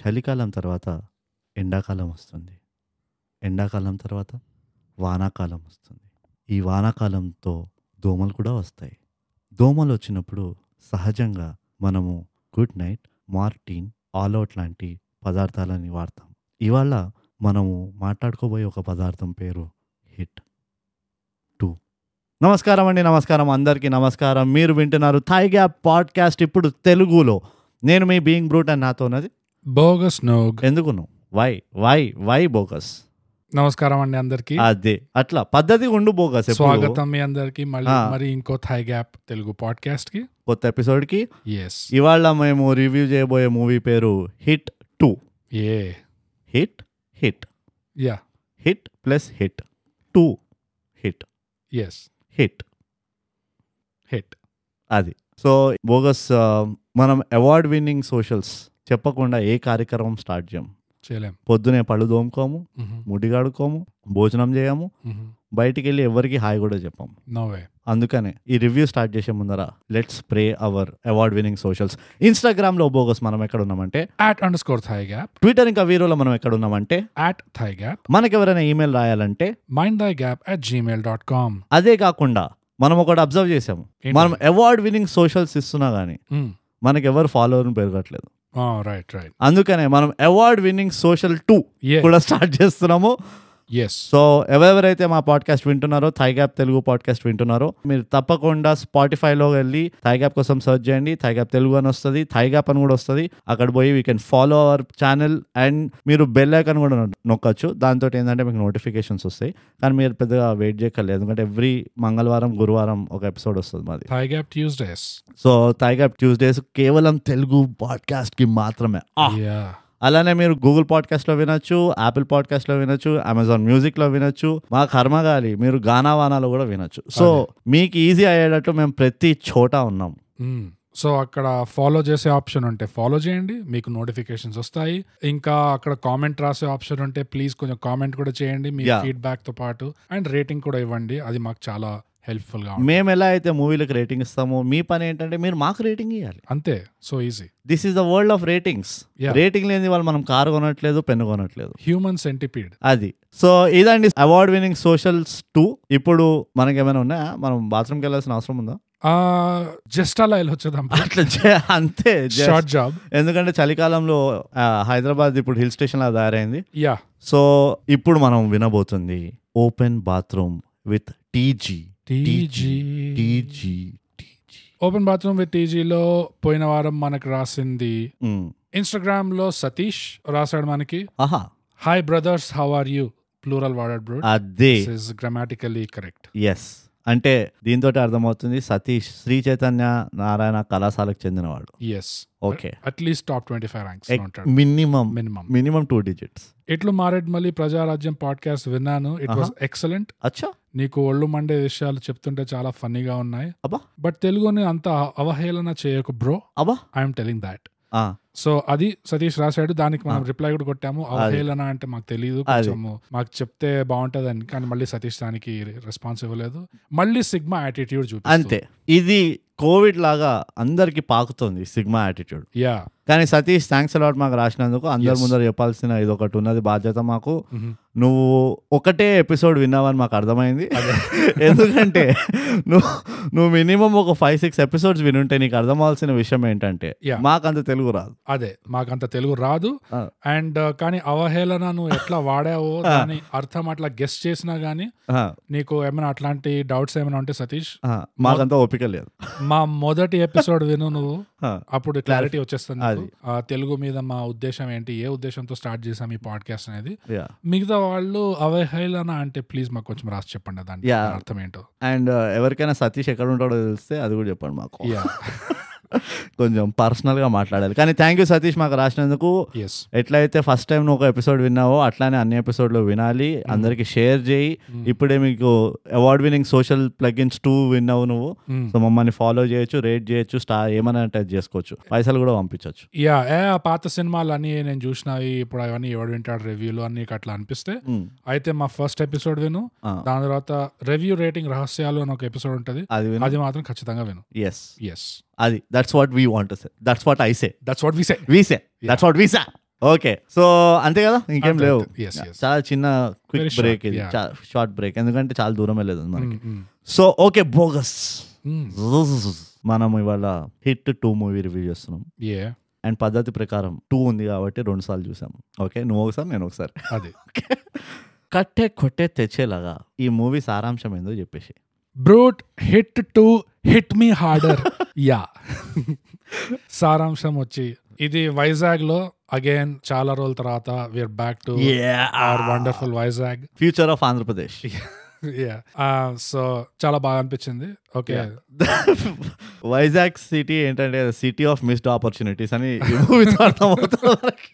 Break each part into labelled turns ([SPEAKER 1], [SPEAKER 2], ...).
[SPEAKER 1] చలికాలం తర్వాత ఎండాకాలం వస్తుంది. ఎండాకాలం తర్వాత వానాకాలం వస్తుంది. ఈ వానాకాలంతో దోమలు కూడా వస్తాయి. దోమలు వచ్చినప్పుడు సహజంగా మనము Good Knight Mortein All Out లాంటి పదార్థాలని వాడతాం. ఇవాళ మనము మాట్లాడుకోబోయే ఒక పదార్థం పేరు హిట్ టూ. నమస్కారం అండి నమస్కారం అందరికీ. నమస్కారం. మీరు వింటున్నారు థై గ్యాప్ పాడ్కాస్ట్ ఇప్పుడు తెలుగులో. నేను మీ బీయింగ్ బ్రూట్ అని నాతో ఉన్నది
[SPEAKER 2] బోగస్ నోగ్.
[SPEAKER 1] ఎందుకు నువ్వు వై వై వై బోగస్.
[SPEAKER 2] నమస్కారం అండి అందరికి.
[SPEAKER 1] అదే అట్లా. పద్ధతి ఉండు బోగస్.
[SPEAKER 2] స్వాగతం మీ అందరికి. మళ్ళీ. మరి ఇంకో థై గ్యాప్ తెలుగు పాడ్కాస్ట్కి
[SPEAKER 1] కొత్త ఎపిసోడ్కి
[SPEAKER 2] ఎస్
[SPEAKER 1] ఇవాళ మేము రివ్యూ చేయబోయే మూవీ పేరు హిట్ టూ.
[SPEAKER 2] ఏ.
[SPEAKER 1] Hit hit.
[SPEAKER 2] Yeah.
[SPEAKER 1] Hit plus hit. Two. Hit.
[SPEAKER 2] Yes
[SPEAKER 1] hit.
[SPEAKER 2] Hit
[SPEAKER 1] అది. సో బోగస్ మనం అవార్డ్ విన్నింగ్ సోషల్స్ చెప్పకుండా ఏ కార్యక్రమం స్టార్ట్ చేయం
[SPEAKER 2] చేయలేం
[SPEAKER 1] పొద్దునే పళ్ళు తోముకోము ముడి కడుకోము భోజనం చేయము బయటికి వెళ్ళి ఎవరికి హాయ్ కూడా చెప్పాము. అందుకనే ఈ రివ్యూ స్టార్ట్ చేసే ముందర let's spray hour award winning socials. ఇన్స్టాగ్రామ్లో బోగస్ మనం ఎక్కడ ఉన్నామంటే
[SPEAKER 2] at underscore thigh gap
[SPEAKER 1] Twitter ఇంకా వీరోలో మనం ఎక్కడ ఉన్నామంటే
[SPEAKER 2] యాట్ థై గ్యాప్
[SPEAKER 1] మనకి ఎవరైనా ఈమెయిల్ రాయాలంటే
[SPEAKER 2] mind thigh gap at Gmail dot com
[SPEAKER 1] అదే కాకుండా మనం ఒకటి అబ్జర్వ్ చేసాము? మనం అవార్డ్ విన్నింగ్ సోషల్స్ ఇస్తున్నా కానీ మనకి ఎవరు ఫాలోవర్ పెరగట్లేదు. అందుకనే మనం అవార్డ్ విన్నింగ్ సోషల్ టూ కూడా స్టార్ట్ చేస్తున్నాము. సో ఎవరెవరైతే మా పాడ్కాస్ట్ వింటున్నారో థై గ్యాప్ తెలుగు పాడ్కాస్ట్ వింటున్నారో మీరు తప్పకుండా స్పాటిఫైలో వెళ్ళి థై గ్యాప్ కోసం సెర్చ్ చేయండి. థై గ్యాప్ తెలుగు అని వస్తుంది థై గ్యాప్ అని కూడా వస్తుంది. అక్కడ పోయి we can follow our channel and మీరు బెల్ ఐకాన్ కూడా నొక్కచ్చు. దాంతో ఏంటంటే మీకు నోటిఫికేషన్స్ వస్తాయి. కానీ మీరు పెద్దగా వెయిట్ చేయక్కర్లేదు. ఎందుకంటే ఎవ్రీ మంగళవారం గురువారం ఒక ఎపిసోడ్ వస్తుంది మాది.
[SPEAKER 2] Thigh gap Tuesdays
[SPEAKER 1] so thigh gap Tuesdays కేవలం తెలుగు పాడ్కాస్ట్కి మాత్రమే. ఆ!
[SPEAKER 2] యా
[SPEAKER 1] అలానే మీరు గూగుల్ పాడ్కాస్ట్లో వినొచ్చు యాపిల్ పాడ్కాస్ట్లో వినొచ్చు అమెజాన్ మ్యూజిక్లో వినొచ్చు మా కర్మగాలి మీరు గానా వానాలో కూడా వినొచ్చు. సో మీకు ఈజీ అయ్యేటట్టు మేము ప్రతి చోట ఉన్నాం.
[SPEAKER 2] సో అక్కడ ఫాలో చేసే ఆప్షన్ ఉంటే ఫాలో చేయండి మీకు నోటిఫికేషన్స్ వస్తాయి. ఇంకా అక్కడ కామెంట్ రాసే ఆప్షన్ ఉంటే ప్లీజ్ కొంచెం కామెంట్ కూడా చేయండి మీ. ఫీడ్బ్యాక్తో పాటు. అండ్ రేటింగ్ కూడా ఇవ్వండి అది మాకు చాలా హెల్ప్ఫుల్గా ఉంటుంది.
[SPEAKER 1] మేము ఎలా అయితే మూవీలకు రేటింగ్ ఇస్తామో మీ పని ఏంటంటే మీరు మాకు రేటింగ్ ఇవ్వాలి
[SPEAKER 2] అంతే. So easy.
[SPEAKER 1] This is the world of ratings. Rating లేని వాళ్ళు మనం కారు కొనట్లేదు పెన్ను కొనట్లేదు.
[SPEAKER 2] హ్యూమన్ సెంటిపీడ్
[SPEAKER 1] అది. సో ఇదండి అవార్డ్ విన్నింగ్ సోషల్స్ టూ ఇప్పుడు మనకి ఏమైనా ఉన్నాయా? మనం బాత్రూమ్కి వెళ్ళాల్సిన అవసరం ఉందా?
[SPEAKER 2] జస్ట్ అలా వెళ్ళొచ్చేద్దాం
[SPEAKER 1] అట్లా అంతే.
[SPEAKER 2] షార్ట్ జాబ్
[SPEAKER 1] ఎందుకంటే చలికాలంలో హైదరాబాద్ ఇప్పుడు హిల్ స్టేషన్ లా తయారైంది.
[SPEAKER 2] యా
[SPEAKER 1] సో ఇప్పుడు మనం వినబోతుంది open bathroom with TG
[SPEAKER 2] TG
[SPEAKER 1] TG TG
[SPEAKER 2] open bathroom with టీజీలో పోయిన వారం మనకు రాసింది ఇన్స్టాగ్రామ్లో సతీష్ రాశాడు మనకి. Hi brothers how are you plural వాడెడ్ bro
[SPEAKER 1] అదే.
[SPEAKER 2] ఇస్ గ్రామాటికల్లీ కరెక్ట్
[SPEAKER 1] ఎస్ అంటే దీంతో అర్థమవుతుంది సతీష్ శ్రీ చైతన్య నారాయణ కళాశాలకు చెందినవాడు.
[SPEAKER 2] Yes
[SPEAKER 1] okay
[SPEAKER 2] at least top twenty five ranks
[SPEAKER 1] minimum
[SPEAKER 2] minimum
[SPEAKER 1] minimum two digits
[SPEAKER 2] ఇట్లు మారేడ్మల్లి ప్రజారాజ్యం పాడ్కాస్ట్ విన్నాను. ఇట్ వాస్ ఎక్సలెంట్
[SPEAKER 1] అచ్చా.
[SPEAKER 2] నీకు ఒళ్ళు మండే విషయాలు చెప్తుంటే చాలా ఫన్నీగా ఉన్నాయి.
[SPEAKER 1] అబ్బా.
[SPEAKER 2] బట్ తెలుగుని అంత అవహేళన చేయకు బ్రో
[SPEAKER 1] అబ్బా.
[SPEAKER 2] ఐఎమ్ టెలింగ్ దాట్ సో అది సతీష్ రాశాడు దానికి మనం రిప్లై కూడా కొట్టాము. అవహేళన అంటే మాకు తెలియదు కొంచెము మాకు చెప్తే బాగుంటదని. కానీ మళ్ళీ సతీష్ దానికి రెస్పాన్స్ ఇవ్వలేదు. మళ్ళీ సిగ్మా యాటిట్యూడ్ చూపి
[SPEAKER 1] అంతే. ఇది కోవిడ్ లాగా అందరికి పాకుతుంది సిగ్మా యాటిట్యూడ్
[SPEAKER 2] యా
[SPEAKER 1] కానీ సతీష్ థ్యాంక్స్ అలాట్ మాకు రాసినందుకు అందరి ముందర చెప్పాల్సిన ఇది ఒకటి ఉన్నది బాధ్యత మాకు. నువ్వు ఒకటే ఎపిసోడ్ విన్నావని మాకు అర్థమైంది. ఎందుకంటే నువ్వు నువ్వు మినిమం ఒక ఫైవ్ సిక్స్ ఎపిసోడ్స్ వినుంటే నీకు అర్థమవలసిన విషయం ఏంటంటే
[SPEAKER 2] Yeah.
[SPEAKER 1] మాకంత తెలుగు రాదు.
[SPEAKER 2] అదే మాకంత తెలుగు రాదు. అండ్ కానీ అవహేళన నువ్వు ఎట్లా వాడావో దాని అర్థం అట్లా గెస్ట్ చేసినా గానీ నీకు ఏమైనా అట్లాంటి డౌట్స్ ఏమైనా ఉంటే సతీష్
[SPEAKER 1] మాకంత ఓపిక లేదు.
[SPEAKER 2] మా మొదటి ఎపిసోడ్ విను నువ్వు. అప్పుడు క్లారిటీ వచ్చేస్తుంది తెలుగు మీద మా ఉద్దేశం ఏంటి ఏ ఉద్దేశంతో స్టార్ట్ చేసాం ఈ పాడ్కాస్ట్ అనేది. మిగతా వాళ్ళు అవహేళన అంటే ప్లీజ్ మాకు కొంచెం రాసి చెప్పండి దాని అర్థం ఏంటో.
[SPEAKER 1] అండ్ ఎవరికైనా సతీష్ ఎక్కడ ఉంటాడో తెలిస్తే అది కూడా చెప్పండి మాకు.
[SPEAKER 2] యా.
[SPEAKER 1] కొంచెం పర్సనల్గా మాట్లాడాలి. కానీ థ్యాంక్ యూ సతీష్ మాకు రాసినందుకు. ఎట్లయితే ఫస్ట్ టైం నువ్వు ఒక ఎపిసోడ్ విన్నావో అట్లానే అన్ని ఎపిసోడ్లు వినాలి. అందరికి షేర్ చేయి. ఇప్పుడే మీకు award winning social plugins two విన్నావు నువ్వు. సో మమ్మల్ని ఫాలో చేయొచ్చు రేట్ చేయొచ్చు స్టార్ ఏమైనా టచ్ చేసుకోవచ్చు. పైసలు కూడా పంపించవచ్చు
[SPEAKER 2] యా ఏ పాత సినిమాలు అన్ని నేను చూసినవి ఇప్పుడు అవన్నీ ఎవడు వింటాడు రివ్యూలు అన్ని అట్లా అనిపిస్తే అయితే మా ఫస్ట్ ఎపిసోడ్ విను. దాని తర్వాత రివ్యూ రేటింగ్ రహస్యాలు అని ఒక ఎపిసోడ్ ఉంటది.
[SPEAKER 1] అది
[SPEAKER 2] మాత్రం ఖచ్చితంగా విను.
[SPEAKER 1] ఎస్
[SPEAKER 2] ఎస్
[SPEAKER 1] అది. That's what we want say that's what I say
[SPEAKER 2] that's what we say
[SPEAKER 1] we say that's what we say okay so అంతే కదా? ఇంకేం లేవు. చాలా చిన్న క్విక్ బ్రేక్ ఇది. షార్ట్ బ్రేక్ ఎందుకంటే చాలా దూరం వెళ్ళలేదు మనకి. So okay bogus. మనం ఇవాళ హిట్ టూ మూవీ రివ్యూ చేస్తున్నాం.
[SPEAKER 2] Yeah,
[SPEAKER 1] అండ్ పద్ధతి ప్రకారం టూ ఉంది కాబట్టి రెండు సార్లు చూసాం ఓకే నువ్వు ఒకసారి నేను ఒకసారి.
[SPEAKER 2] అది.
[SPEAKER 1] కట్టే కొట్టే తెచ్చేలాగా ఈ మూవీ సారాంశం ఏందో చెప్పేసి.
[SPEAKER 2] Brute Hit to Hit me harder yeah. సారాంశం వచ్చి ఇది వైజాగ్లో అగైన్ చాలా రోజుల తర్వాత we are back to our wonderful Vizag
[SPEAKER 1] future of Andhra Pradesh
[SPEAKER 2] yeah so చాలా బాగా అనిపించింది. ఓకే
[SPEAKER 1] వైజాగ్ సిటీ ఏంటంటే సిటీ ఆఫ్ మిస్డ్ ఆపర్చునిటీస్ అని అర్థమవుతుంది మనకి.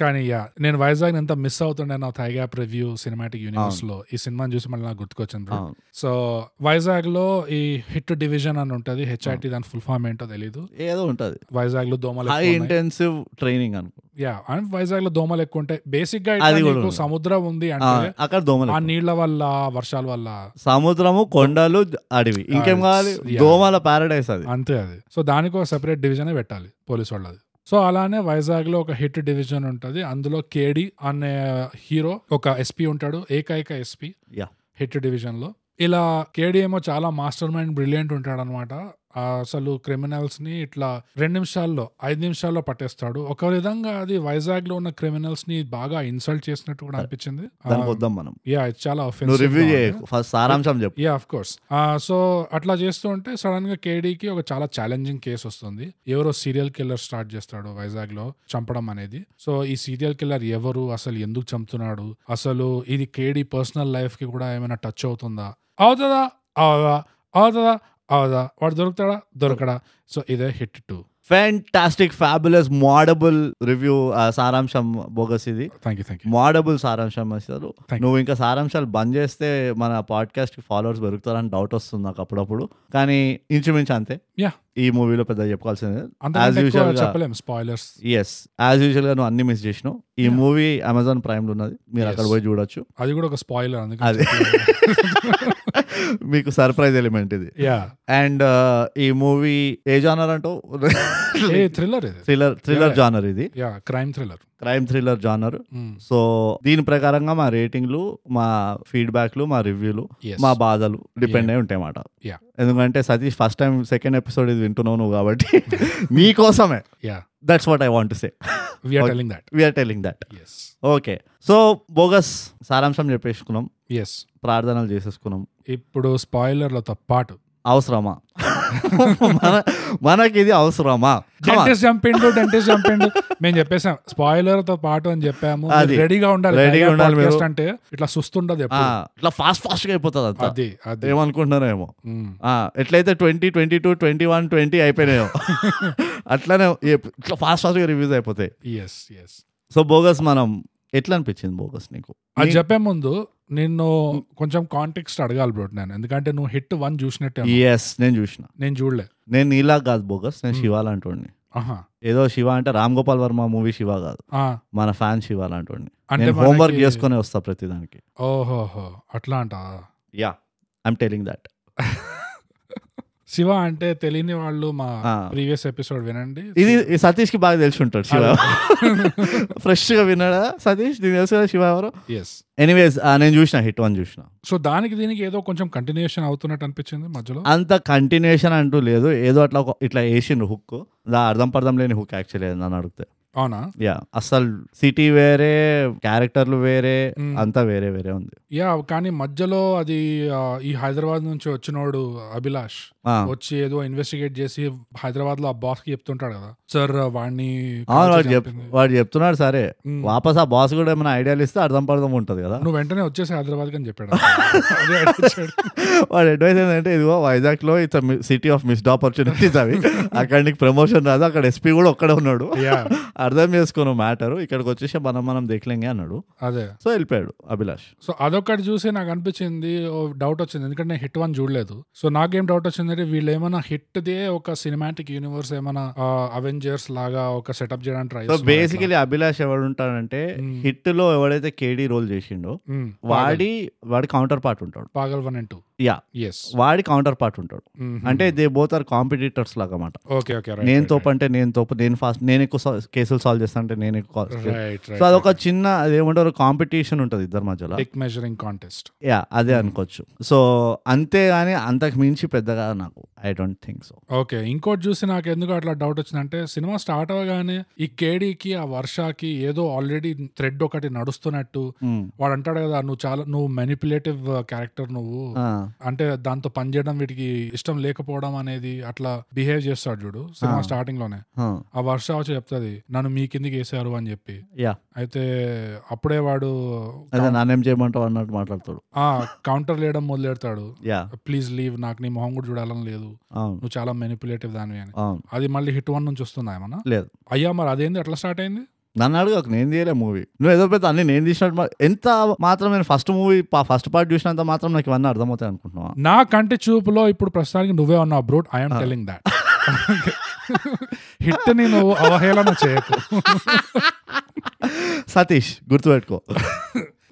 [SPEAKER 2] కానీ యా నేను వైజాగ్ ఎంత మిస్ అవుతుండే నా థైగ్యాప్ రివ్యూ సినిమాటిక్ యూనివర్స్లో ఈ సినిమాని చూసి మళ్ళీ నాకు గుర్తుకొచ్చింది. సో వైజాగ్లో ఈ హిట్ డివిజన్ అని ఉంటది హెచ్ఐటి దాని ఫుల్ ఫామ్ ఏంటో తెలియదు
[SPEAKER 1] ఏదో ఉంటది.
[SPEAKER 2] వైజాగ్లో దోమలు
[SPEAKER 1] హై. ఇంటెన్సివ్ ట్రైనింగ్ అనుకో.
[SPEAKER 2] యా అండ్ వైజాగ్లో దోమలు ఎక్కువ ఉంటాయి
[SPEAKER 1] బేసిక్గా.
[SPEAKER 2] సముద్రం ఉంది అంటే
[SPEAKER 1] అక్కడ దోమలు
[SPEAKER 2] ఆ. నీళ్ళ వల్ల వర్షాల వల్ల.
[SPEAKER 1] సముద్రము కొండలు అడవి. ఇంకేం కావాలి. దోమల పారడైస్ అది.
[SPEAKER 2] అంతే అది. సో దానికి ఒక సెపరేట్ డివిజన్ పెట్టాలి పోలీస్ వాళ్ళది. సో అలానే వైజాగ్లో ఒక హిట్ డివిజన్ ఉంటది. అందులో కేడి అనే హీరో ఒక ఎస్పీ ఉంటాడు ఏకైక ఎస్పీ
[SPEAKER 1] యా
[SPEAKER 2] హిట్ డివిజన్లో ఇలా కేడి ఏమో చాలా మాస్టర్ మైండ్ బ్రిలియంట్ ఉంటాడు అనమాట అసలు క్రిమినల్స్ని ఇట్లా రెండు నిమిషాల్లో ఐదు నిమిషాల్లో పట్టేస్తాడు. ఒక విధంగా అది వైజాగ్లో ఉన్న క్రిమినల్స్ని బాగా ఇన్సల్ట్ చేసినట్టు కూడా అనిపించింది.
[SPEAKER 1] వద్దాం మనం.
[SPEAKER 2] యా ఇది చాలా
[SPEAKER 1] సారాంశం చెప్పు.
[SPEAKER 2] యా ఆఫ్ కోర్స్ సో అట్లా చేస్తూ ఉంటే సడన్గా కేడీకి ఒక చాలా ఛాలెంజింగ్ కేసు వస్తుంది. ఎవరో సీరియల్ కిల్లర్ స్టార్ట్ చేస్తాడు వైజాగ్లో చంపడం అనేది. సో ఈ సీరియల్ కిల్లర్ ఎవరు? అసలు ఎందుకు చంపుతున్నాడు? అసలు ఇది కేడీ పర్సనల్ లైఫ్కి కూడా ఏమైనా టచ్ అవుతుందా? అవుతుందా? అవదా అవుతుందా? అవదా వాడు దొరుకుతాడా దొరకడా సో ఇదే హిట్ టూ
[SPEAKER 1] ఫ్యాంటాస్టిక్ ఫ్యాబులస్ మోడబుల్ రివ్యూ సారాంశం బోగస్ ఇది మోడబుల్ సారాంశం అసలు. నువ్వు ఇంకా సారాంశాలు బంద్ చేస్తే మన పాడ్కాస్ట్కి ఫాలోవర్స్ పెరుగుతారని డౌట్ వస్తుంది నాకు అప్పుడప్పుడు కానీ ఇంచుమించు అంతే. ఈ మూవీలో పెద్ద చెప్పుకోవాల్సింది as usual
[SPEAKER 2] spoilers
[SPEAKER 1] yes as యూజువల్గా నువ్వు అన్ని మిస్ చేసినావు ఈ. మూవీ అమెజాన్ ప్రైమ్లో ఉన్నది మీరు అక్కడ. పోయి చూడొచ్చు
[SPEAKER 2] అది కూడా ఒక స్పాయిలర్
[SPEAKER 1] అది మీకు సర్ప్రైజ్ ఎలిమెంట్ ఇది. అండ్ ఈ మూవీ ఏ జానర్ అంటూ?
[SPEAKER 2] Thriller
[SPEAKER 1] thriller thriller. జానర్ ఇది.
[SPEAKER 2] Yeah crime thriller
[SPEAKER 1] crime thriller genre so దీని ప్రకారంగా మా రేటింగ్లు మా ఫీడ్బ్యాక్లు మా రివ్యూలు మా బాధలు డిపెండ్ అయి ఉంటాయి అన్నమాట. ఎందుకంటే Satish first time second episode ఇది వింటున్నావు నువ్వు కాబట్టి మీకోసమే.
[SPEAKER 2] Yeah
[SPEAKER 1] that's what I want say
[SPEAKER 2] we're. Telling that
[SPEAKER 1] we're telling that okay so bogus సారాంశం చెప్పేసుకున్నాం.
[SPEAKER 2] ఎస్
[SPEAKER 1] ప్రార్థనలు చేసేసుకున్నాం.
[SPEAKER 2] ఇప్పుడు స్పాయిలర్లతో పాటు.
[SPEAKER 1] అవసరమా? మన మనకి ఇది అవసరమా.
[SPEAKER 2] డెంటిస్ట్ చంపిండు డెంటిస్ట్ చంపిండు మేము చెప్పేసాం స్పాయిలర్తో పాటు అని చెప్పాము.
[SPEAKER 1] అది.
[SPEAKER 2] రెడీగా ఉండాలి.
[SPEAKER 1] Ready గా
[SPEAKER 2] Tiger
[SPEAKER 1] ఉండాలి
[SPEAKER 2] అంటే ఇట్లా సుస్తుండదు
[SPEAKER 1] ఇట్లా ఫాస్ట్ ఫాస్ట్గా అయిపోతుంది అంతా.
[SPEAKER 2] అది అది.
[SPEAKER 1] ఏమనుకుంటున్నారేమో. ఎట్లయితే twenty twenty two twenty one twenty అయిపోయినాయో. అట్లానే ఇట్లా ఫాస్ట్ ఫాస్ట్గా రివ్యూస్ అయిపోతాయి.
[SPEAKER 2] ఎస్ ఎస్
[SPEAKER 1] సో బోగస్ మనం ఎట్లా అనిపించింది బోగస్ నీకు?
[SPEAKER 2] అది చెప్పే ముందు నిన్ను కొంచెం కాంటెక్స్ట్ అడగాలి బ్రో నేను. ఎందుకంటే నువ్వు హిట్ వన్ చూసినట్టే.
[SPEAKER 1] ఎస్ నేను చూసిన.
[SPEAKER 2] నేను చూడలే.
[SPEAKER 1] నేను నీలా కాదు బోగస్ నేను
[SPEAKER 2] Hmm.
[SPEAKER 1] శివ లాంటి
[SPEAKER 2] ఆహా.
[SPEAKER 1] ఏదో శివ అంటే రామ్ గోపాల్ వర్మ మూవీ శివ కాదు. మన ఫ్యాన్ శివ లాంటి నేను హోంవర్క్ చేసుకుని వస్తా ప్రతిదానికి.
[SPEAKER 2] ఓహోహో అట్లా అంట
[SPEAKER 1] yeah I'm telling that
[SPEAKER 2] Shiva అంటే తెలియని వాళ్ళు మా. ప్రీవియస్ ఎపిసోడ్ వినండి.
[SPEAKER 1] ఇది సతీష్కి బాగా తెలిసి ఉంటాడు శివ. ఫ్రెష్ గా విన్నాడా సతీష్? నీకు తెలుసు కదా శివ ఎవరు?
[SPEAKER 2] ఎస్
[SPEAKER 1] ఎనీవేస్ నేను చూసిన హిట్ వన్ చూసిన.
[SPEAKER 2] సో దానికి దీనికి ఏదో కొంచెం కంటిన్యూషన్ అవుతున్నట్టు అనిపించింది మధ్యలో?
[SPEAKER 1] అంత కంటిన్యూషన్ అంటూ లేదు. ఏదో అట్లా ఒక- ఇట్లా వేసిండు హుక్ అర్థం పర్థం లేని హుక్ యాక్చువల్లీ నన్ను అడిగితే.
[SPEAKER 2] అవునా?
[SPEAKER 1] యా అసలు సిటీ వేరే క్యారెక్టర్లు వేరే
[SPEAKER 2] Mm.
[SPEAKER 1] అంతా వేరే వేరే ఉంది.
[SPEAKER 2] యా కానీ మధ్యలో అది ఈ హైదరాబాద్ నుంచి వచ్చినోడు అభిలాష్. వచ్చి ఏదో ఇన్వెస్టిగేట్ చేసి హైదరాబాద్లో ఆ బాస్కి చెప్తుంటాడు కదా. సార్ వాడిని
[SPEAKER 1] వాడు
[SPEAKER 2] కాల్చి
[SPEAKER 1] చెప్
[SPEAKER 2] చంపింది."
[SPEAKER 1] వాడు చెప్తున్నాడు సరే. వాపస్ ఆ బాస్ కూడా ఏమైనా ఐడియాలు ఇస్తే అర్థం పర్థం ఉంటుంది కదా.
[SPEAKER 2] నువ్వు వెంటనే వచ్చేసి హైదరాబాద్ అని చెప్పాడు.
[SPEAKER 1] వాడు అడ్వైస్ ఏంటంటే ఇదిగో వైజాగ్లో it's city of missed opportunities అవి అక్కడ నీకు ప్రమోషన్ రాదు అక్కడ ఎస్పీ కూడా ఒక్కడే ఉన్నాడు. అర్థం చేసుకోను మ్యాటర్ ఇక్కడికి వచ్చేసి మనం మనం దేఖలేంగే అన్నాడు.
[SPEAKER 2] అదే.
[SPEAKER 1] సో వెళ్ళిపోయాడు అభిలాష్.
[SPEAKER 2] సో అదొకటి చూసి నాకు అనిపించింది డౌట్ వచ్చింది. ఎందుకంటే నేను హిట్ వన్ చూడలేదు. సో నాకేం డౌట్ వచ్చింది ఏంటంటే వీళ్ళు ఏమైనా హిట్ దే ఒక సినిమాటిక్ యూనివర్స్ ఏమైనా అవెంజర్స్ లాగా ఒక సెటప్ చేయడానికి ట్రై
[SPEAKER 1] బేసికలీ అభిలాష్ ఎవడు ఉంటాడంటే
[SPEAKER 2] మ్మ్.
[SPEAKER 1] హిట్లో ఎవడైతే కేడీ రోల్ చేసిండో వాడి వాడి కౌంటర్ పార్ట్ ఉంటాడు.
[SPEAKER 2] Pagal one and two
[SPEAKER 1] yeah
[SPEAKER 2] yes
[SPEAKER 1] వాడి కౌంటర్ పార్ట్ ఉంటాడు అంటే దే బోత్ ఆర్ కాంపిటీటర్స్ లాగా అన్నమాట
[SPEAKER 2] ఓకే ఓకే
[SPEAKER 1] నేను తోపు అంటే నేను తోపు నేను ఫాస్ట్ నేను ఎక్కువ కేసులు సాల్వ్ చేస్తా అంటే నేను ఎక్కువ సో అదొక చిన్న అదేమంటారు కాంపిటీషన్ ఉంటుంది ఇద్దరి మధ్యలో.
[SPEAKER 2] మెజరింగ్ కాంటెస్ట్
[SPEAKER 1] యా అదే అనుకోవచ్చు. సో అంతేగాని అంతకు మించి పెద్దగా నాకు. I don't think so
[SPEAKER 2] okay ఇంకోటి చూసి నాకు ఎందుకు అట్లా డౌట్ వచ్చిందంటే సినిమా స్టార్ట్ అవ్వగానే ఈ కేడీకి ఆ వర్షాకి ఏదో ఆల్రెడీ థ్రెడ్ ఒకటి నడుస్తున్నట్టు వాడు అంటాడు కదా నువ్వు చాలా నువ్వు మెనిపులేటివ్ క్యారెక్టర్ నువ్వు. అంటే దాంతో పనిచేయడం వీటికి ఇష్టం లేకపోవడం అనేది అట్లా బిహేవ్ చేస్తాడు చూడు సినిమా. స్టార్టింగ్లోనే. ఆ. వర్ష వచ్చి చెప్తుంది నన్ను మీ కిందికి వేసారు అని చెప్పి.
[SPEAKER 1] యా
[SPEAKER 2] అయితే అప్పుడే వాడు
[SPEAKER 1] నానేం చేయమంటావు అన్నట్టు మాట్లాడతాడు.
[SPEAKER 2] ఆ కౌంటర్ లేయడం మొదలెడతాడు.
[SPEAKER 1] యా
[SPEAKER 2] ప్లీజ్ లీవ్ నాకు నీ మొహం కూడా చూడాలని లేదు. నువ్వు చాలా మెనిపులేటివ్ దానివి అని. అది మళ్ళీ హిట్ వన్ నుంచి వస్తుందా ఏమన్నా?
[SPEAKER 1] లేదు.
[SPEAKER 2] అయ్యా మరి అదేంది? ఎట్లా స్టార్ట్ అయింది?
[SPEAKER 1] నన్ను అడుగు నేను తీయలే మూవీ నువ్వు ఏదో పెద్ద అన్ని నేను తీసినట్టు ఎంత మాత్రం నేను ఫస్ట్ మూవీ ఫస్ట్ పార్ట్ చూసినంత మాత్రం నాకు ఇవన్నీ అర్థమవుతాయి అనుకుంటున్నావా?
[SPEAKER 2] నా కంటి చూపులో ఇప్పుడు ప్రస్తుతానికి నువ్వే ఉన్నావు బ్రూట్ ఐఎమ్ టెలింగ్ దాట్ హిట్ని నువ్వు అవహేళన చేయకు.
[SPEAKER 1] సతీష్ గుర్తుపెట్టుకో.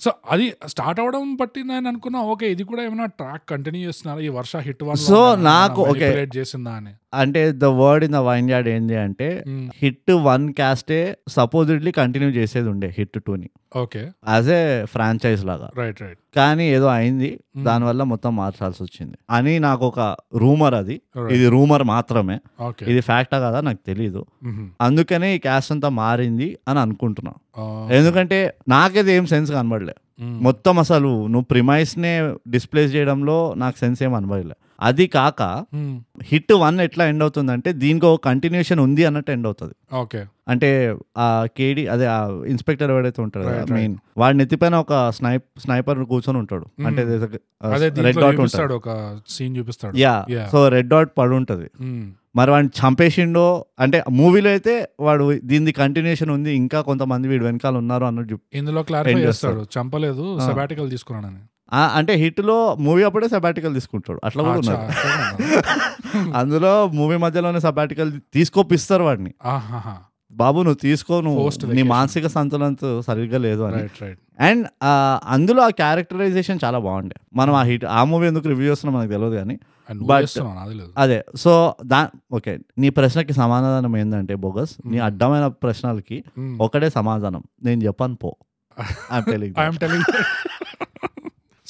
[SPEAKER 2] సో అది స్టార్ట్ అవడం బట్టి నేను అనుకున్నా ఓకే ఇది కూడా ఏమైనా ట్రాక్ కంటిన్యూ చేస్తున్నారు? ఈ వర్ష హిట్ వన్
[SPEAKER 1] So, నాకు- okay.
[SPEAKER 2] చేసిందా అని.
[SPEAKER 1] అంటే the word in the vineyard ఏంటి అంటే. Hit one cast supposedly continue చేసేది ఉండే హిట్ టూని
[SPEAKER 2] ఓకే
[SPEAKER 1] యాజ్ ఏ ఫ్రాంచైజ్ లాగా.
[SPEAKER 2] రైట్ రైట్
[SPEAKER 1] కానీ ఏదో అయింది దానివల్ల మొత్తం మార్చాల్సి వచ్చింది. అని నాకు ఒక రూమర్ అది. ఇది రూమర్ మాత్రమే. ఇది ఫ్యాక్టా కదా నాకు తెలీదు. అందుకనే ఈ క్యాస్ట్ అంతా మారింది అని అనుకుంటున్నా. ఎందుకంటే నాకైతే ఏం సెన్స్ కనబడలే. మొత్తం అసలు నువ్వు ప్రిమైస్ నే డిస్ప్లేస్ చేయడంలో నాకు సెన్స్ ఏం కనబడలే అది కాక హిట్ వన్ ఎట్లా ఎండ్ అవుతుందంటే దీనికి ఒక కంటిన్యూషన్ ఉంది అన్నట్టు ఎండ్ అవుతుంది
[SPEAKER 2] ఓకే
[SPEAKER 1] అంటే ఆ కేడి అదే ఆ ఇన్స్పెక్టర్ ఎవడైతే ఉంటాడు. మెయిన్ వాడి నెత్తిపైన ఒక స్నైప్ స్నైపర్ కూర్చొని ఉంటాడు. అంటే రెడ్ డాట్
[SPEAKER 2] చూపిస్తాడు ఒక సీన్ చూపిస్తాడు
[SPEAKER 1] యా. సో రెడ్ డాట్ పడి ఉంటది. మరి వాడిని చంపేసిండో అంటే మూవీలో అయితే వాడు దీని కంటిన్యూషన్ ఉంది ఇంకా కొంతమంది వీడు వెనకాల ఉన్నారు అన్నట్టు.
[SPEAKER 2] ఇందులో క్లారిఫై చేస్తాడు చంపలేదు. సబాటికల్ తీసుకున్నానని
[SPEAKER 1] ఆ, అంటే హిట్లో మూవీ అప్పుడే సబాటికల్ తీసుకుంటాడు. అట్లా కూడా ఉన్నారు అందులో మూవీ మధ్యలోనే సబాటికల్ తీసుకోపిస్తారు వాడిని. బాబు నువ్వు తీసుకో నువ్వు నీ. మానసిక సంతులనంతో సరిగ్గా లేదు అని. అండ్ అందులో ఆ క్యారెక్టరైజేషన్ చాలా బాగుండే. మనం ఆ హిట్ ఆ మూవీ ఎందుకు రివ్యూ చేస్తున్నాం మనకు తెలియదు కానీ. అదే సో దా ఓకే నీ ప్రశ్నకి సమాధానం ఏంటంటే బోగస్ నీ
[SPEAKER 2] Mm.
[SPEAKER 1] అడ్డమైన ప్రశ్నలకి ఒకటే సమాధానం. నేను చెప్పాను పో.
[SPEAKER 2] ఐఎమ్ టెలింగ్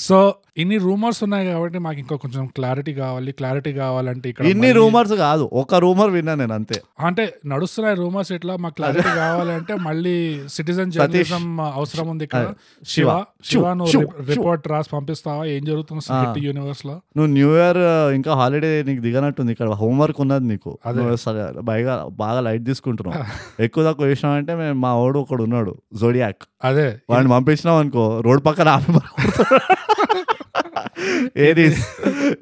[SPEAKER 2] సో ఇన్ని రూమర్స్ ఉన్నాయి కాబట్టి మాకు ఇంకా కొంచెం క్లారిటీ కావాలి క్లారిటీ కావాలంటే ఇక్కడ
[SPEAKER 1] ఇన్ని రూమర్స్ కాదు ఒక రూమర్ విన్నా నేను అంతే.
[SPEAKER 2] అంటే నడుస్తున్నాయి రూమర్స్ ఇట్లా మాకు క్లారిటీ కావాలంటే మళ్ళీ సిటిజన్ జర్నలిజం అవసరం ఉంది ఇక్కడ. శివ
[SPEAKER 1] శివ,
[SPEAKER 2] నువ్వు రిపోర్ట్ రాసి పంపిస్తావా? ఏం జరుగుతుంది. హిట్ యూనివర్స్లో
[SPEAKER 1] నువ్వు న్యూ ఇయర్ ఇంకా హాలిడే నీకు దిగనట్టుంది ఇక్కడ. హోంవర్క్ ఉన్నది నీకు. బాగా బాగా లైట్ తీసుకుంటున్నావు. ఎక్కువ తక్కువ చేసినావు అంటే మేము మా ఓడు ఒకడు ఉన్నాడు జోడియాక్
[SPEAKER 2] అదే.
[SPEAKER 1] వాడిని పంపించినాం అనుకో రోడ్ పక్కన ఆపి. ఏరీస్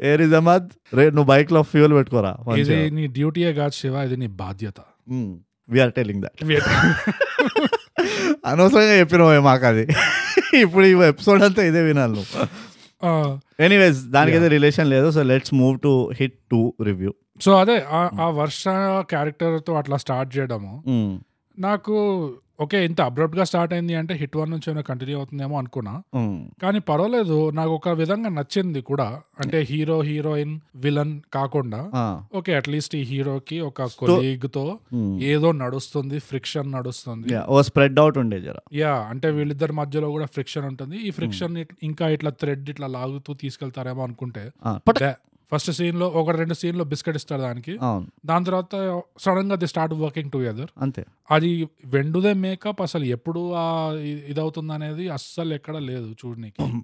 [SPEAKER 1] ఏరీస్ అహ్మద్ రే నువ్వు బైక్లో ఫ్యూల్ పెట్టుకోరా
[SPEAKER 2] ఇది నీ డ్యూటీయే కాదు శివ ఇది నీ బాధ్యత.
[SPEAKER 1] వీఆర్ టెలింగ్ దట్ అనవసరంగా చెప్పినావు మాకు అది. ఇప్పుడు ఈ ఎపిసోడ్ అంతా ఇదే వినాలి నువ్వు. ఎనీవేస్ దానికి అయితే రిలేషన్ లేదు so let's move to hit two review
[SPEAKER 2] so అదే ఆ- ఆ వర్ష క్యారెక్టర్తో అట్లా స్టార్ట్ చేయడము. నాకు ఓకే ఇంత అబ్రప్ట్గా స్టార్ట్ అయింది అంటే హిట్ వన్ నుంచి ఏమైనా కంటిన్యూ అవుతుందేమో అనుకున్నా. కానీ పర్వాలేదు నాకు ఒక విధంగా నచ్చింది కూడా. అంటే హీరో హీరోయిన్ విలన్ కాకుండా ఓకే అట్లీస్ట్ ఈ హీరోకి ఒక కొలీగ్తో ఏదో నడుస్తుంది ఫ్రిక్షన్ నడుస్తుంది.
[SPEAKER 1] ఓ స్ప్రెడ్ అవుట్ ఉండే జర.
[SPEAKER 2] యా అంటే వీళ్ళిద్దరి మధ్యలో కూడా ఫ్రిక్షన్ ఉంటుంది. ఈ ఫ్రిక్షన్ ఇంకా ఇట్లా థ్రెడ్ ఇట్లా లాగుతూ తీసుకెళ్తారేమో అనుకుంటే ఫస్ట్ సీన్లో ఒక రెండు సీన్లో బిస్కెట్ ఇస్తారు దానికి. దాని తర్వాత సడన్గా ది స్టార్ట్ వర్కింగ్ టుగెదర్.
[SPEAKER 1] అంతే.
[SPEAKER 2] అది వెండుదే మేకప్ అసలు ఎప్పుడు ఇదవుతుంది అనేది అస్సలు ఎక్కడ లేదు చూడనీకి.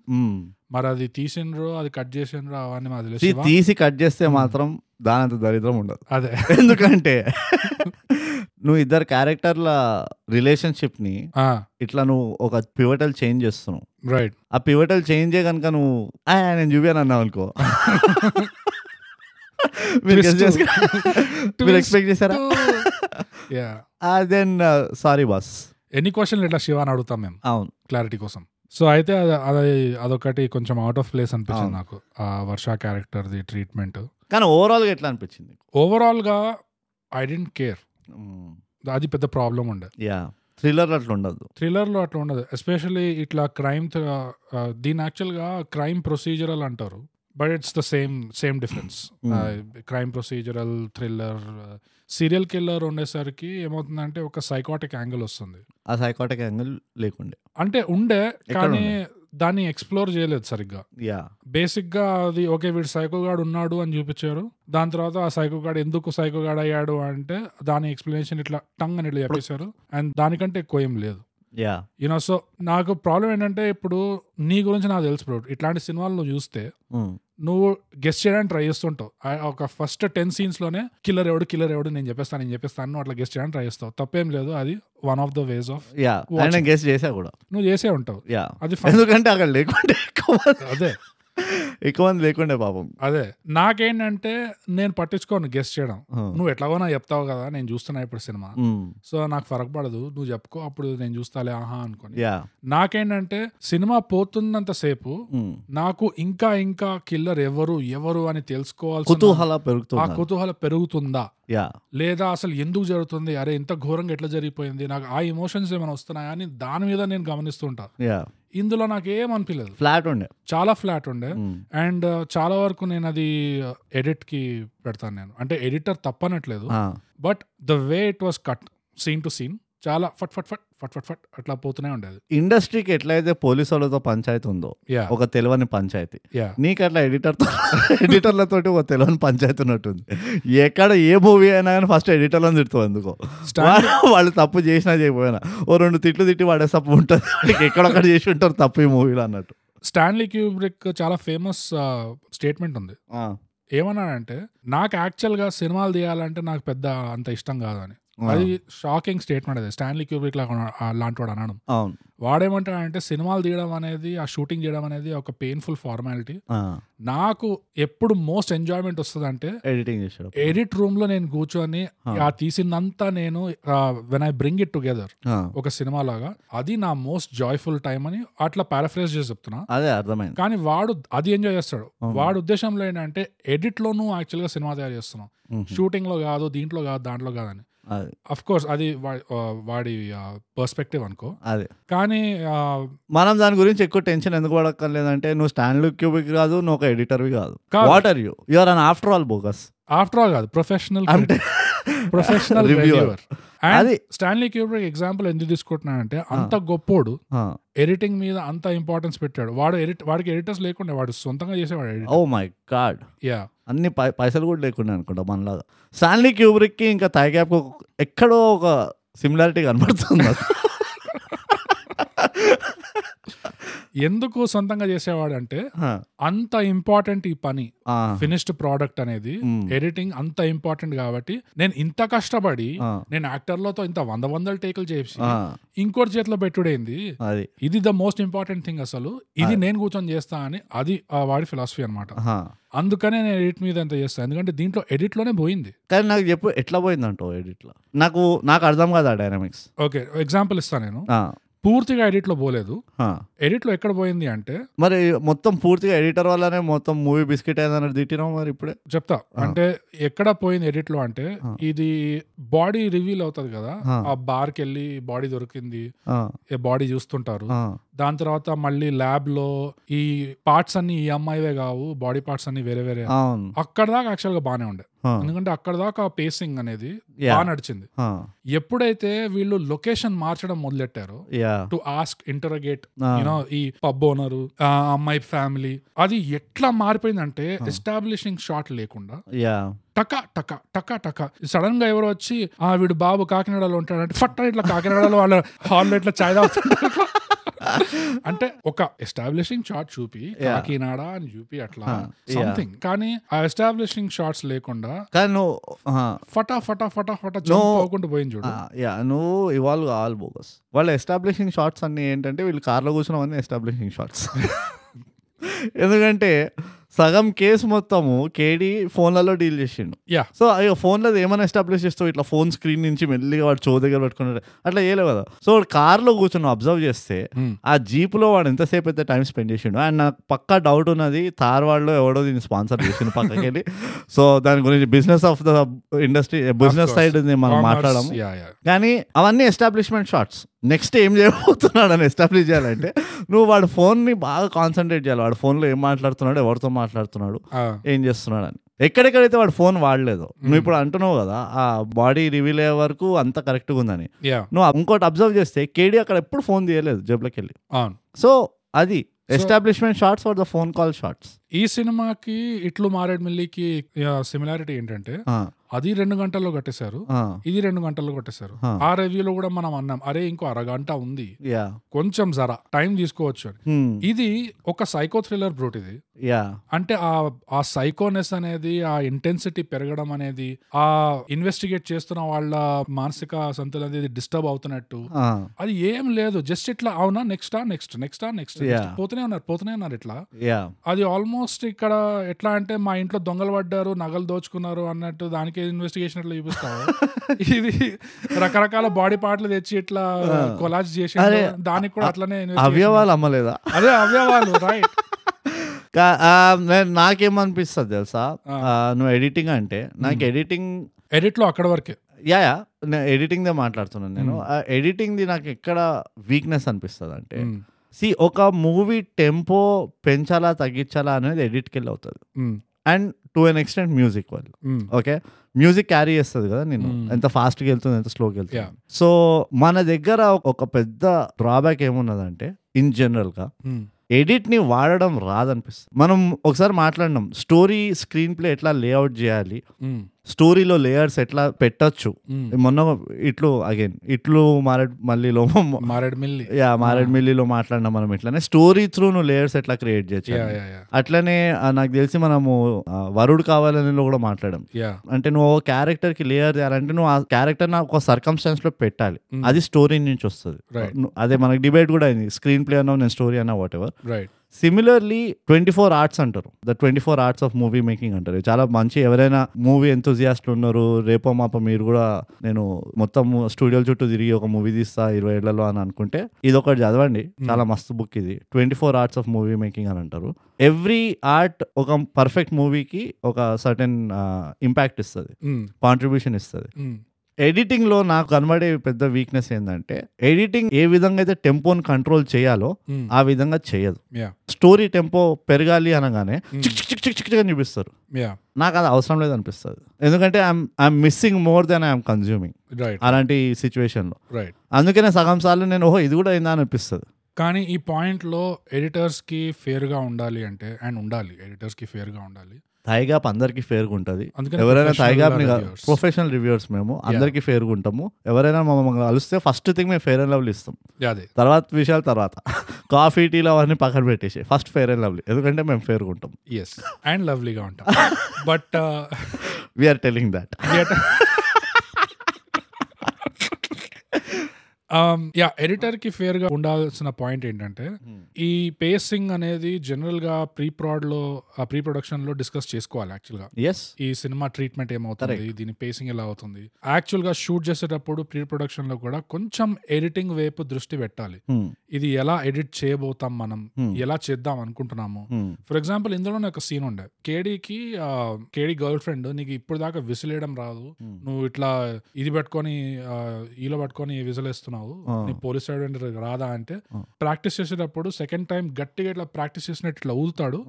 [SPEAKER 2] మరి అది తీసిండ్రు అది కట్ చేసిండ్రు అవన్నీ మాది?
[SPEAKER 1] తీసి కట్ చేస్తే మాత్రం దానంత దరిద్రం ఉండదు.
[SPEAKER 2] అదే.
[SPEAKER 1] ఎందుకంటే నువ్వు ఇద్దరు క్యారెక్టర్ల
[SPEAKER 2] రిలేషన్షిప్ని
[SPEAKER 1] ఇట్లా నువ్వు ఒక పివటల్ చేంజ్ చేస్తున్నావు.
[SPEAKER 2] రైట్
[SPEAKER 1] ఆ పివటల్ చేంజే కనుక నువ్వు "ఆ, నేను చూపాను అన్నావు అనుకో. మీరు ఎక్స్పెక్ట్ చేశారా? దెన్ సారీ బాస్
[SPEAKER 2] ఎన్ని క్వశ్చన్లు ఇట్లా శివ అని అడుగుతాం మేము?
[SPEAKER 1] అవును.
[SPEAKER 2] క్లారిటీ కోసం. సో అయితే అది- అది అదొకటి కొంచెం అవుట్ ఆఫ్ ప్లేస్ అనిపించింది. నాకు ఆ వర్ష క్యారెక్టర్ది ట్రీట్మెంట్
[SPEAKER 1] కానీ ఓవరాల్గా ఎట్లా అనిపించింది?
[SPEAKER 2] ఓవరాల్గా ఐ డెంట్ కేర్. అది పెద్ద ప్రాబ్లం ఉండే.
[SPEAKER 1] యా థ్రిల్లర్ అట్లా ఉండదు
[SPEAKER 2] థ్రిల్లర్లో అట్లా ఉండదు ఎస్పెషల్లీ ఇట్లా క్రైమ్ దీని యాక్చువల్గా క్రైమ్ ప్రొసీజరల్ అంటారు but it's the same same difference. Crime procedural thriller serial killer ఉండేసరికి ఏమవుతుందంటే ఒక సైకాటిక్ యాంగిల్ వస్తుంది.
[SPEAKER 1] ఆ సైకాటిక్ యాంగిల్ లేకుండే.
[SPEAKER 2] అంటే ఉండే కానీ దాన్ని ఎక్స్ప్లోర్ చేయలేదు సరిగ్గా.
[SPEAKER 1] యా
[SPEAKER 2] బేసిక్గా అది ఓకే వీడు సైకోగాడ్ ఉన్నాడు అని చూపించారు. దాని తర్వాత ఆ సైకోగాడ్ ఎందుకు సైకోగాడ్ అయ్యాడు అంటే దాని ఎక్స్ప్లెనేషన్ ఇట్లా టంగ్ అని ఇట్లా చెప్పేశారు. అండ్ దానికంటే ఎక్కువ ఏం లేదు.
[SPEAKER 1] యా
[SPEAKER 2] యూనో సో నాకు ప్రాబ్లం ఏంటంటే ఇప్పుడు నీ గురించి నాకు తెలుసు బ్రో ఇట్లాంటి సినిమాలు నువ్వు చూస్తే
[SPEAKER 1] మ్మ్.
[SPEAKER 2] నువ్వు గెస్ట్ చేయడానికి ట్రై చేస్తుంటావు. ఒక ఫస్ట్ టెన్ సీన్స్లోనే కిల్లర్ ఎవడు కిల్లర్ ఎవడు నేను చెప్పేస్తాను నేను చెప్పేస్తాను నువ్వు అట్లా గెస్ట్ చేయడానికి ట్రై చేస్తావు. తప్పేం లేదు అది one of the ways of
[SPEAKER 1] guessed చేసా కూడా.
[SPEAKER 2] నువ్వు చేసే ఉంటావు.
[SPEAKER 1] యా
[SPEAKER 2] అది.
[SPEAKER 1] ఎందుకంటే అక్కడ మంది
[SPEAKER 2] అదే.
[SPEAKER 1] ఎక్కువ మంది లేకుండే పాపం.
[SPEAKER 2] అదే. నాకేంటంటే నేను పట్టించుకోను గెస్ట్ చేయడం. నువ్వు ఎట్లాగో నాకు చెప్తావు కదా నేను చూస్తున్నా ఇప్పుడు సినిమా. సో నాకు ఫరక్ పడదు నువ్వు చెప్పుకో అప్పుడు నేను చూస్తాలే ఆహా అనుకొని. నాకేంటంటే సినిమా పోతున్నంత సేపు. నాకు ఇంకా ఇంకా కిల్లర్ ఎవరు ఎవరు అని తెలుసుకోవాల్సిన
[SPEAKER 1] కుతూహల
[SPEAKER 2] ఆ
[SPEAKER 1] పెరుగుతుంది
[SPEAKER 2] కుతూహలం పెరుగుతుందా?
[SPEAKER 1] యా.
[SPEAKER 2] లేదా అసలు ఎందుకు జరుగుతుంది? అరే ఇంత ఘోరంగా ఎట్లా జరిగిపోయింది? నాకు ఆ ఎమోషన్స్ ఏమైనా వస్తున్నాయా అని దాని మీద నేను గమనిస్తుంటా. ఇందులో నాకు ఏం అనిపించలేదు
[SPEAKER 1] ఫ్లాట్ ఉండే.
[SPEAKER 2] చాలా ఫ్లాట్ ఉండే. అండ్ చాలా వరకు నేను అది ఎడిట్కి పెడతాను నేను. అంటే editor తప్పనట్లేదు. But the way it was cut scene to scene. చాలా ఫట్ ఫట్ ఫట్ ఫట్ ఫట్ ఫట్ అట్లా పోతూనే ఉండేది.
[SPEAKER 1] ఇండస్ట్రీకి ఎట్లయితే పోలీసు వాళ్ళతో పంచాయతీ ఉందో
[SPEAKER 2] యా.
[SPEAKER 1] ఒక తెలియని పంచాయతీ.
[SPEAKER 2] యా.
[SPEAKER 1] నీకు అట్లా ఎడిటర్తో ఎడిటర్లతోటి ఒక తెలియని పంచాయతీ ఉన్నట్టుంది. ఎక్కడ ఏ మూవీ అయినా కానీ ఫస్ట్ ఎడిటర్లను తిడుతావు ఎందుకో? వాళ్ళు తప్పు చేసినా చేయకపోయినా. ఓ రెండు తిట్లు తిట్టి వాడే తప్పు ఉంటుంది. ఎక్కడొక్కడ చేసి ఉంటారు తప్పు ఈ మూవీలో అన్నట్టు.
[SPEAKER 2] స్టాన్లీ క్యూబ్రిక్ చాలా ఫేమస్ స్టేట్మెంట్ ఉంది. ఏమన్నాడంటే నాకు యాక్చువల్గా సినిమాలు తీయాలంటే నాకు పెద్ద అంత ఇష్టం కాదని అది షాకింగ్ స్టేట్మెంట్ అది. స్టాన్లీ క్యూబ్రిక్ లాంటి వాడు అనడం.
[SPEAKER 1] అవును.
[SPEAKER 2] వాడేమంటాడంటే సినిమాలు తీయడం అనేది ఆ షూటింగ్ చేయడం అనేది ఒక పెయిన్ఫుల్ ఫార్మాలిటీ నాకు ఎప్పుడు మోస్ట్ ఎంజాయ్మెంట్ వస్తుంది అంటే
[SPEAKER 1] ఎడిటింగ్
[SPEAKER 2] ఎడిట్ రూమ్లో నేను కూర్చొని
[SPEAKER 1] ఆ.
[SPEAKER 2] తీసిందంతా నేను when I bring it together ఒక సినిమా లాగా అది నా మోస్ట్ జాయ్ఫుల్ టైం అని అట్లా పారాఫ్రేజ్ చేసి చెప్తున్నా.
[SPEAKER 1] అదే అర్థమైంది.
[SPEAKER 2] కానీ వాడు అది ఎంజాయ్ చేస్తాడు. వాడు ఉద్దేశంలో ఏంటంటే ఎడిట్ లోను యాక్చువల్గా సినిమా తయారు చేస్తున్నాం.
[SPEAKER 1] మ్మ్.
[SPEAKER 2] షూటింగ్లో కాదు దీంట్లో కాదు దాంట్లో కాదని అఫ్ కోర్స్ అది వాడి పర్స్పెక్టివ్ అనుకో.
[SPEAKER 1] అదే.
[SPEAKER 2] కానీ
[SPEAKER 1] మనం దాని గురించి ఎక్కువ టెన్షన్ ఎందుకు పడక్కర్లేదంటే నువ్వు స్టాండ్ క్యూబిక్ కాదు నువ్వు ఒక ఎడిటర్వి కాదు. What are you you're an after all bogus
[SPEAKER 2] after all కాదు ప్రొఫెషనల్
[SPEAKER 1] అంటే
[SPEAKER 2] ప్రొఫెషనల్. రివ్యూవర్
[SPEAKER 1] అది.
[SPEAKER 2] స్టాన్లీ క్యూబ్రిక్ ఎగ్జాంపుల్ ఎందుకు తీసుకుంటున్నానంటే అంత గొప్పోడు ఎడిటింగ్ మీద అంత ఇంపార్టెన్స్ పెట్టాడు. వాడు ఎడిట్ వాడికి ఎడిటర్స్ లేకుండా వాడు సొంతంగా చేసేవాడు
[SPEAKER 1] ఓ మై గాడ్
[SPEAKER 2] యా
[SPEAKER 1] అన్ని పై- పైసలు కూడా లేకుండా అనుకుంటా మనలాగా. స్టాన్లీ క్యూబ్రిక్కి ఇంకా థై క్యాప్ ఎక్కడో ఒక సిమిలారిటీ కనబడుతుంది నాకు.
[SPEAKER 2] ఎందుకు సొంతంగా చేసేవాడు అంటే అంత ఇంపార్టెంట్ ఈ పని ఫినిష్డ్ ప్రోడక్ట్ అనేది. ఎడిటింగ్ అంత ఇంపార్టెంట్ కాబట్టి నేను ఇంత కష్టపడి నేను యాక్టర్లతో ఇంత వంద వందల టేకులు చేసి ఇంకోటి చేతిలో పెట్టుడేంది? ఇది ద మోస్ట్ ఇంపార్టెంట్ థింగ్ అసలు. ఇది నేను కూర్చొని చేస్తా అని అది ఆ వాడి ఫిలాసఫీ అనమాట. అందుకనే నేను ఎడిట్ మీద ఎంత చేస్తాను ఎందుకంటే దీంట్లో ఎడిట్లోనే పోయింది.
[SPEAKER 1] కానీ నాకు చెప్పు ఎట్లా పోయిందంటో ఎడిట్లో. నాకు నాకు అర్థం కాదు ఆ డైనామిక్స్.
[SPEAKER 2] ఓకే ఎగ్జాంపుల్ ఇస్తాను నేను. పూర్తిగా ఎడిట్లో పోలేదు. ఎడిట్లో ఎక్కడ పోయింది అంటే
[SPEAKER 1] మరి మొత్తం పూర్తిగా ఎడిటర్ వల్లనే మొత్తం మూవీ బిస్కెట్ అయిందని తిట్టినాం మరి ఇప్పుడే?
[SPEAKER 2] చెప్తా. అంటే ఎక్కడ పోయింది ఎడిట్లో అంటే. ఇది బాడీ రివీల్ అవుతుంది కదా
[SPEAKER 1] ఆ.
[SPEAKER 2] ఆ బార్కి వెళ్ళి బాడీ దొరికింది బాడీ చూస్తుంటారు దాని తర్వాత మళ్ళీ ల్యాబ్లో ఈ పార్ట్స్ అన్ని ఈ అమ్మాయివే కావు బాడీ పార్ట్స్ అన్ని వేరే వేరే. అక్కడ దాకా యాక్చువల్గా బానే ఉండే. ఎందుకంటే అక్కడ దాకా పేసింగ్ అనేది. బాగా నడిచింది. ఎప్పుడైతే వీళ్ళు లొకేషన్ మార్చడం మొదలెట్టారో to ask interrogate you know ఈ పబ్ ఓనరు అమ్మాయి ఫ్యామిలీ అది ఎట్లా మారిపోయిందంటే ఎస్టాబ్లిషింగ్ షాట్ లేకుండా టక టక టక టక. సడన్గా ఎవరు వచ్చి ఆ వీడు బాబు కాకినాడలో ఉంటాడంటే ఫట్ ఇట్లా కాకినాడలో వాళ్ళ హాల్లో ఇట్లా చాయ్ తాగుతుంటారు. అంటే ఒక ఎస్టాబ్లిషింగ్ షాట్ చూపి. కాకినాడ అని చూపి అట్లా. సంథింగ్ కానీ ఆ ఎస్టాబ్లిషింగ్ షాట్స్ లేకుండా
[SPEAKER 1] కానీ నువ్వు
[SPEAKER 2] ఫటా ఫటా ఫటా ఫటా. పోకుండా పోయింది చూడు
[SPEAKER 1] యా నువ్వు ఇవాల్వ్ కావాలి బోగస్ వాళ్ళ ఎస్టాబ్లిషింగ్ షార్ట్స్ అన్ని ఏంటంటే వీళ్ళు కార్లో కూర్చున్నామని ఎస్టాబ్లిషింగ్ షార్ట్స్ ఎందుకంటే సగం కేసు మొత్తము కేడీ ఫోన్లలో డీల్ చేసిండు.
[SPEAKER 2] యా.
[SPEAKER 1] సో అయ్యో ఫోన్లో ఏమైనా ఎస్టాబ్లిష్ చేస్తావు? ఇట్లా ఫోన్ స్క్రీన్ నుంచి మెల్లిగా వాడు చో దగ్గర పెట్టుకున్నాడు అట్లా చేయలేవు కదా. సో వాడు కార్లో కూర్చొని అబ్జర్వ్ చేస్తే ఆ జీప్లో వాడు ఎంతసేపు అయితే టైం స్పెండ్ చేసిండు అండ్ నాకు పక్కా డౌట్ ఉన్నది తార్వాడ్లో ఎవడో దీన్ని స్పాన్సర్ చేసిండు పక్కకి వెళ్ళి సో దాని గురించి business of the industry business. Side మనం మాట్లాడము. కానీ అవన్నీ ఎస్టాబ్లిష్మెంట్ షార్ట్స్ నెక్స్ట్ ఏం చేయబోతున్నాడు అని ఎస్టాబ్లిష్ చేయాలంటే నువ్వు వాడి ఫోన్ని బాగా కాన్సన్ట్రేట్ చేయాలి. వాడి ఫోన్లో ఏం మాట్లాడుతున్నాడు ఎవరితో మాట్లాడుతున్నాడు ఏం చేస్తున్నాడు అని ఎక్కడెక్కడైతే వాడు ఫోన్ వాడలేదు నువ్వు ఇప్పుడు అంటున్నావు కదా ఆ బాడీ రివీల్ అయ్యే వరకు అంత కరెక్ట్గా ఉందని. నువ్వు ఇంకోటి అబ్జర్వ్ చేస్తే కేడీ అక్కడ ఎప్పుడు ఫోన్ తీయలేదు జేబులోకి వెళ్ళి. సో అది establishment shots for the phone call shots
[SPEAKER 2] ఈ సినిమాకి ఇట్లు మారేడుమిల్లికి సిమిలారిటీ ఏంటంటే అది రెండు గంటల్లో కట్టేశారు ఇది రెండు గంటల్లో కొట్టేశారు. ఆ. రివ్యూలో కూడా మనం అన్నాం అరే ఇంకో అరగంట ఉంది. కొంచెం జరా టైం తీసుకోవచ్చు అని. ఇది ఒక సైకో థ్రిల్లర్ బ్రూట్ ఇది.
[SPEAKER 1] యా
[SPEAKER 2] అంటే ఆ ఆ సైకోనెస్ అనేది ఆ ఇంటెన్సిటీ పెరగడం అనేది ఆ ఇన్వెస్టిగేట్ చేస్తున్న వాళ్ళ మానసిక సంతులన అనేది డిస్టర్బ్ అవుతున్నట్టు. అది ఏం లేదు. జస్ట్ ఇట్లా అవునా? Next next next next. పోతూనే ఉన్నారు పోతూనే ఉన్నారు ఇట్లా. అది ఆల్మోస్ట్ ఇక్కడ ఎట్లా అంటే మా ఇంట్లో దొంగలు పడ్డారు నగలు దోచుకున్నారు అన్నట్టు దానికి ఇన్వెస్టిగేషన్ అట్లా చూపిస్తావు? ఇది రకరకాల బాడీ పార్ట్లు తెచ్చి ఇట్లా కొలాజ్ చేసి దానికి కూడా అట్లనే.
[SPEAKER 1] అవయవాలు అమ్మలేదా?
[SPEAKER 2] అదే అవయవాలు రైట్
[SPEAKER 1] నాకేమనిపిస్తుంది తెలుసా? నువ్వు ఎడిటింగ్ అంటే నాకు ఎడిటింగ్
[SPEAKER 2] ఎడిట్లో అక్కడ వరకే.
[SPEAKER 1] యా యా నేను ఎడిటింగ్ దే మాట్లాడుతున్నాను నేను. ఆ ఎడిటింగ్ ది నాకు ఎక్కడ వీక్నెస్ అనిపిస్తుంది అంటే సి ఒక మూవీ టెంపో పెంచాలా తగ్గించాలా అనేది ఎడిట్కి వెళ్ళి అవుతుంది and to an extent music వాళ్ళు ఓకే? మ్యూజిక్ క్యారీ చేస్తుంది కదా నేను. ఎంత ఫాస్ట్గా వెళ్తుంది ఎంత స్లోగా వెళ్తుంది. సో మన దగ్గర ఒక పెద్ద డ్రాబ్యాక్ ఏమున్నదంటే ఇన్ జనరల్గా ఎడిట్ని వాడడం రాదనిపిస్తుంది. మనం ఒకసారి మాట్లాడినాం స్టోరీ స్క్రీన్ ప్లే ఎట్లా లేఅవుట్ చేయాలి? స్టోరీలో లేయర్స్ ఎట్లా పెట్టచ్చు. మొన్న ఇట్లు అగైన్ ఇట్లు మారేడ్ మళ్ళీలో
[SPEAKER 2] మారేడుమిల్లి
[SPEAKER 1] యా మారేడ్ మిల్లీలో మాట్లాడినాం మనం ఇట్లానే. స్టోరీ త్రూ నువ్వు లేయర్స్ ఎట్లా క్రియేట్ చేయొచ్చు అట్లనే నాకు తెలిసి మనము వరుడు కావాలని కూడా మాట్లాడాం.
[SPEAKER 2] యా.
[SPEAKER 1] అంటే నువ్వు క్యారెక్టర్కి లేయర్ చేయాలంటే నువ్వు ఆ క్యారెక్టర్ నా ఒక సర్కమ్స్టాన్స్లో పెట్టాలి. అది స్టోరీ నుంచి వస్తుంది. అదే మనకి డిబేట్ కూడా అయింది. స్క్రీన్ ప్లే అన్నా నేను స్టోరీ అన్నా whatever
[SPEAKER 2] right
[SPEAKER 1] similarly twenty four arts అంటారు. The twenty four arts of movie making అంటారు చాలా మంచి ఎవరైనా మూవీ ఎంతోజియాస్ట్లు ఉన్నారు రేపో మాప మీరు కూడా నేను మొత్తం స్టూడియోల చుట్టూ తిరిగి ఒక మూవీ తీస్తా ఇరవై ఏళ్ళలో అని అనుకుంటే ఇది ఒకటి చదవండి చాలా మస్తు బుక్ ఇది. Twenty four arts of movie making అని అంటారు. ఎవ్రీ ఆర్ట్ ఒక పర్ఫెక్ట్ మూవీకి ఒక సర్టెన్ ఇంపాక్ట్ ఇస్తుంది. కాంట్రిబ్యూషన్ ఇస్తుంది. ఎడిటింగ్లో నాకు కనబడే పెద్ద వీక్నెస్ ఏంటంటే ఎడిటింగ్ ఏ విధంగా అయితే టెంపోని కంట్రోల్ చేయాలో ఆ విధంగా చేయదు. స్టోరీ టెంపో పెరగాలి అనగానే చిక్ చిక్ చిక్ చిక్ అని చూపిస్తారు. నాకు అది అవసరం లేదు అనిపిస్తుంది ఎందుకంటే I'm missing more than I'm consuming
[SPEAKER 2] right
[SPEAKER 1] అలాంటి సిచ్యువేషన్లో
[SPEAKER 2] రైట్
[SPEAKER 1] అందుకనే సగం సార్లు నేను ఓహో ఇది కూడా అయిందా అని అనిపిస్తుంది.
[SPEAKER 2] కానీ ఈ పాయింట్లో ఎడిటర్స్కి ఫేర్గా ఉండాలి అంటే అండ్ ఉండాలి ఎడిటర్స్కి ఫేర్గా ఉండాలి.
[SPEAKER 1] థైగాప్ అందరికి ఫేర్గా ఉంటుంది ఎవరైనా
[SPEAKER 2] reviewers.
[SPEAKER 1] ప్రొఫెషనల్ రివ్యూవర్స్ మేము. అందరికి ఫేర్గా ఉంటాము ఎవరైనా మమ్మల్ని కలిస్తే ఫస్ట్ థింగ్ మేము ఫేర్ అండ్ లవ్లీ ఇస్తాం తర్వాత విషయాలు తర్వాత. కాఫీ టీలో అవన్నీ పక్కన పెట్టేసి ఫస్ట్ ఫేర్ అండ్ లవ్లీ ఎందుకంటే మేము ఫేర్గా ఉంటాం.
[SPEAKER 2] ఎస్ అండ్ లవ్లీగా ఉంటాం but
[SPEAKER 1] we're telling that
[SPEAKER 2] yeah ఎడిటర్కి ఫేర్గా ఉండాల్సిన పాయింట్ ఏంటంటే ఈ పేసింగ్ అనేది జనరల్గా ప్రీ ప్రాడ్లో ప్రీ ప్రొడక్షన్లో డిస్కస్ చేసుకోవాలి
[SPEAKER 1] యాక్చువల్గా
[SPEAKER 2] ఈ సినిమా ట్రీట్మెంట్ ఏమవుతుంది దీని పేసింగ్ ఎలా అవుతుంది. యాక్చువల్గా షూట్ చేసేటప్పుడు ప్రీ ప్రొడక్షన్లో కూడా కొంచెం ఎడిటింగ్ వైపు దృష్టి పెట్టాలి. ఇది ఎలా ఎడిట్ చేయబోతాం మనం ఎలా చేద్దాం అనుకుంటున్నాము. ఫర్ ఎగ్జాంపుల్ ఇందులోనే ఒక సీన్ ఉండే. కేడీకి కేడీ గర్ల్ ఫ్రెండ్ నీకు ఇప్పుడు దాకా విసిలేయడం రాదు. నువ్వు ఇట్లా ఇది పెట్టుకొని ఈలో పట్టుకొని విసిలేస్తున్నావు. నీ పోలీస్ సైడ్ రాదా అంటే ప్రాక్టీస్ చేసేటప్పుడు సెకండ్ టైం గట్టిగా ఇట్లా ప్రాక్టీస్ చేసినట్టు ఇట్లా ఊదుతాడు.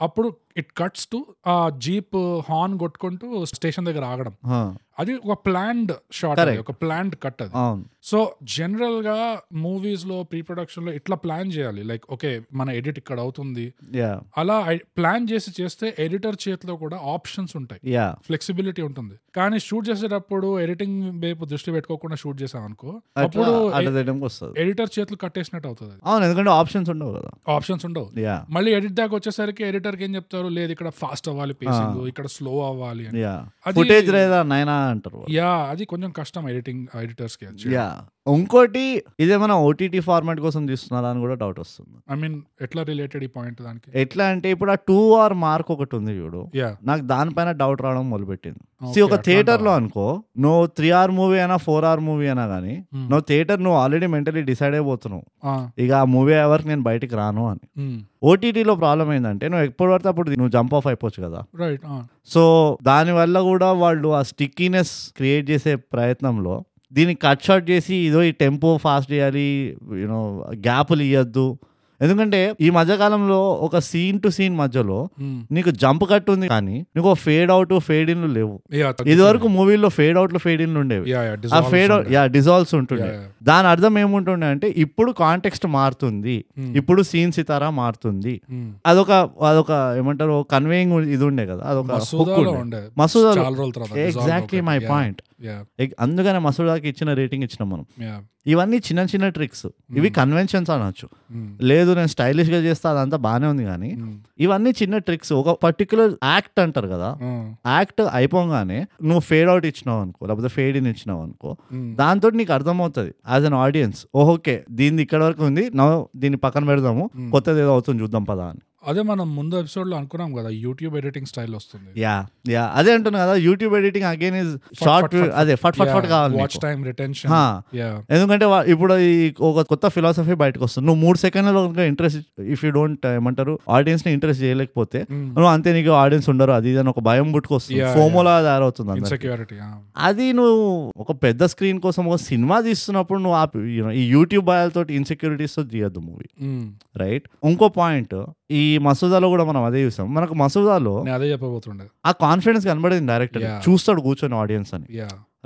[SPEAKER 2] అప్పుడు ఇట్ కట్స్ టు ఆ జీప్ హార్న్ కొట్టుకుంటూ స్టేషన్ దగ్గర ఆగడం. అది ఒక ప్లాన్డ్ షాట్
[SPEAKER 1] Correct.
[SPEAKER 2] ఒక ప్లాన్డ్ కట్ అది. సో జనరల్గా మూవీస్లో ప్రీ ప్రొడక్షన్లో ఇట్లా ప్లాన్ చేయాలి. లైక్ ఓకే మన ఎడిట్ ఇక్కడ అవుతుంది. అలా ప్లాన్ చేసి చేస్తే ఎడిటర్ చేతిలో కూడా ఆప్షన్స్ ఉంటాయి.
[SPEAKER 1] యా.
[SPEAKER 2] ఫ్లెక్సిబిలిటీ ఉంటుంది. కానీ షూట్ చేసేటప్పుడు ఎడిటింగ్ వైపు దృష్టి పెట్టుకోకుండా షూట్ చేసాం అనుకో
[SPEAKER 1] అప్పుడు
[SPEAKER 2] ఎడిటర్ చేతులు కట్టేసినట్టు అవుతుంది
[SPEAKER 1] అవును ఎందుకంటే ఆప్షన్స్ ఉండవు కదా.
[SPEAKER 2] ఆప్షన్స్ ఉండవు. మళ్ళీ ఎడిట్ దాకా వచ్చేసరికి ఎడిటర్కి ఏం చెప్తారు? చెప్తారు లేదు ఇక్కడ ఫాస్ట్ అవ్వాలి పేసింగ్ ఇక్కడ స్లో అవ్వాలి
[SPEAKER 1] ఫుటేజ్ లేదా నైనా అంటారు.
[SPEAKER 2] యా అది కొంచెం కష్టం ఎడిటింగ్ ఎడిటర్స్కి
[SPEAKER 1] యా ఇంకోటి ఇదేమైనా ఓటీటీ ఫార్మాట్ కోసం తీస్తున్నారా అని కూడా డౌట్ వస్తుంది.
[SPEAKER 2] ఐ మీన్ ఎట్లా రిలేటెడ్ ఈ పాయింట్ దానికి?
[SPEAKER 1] ఎట్లా అంటే ఇప్పుడు ఆ టూ ఆర్ మార్క్ ఒకటి ఉంది చూడు. నాకు దానిపైన డౌట్ రావడం మొదలుపెట్టింది. ఒక
[SPEAKER 2] అట్లా
[SPEAKER 1] థియేటర్లో
[SPEAKER 2] అంటావా?
[SPEAKER 1] అనుకో నువ్వు త్రీ అవర్ మూవీ అయినా ఫోర్ అవర్ మూవీ అయినా కానీ
[SPEAKER 2] Hmm.
[SPEAKER 1] నువ్వు థియేటర్ నువ్వు ఆల్రెడీ మెంటలీ డిసైడ్ అయిపోతున్నావు. ఇక ఆ మూవీ ఎవరికి నేను బయటికి రాను అని. ఓటీటీలో ప్రాబ్లం ఏంటంటే నువ్వు ఎప్పుడు పడితే అప్పుడు నువ్వు జంప్ ఆఫ్ అయిపోవచ్చు కదా. సో దానివల్ల కూడా వాళ్ళు ఆ స్టిక్కీనెస్ క్రియేట్ చేసే ప్రయత్నంలో దీన్ని కట్ షాట్ చేసి ఇదో ఈ టెంపో ఫాస్ట్ చేయాలి యూనో గ్యాపులు ఇవ్వద్దు ఎందుకంటే ఈ మధ్యకాలంలో ఒక సీన్ టు సీన్ మధ్యలో నీకు జంప్ కట్ ఉంది కానీ నీకు ఫేడ్ అవుట్ ఫేడ్ ఇన్లు లేవు. ఇది వరకు మూవీలో ఫేడ్ అవుట్లు ఫేడ్ ఇన్లు ఉండేవి. ఆ ఫేడ్ అవుట్ యా డిజాల్వ్స్ ఉంటుండే. దాని అర్థం ఏముంటుండే అంటే ఇప్పుడు కాంటెక్స్ట్ మారుతుంది. ఇప్పుడు సీన్ సితారా మారుతుంది. అదొక అదొక ఏమంటారు కన్వేయింగ్ ఇది ఉండే కదా అదొక
[SPEAKER 2] తర్వాత
[SPEAKER 1] ఎగ్జాక్ట్లీ మై పాయింట్ అందుకనే మసూదాకి ఇచ్చిన రేటింగ్ ఇచ్చినాం మనం. ఇవన్నీ చిన్న చిన్న ట్రిక్స్ ఇవి కన్వెన్షన్స్ అనొచ్చు. లేదు నేను స్టైలిష్గా చేస్తా అదంతా బానే ఉంది కానీ ఇవన్నీ చిన్న ట్రిక్స్ ఒక పర్టికులర్ యాక్ట్ అంటారు కదా. యాక్ట్ అయిపోగానే నువ్వు ఫేడ్ అవుట్ ఇచ్చినావు అనుకో లేకపోతే ఫేడ్ ఇన్ ఇచ్చినావు అనుకో దాంతో నీకు అర్థమవుతుంది యాజ్ అన్ ఆడియన్స్ ఓకే దీన్ని ఇక్కడ వరకు ఉంది. నా దీన్ని పక్కన పెడదాము. కొత్తది ఏదో అవుతుంది చూద్దాం పదా అని.
[SPEAKER 2] అదే మనం ముందు ఎపిసోడ్లో అనుకున్నాం కదా యూట్యూబ్ ఎడిటింగ్ స్టైల్ వస్తుంది.
[SPEAKER 1] యా యా అదే అంటున్నా కదా YouTube editing again is short అదే ఫట్ ఫట్ ఫట్ కావాలి
[SPEAKER 2] వాచ్. టైం రిటెన్షన్
[SPEAKER 1] ఎందుకంటే ఇప్పుడు ఈ ఒక కొత్త ఫిలాసఫీ బయటకు వస్తుంది నువ్వు మూడు సెకండ్లలో ఇంట్రెస్ట్ ఇఫ్ యూ డోంట్ ఏమంటారు ఆడియన్స్ని ఇంట్రెస్ట్ చేయలేకపోతే నువ్వు అంతే నీకు ఆడియన్స్ ఉండరు. అది ఇది అని ఒక భయం పుట్టుకొస్తుంది. ఫోమోలా తయారవుతుంది అది నువ్వు ఒక పెద్ద స్క్రీన్ కోసం ఒక సినిమా తీస్తున్నప్పుడు నువ్వు ఈ యూట్యూబ్ బాయలతో ఇన్సెక్యూరిటీస్తో తీయద్దు మూవీ రైట్ ఇంకో పాయింట్ ఈ మసూదాలో కూడా మనం అదే చూసాం. మనకు మసూదాలో
[SPEAKER 2] అదే చెప్పబోతుండే
[SPEAKER 1] ఆ కాన్ఫిడెన్స్ కనబడింది డైరెక్టర్
[SPEAKER 2] Yeah.
[SPEAKER 1] చూస్తాడు కూర్చొని ఆడియన్స్ అని.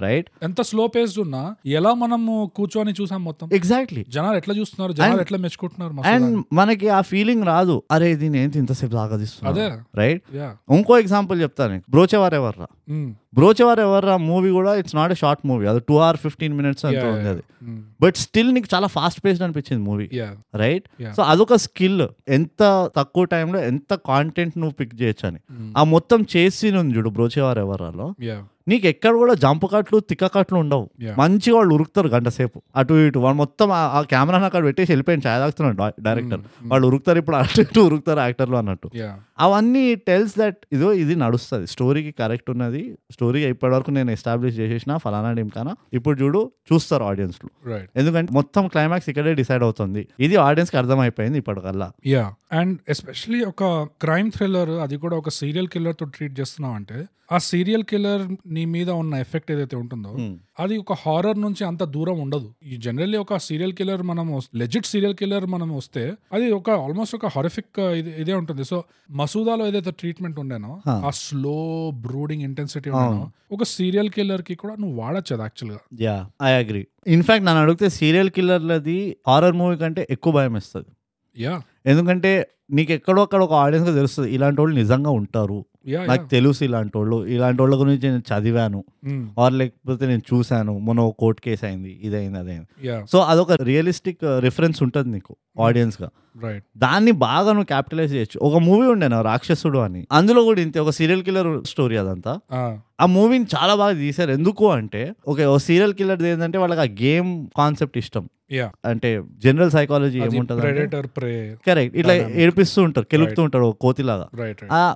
[SPEAKER 1] రైట్
[SPEAKER 2] ఎంత స్లో పేస్డ్ ఉన్నా ఎలా మనము కూర్చొని చూసాం మొత్తం?
[SPEAKER 1] ఎగ్జాక్ట్లీ
[SPEAKER 2] జనాలు ఎట్లా చూస్తున్నారు? జనాలు ఎట్లా మెచ్చుకుంటున్నారు
[SPEAKER 1] అండ్. మనకి ఆ ఫీలింగ్ రాదు. అరే దీని ఏంటి ఇంతసేపు
[SPEAKER 2] అదే.
[SPEAKER 1] సాగదిస్తున్నా రైట్ ఇంకో ఎగ్జాంపుల్ చెప్తాను బ్రోచేవార్ ఎవర్రా? బ్రోచేవార్ ఎవర్రా? మూవీ కూడా it's not a short movie అది టూ అవర్ ఫిఫ్టీన్ మినిట్స్ అంత ఉంది అది బట్ స్టిల్ నీకు చాలా ఫాస్ట్ పేస్డ్ అనిపించింది మూవీ రైట్. సో అదొక స్కిల్ ఎంత తక్కువ టైంలో ఎంత కాంటెంట్ నువ్వు పిక్ చేయొచ్చు అని. ఆ మొత్తం చేసి ఉంది చూడు బ్రోచేవార్ ఎవరాలో
[SPEAKER 2] యా
[SPEAKER 1] నీకు ఎక్కడ కూడా జంప్ కట్లు తిక్క కట్లు ఉండవు. మంచిగా వాళ్ళు ఉరుకుతారు గంట సేపు. అటు ఇటు. వాళ్ళు మొత్తం ఆ- కెమెరాని అక్కడ పెట్టేసి వెళ్ళిపోయింది ఛాయ్ తాగుతున్నాడు డైరెక్టర్. వాళ్ళు ఉరుకుతారు ఇప్పుడు అటు ఇటు ఉరుకుతారు యాక్టర్లు అన్నట్టు. అవన్నీ టెల్స్ దట్ ఇదో ఇది నడుస్తుంది. స్టోరీకి కరెక్ట్ ఉన్నది. స్టోరీ ఇప్పటివరకు నేను ఎస్టాబ్లిష్ చేసేసిన ఫలానా టీంకానా ఇప్పుడు చూడు చూస్తారు ఆడియన్స్లు
[SPEAKER 2] రైట్
[SPEAKER 1] ఎందుకంటే మొత్తం క్లైమాక్స్ ఇక్కడే డిసైడ్ అవుతుంది. ఇది ఆడియన్స్కి అర్థమైపోయింది ఇప్పటికల్లా.
[SPEAKER 2] అండ్ ఎస్పెషలీ ఒక క్రైమ్ థ్రిల్లర్ అది కూడా ఒక సీరియల్ కిల్లర్తో ట్రీట్ చేస్తున్నావు అంటే ఆ సీరియల్ కిల్లర్ నీ మీద ఉన్న ఎఫెక్ట్ ఏదైతే ఉంటుందో. అది ఒక హారర్ నుంచి అంత దూరం ఉండదు. ఈ జనరల్లీ ఒక సీరియల్ కిల్లర్ మనం లెజిట్ సీరియల్ కిల్లర్ మనం వస్తే అది ఒక ఆల్మోస్ట్ ఒక హొరిఫిక్ ఇదే ఉంటుంది. సో మసూదాలో ఏదైతే ట్రీట్మెంట్ ఉండేనో. ఆ స్లో బ్రూడింగ్ ఇంటెన్సిటీ ఉండేనో ఒక సీరియల్ కిల్లర్కి కూడా నువ్వు వాడచ్చు అది యాక్చువల్గా
[SPEAKER 1] యా ఐ అగ్రి. ఇన్ఫాక్ట్ నన్ను అడిగితే సీరియల్ కిల్లర్లది హారర్ మూవీ కంటే ఎక్కువ భయం ఇస్తుంది ఎందుకంటే నీకు ఎక్కడో అక్కడ ఒక ఆడియన్స్గా తెలుస్తుంది ఇలాంటి వాళ్ళు నిజంగా ఉంటారు. నాకు తెలుసు ఇలాంటి వాళ్ళు ఇలాంటి వాళ్ళ గురించి నేను చదివాను. ఆర్ లేకపోతే నేను చూశాను. మొన్న ఒక కోర్ట్ కేసు అయింది ఇదైంది అదైంది సో అదొక రియలిస్టిక్ రిఫరెన్స్ ఉంటుంది నీకు ఆడియన్స్గా
[SPEAKER 2] రైట్
[SPEAKER 1] దాన్ని బాగా నువ్వు క్యాపిటలైజ్ చేయొచ్చు. ఒక మూవీ ఉండేనా రాక్షసుడు అని. అందులో కూడా ఇంతే ఒక సీరియల్ కిల్లర్ స్టోరీ అదంతా. ఆ. మూవీని చాలా బాగా తీశారు. ఎందుకు అంటే ఓకే ఓ సీరియల్ కిల్లర్ ఏంటంటే వాళ్ళకి ఆ గేమ్ కాన్సెప్ట్ ఇష్టం. అంటే జనరల్ సైకాలజీ ఏముంటుంది కరెక్ట్ ఇట్లా. ఏడిపిస్తూ ఉంటారు కెలుపుతూ ఉంటాడు ఒక కోతిలాగా.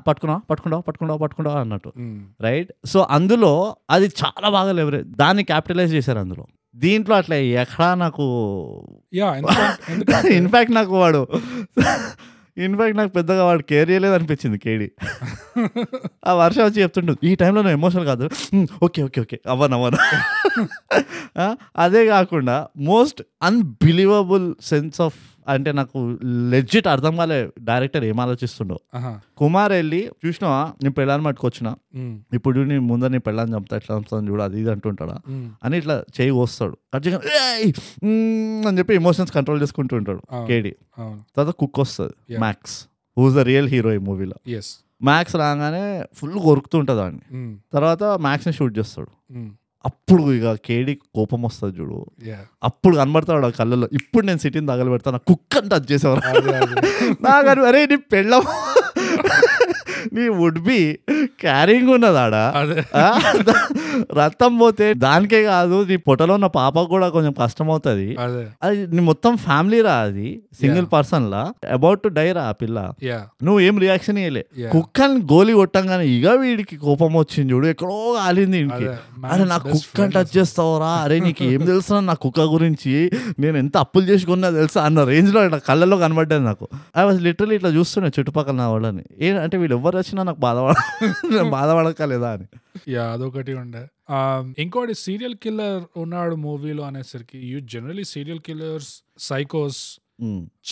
[SPEAKER 1] పట్టుకున్నావు? పట్టుకుంటావు పట్టుకుంటావు పట్టుకుంటావు అన్నట్టు. రైట్ సో అందులో అది చాలా బాగా లెవరేజ్ దాన్ని క్యాపిటలైజ్ చేశారు అందులో. దీంట్లో అట్లా ఎక్కడా నాకు ఇన్ఫాక్ట్ నాకు వాడు ఇన్ఫాక్ట్ నాకు పెద్దగా వాడు కేర్ చేయలేదు అనిపించింది కేడి ఆ వర్షం వచ్చి చెప్తుండు ఈ టైంలో నువ్వు ఎమోషనల్ కాదు. "హ్మ్, ఓకే ఓకే ఓకే అవ్వను అవ్వను. అదే కాకుండా మోస్ట్ అన్బిలీవబుల్ సెన్స్ ఆఫ్ అంటే నాకు లెజిట్ అర్థం కాలే. డైరెక్టర్ ఏం ఆలోచిస్తుండో. కుమార్ వెళ్ళి చూసినావా? నేను పెళ్ళాన్ని పట్టుకొచ్చిన. ఇప్పుడు నీ ముందర నీ పెళ్ళాన్ని చంపుతా ఎట్లా చంపుతాను చూడు అది ఇది అంటుంటాడా? అని ఇట్లా చేయి "ఏయ్! మ్మ్" అని చెప్పి ఎమోషన్స్ కంట్రోల్ చేసుకుంటూ ఉంటాడు. కేడి. తర్వాత కుక్ వస్తుంది. Max who's the real hero ఈ మూవీలో మ్యాక్స్ రాగానే ఫుల్ కొరుకుతూ ఉంటుంది వాడిని తర్వాత మ్యాక్స్ని షూట్ చేస్తాడు. అప్పుడు ఇక కేడి కోపం వస్తుంది చూడు. అప్పుడు కనబడతాడు ఆ కళ్ళలో ఇప్పుడు నేను సిటీని తగలబెడతాను కుక్క అని టచ్ చేసేవారు నాకు అరే నీ పెళ్ళం నీ వుడ్ బి క్యారింగ్ ఉన్నదాడా? రక్తం పోతే దానికే కాదు నీ పొట్టలో ఉన్న పాపకు కూడా కొంచెం కష్టం అవుతుంది
[SPEAKER 2] అదే
[SPEAKER 1] నీ మొత్తం ఫ్యామిలీ రా అది సింగిల్. పర్సన్ లా. అబౌట్ టు డై రా ఆ పిల్ల. నువ్వు ఏం రియాక్షన్
[SPEAKER 2] Yeah.
[SPEAKER 1] కుక్కని గోలి కొట్టంగానే ఇక వీడికి కోపం వచ్చింది చూడు ఎక్కడో కాలింది ఇంటికి అరే నా కుక్కని టచ్. చేస్తావురా? అరే నీకు ఏం తెలుసు నా కుక్క గురించి? నేను ఎంత అప్పులు చేసుకున్నా తెలుసా? అన్న రేంజ్లో ఇట్లా కళ్ళల్లో కనబడ్డది నాకు. ఐ వాజ్ లిటరలీ ఇట్లా చూస్తున్నా చుట్టుపక్కల నా వాళ్ళని. ఏ అంటే వీళ్ళు ఎవరు వచ్చినా నాకు బాధపడ బాధపడకలేదా అని.
[SPEAKER 2] యా అదొకటి ఉండే. ఇంకోటి సీరియల్ కిల్లర్ ఉన్నాడు మూవీలో అనేసరికి యూ జనరలీ సీరియల్ కిల్లర్స్ సైకోస్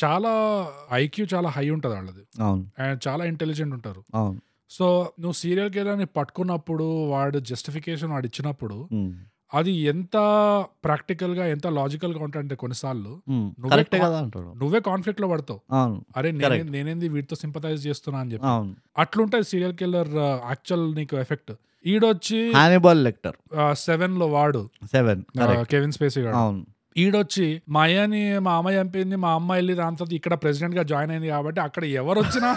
[SPEAKER 2] చాలా ఐక్యూ చాలా హై ఉంటుంది వాళ్ళది. అండ్ చాలా ఇంటెలిజెంట్ ఉంటారు. సో నువ్వు సీరియల్ కిల్లర్ని పట్టుకున్నప్పుడు వాడు జస్టిఫికేషన్ వాడు ఇచ్చినప్పుడు అది ఎంత ప్రాక్టికల్గా ఎంత లాజికల్గా ఉంటాయంటే కొన్నిసార్లు నువ్వే నువ్వే కాన్ఫ్లిక్ట్లో పడతావు అరే. నేనేంది వీటితో సింపతైజ్ చేస్తున్నా అని చెప్పి.
[SPEAKER 1] అవును.
[SPEAKER 2] అట్లుంటది సీరియల్ కిల్లర్ యాక్చువల్ నీకు ఎఫెక్ట్. ఈడొచ్చి
[SPEAKER 1] హానిబాల్ లెక్టర్
[SPEAKER 2] సెవెన్లో వాడు.
[SPEAKER 1] సెవెన్.
[SPEAKER 2] కెవిన్ స్పేసీ
[SPEAKER 1] అవును.
[SPEAKER 2] ఈడొచ్చి మా అయ్యని మా అమ్మ చంపింది మా అమ్మ వెళ్ళి దాని తర్వాత ఇక్కడ ప్రెసిడెంట్గా జాయిన్ అయింది కాబట్టి అక్కడ ఎవరు వచ్చినా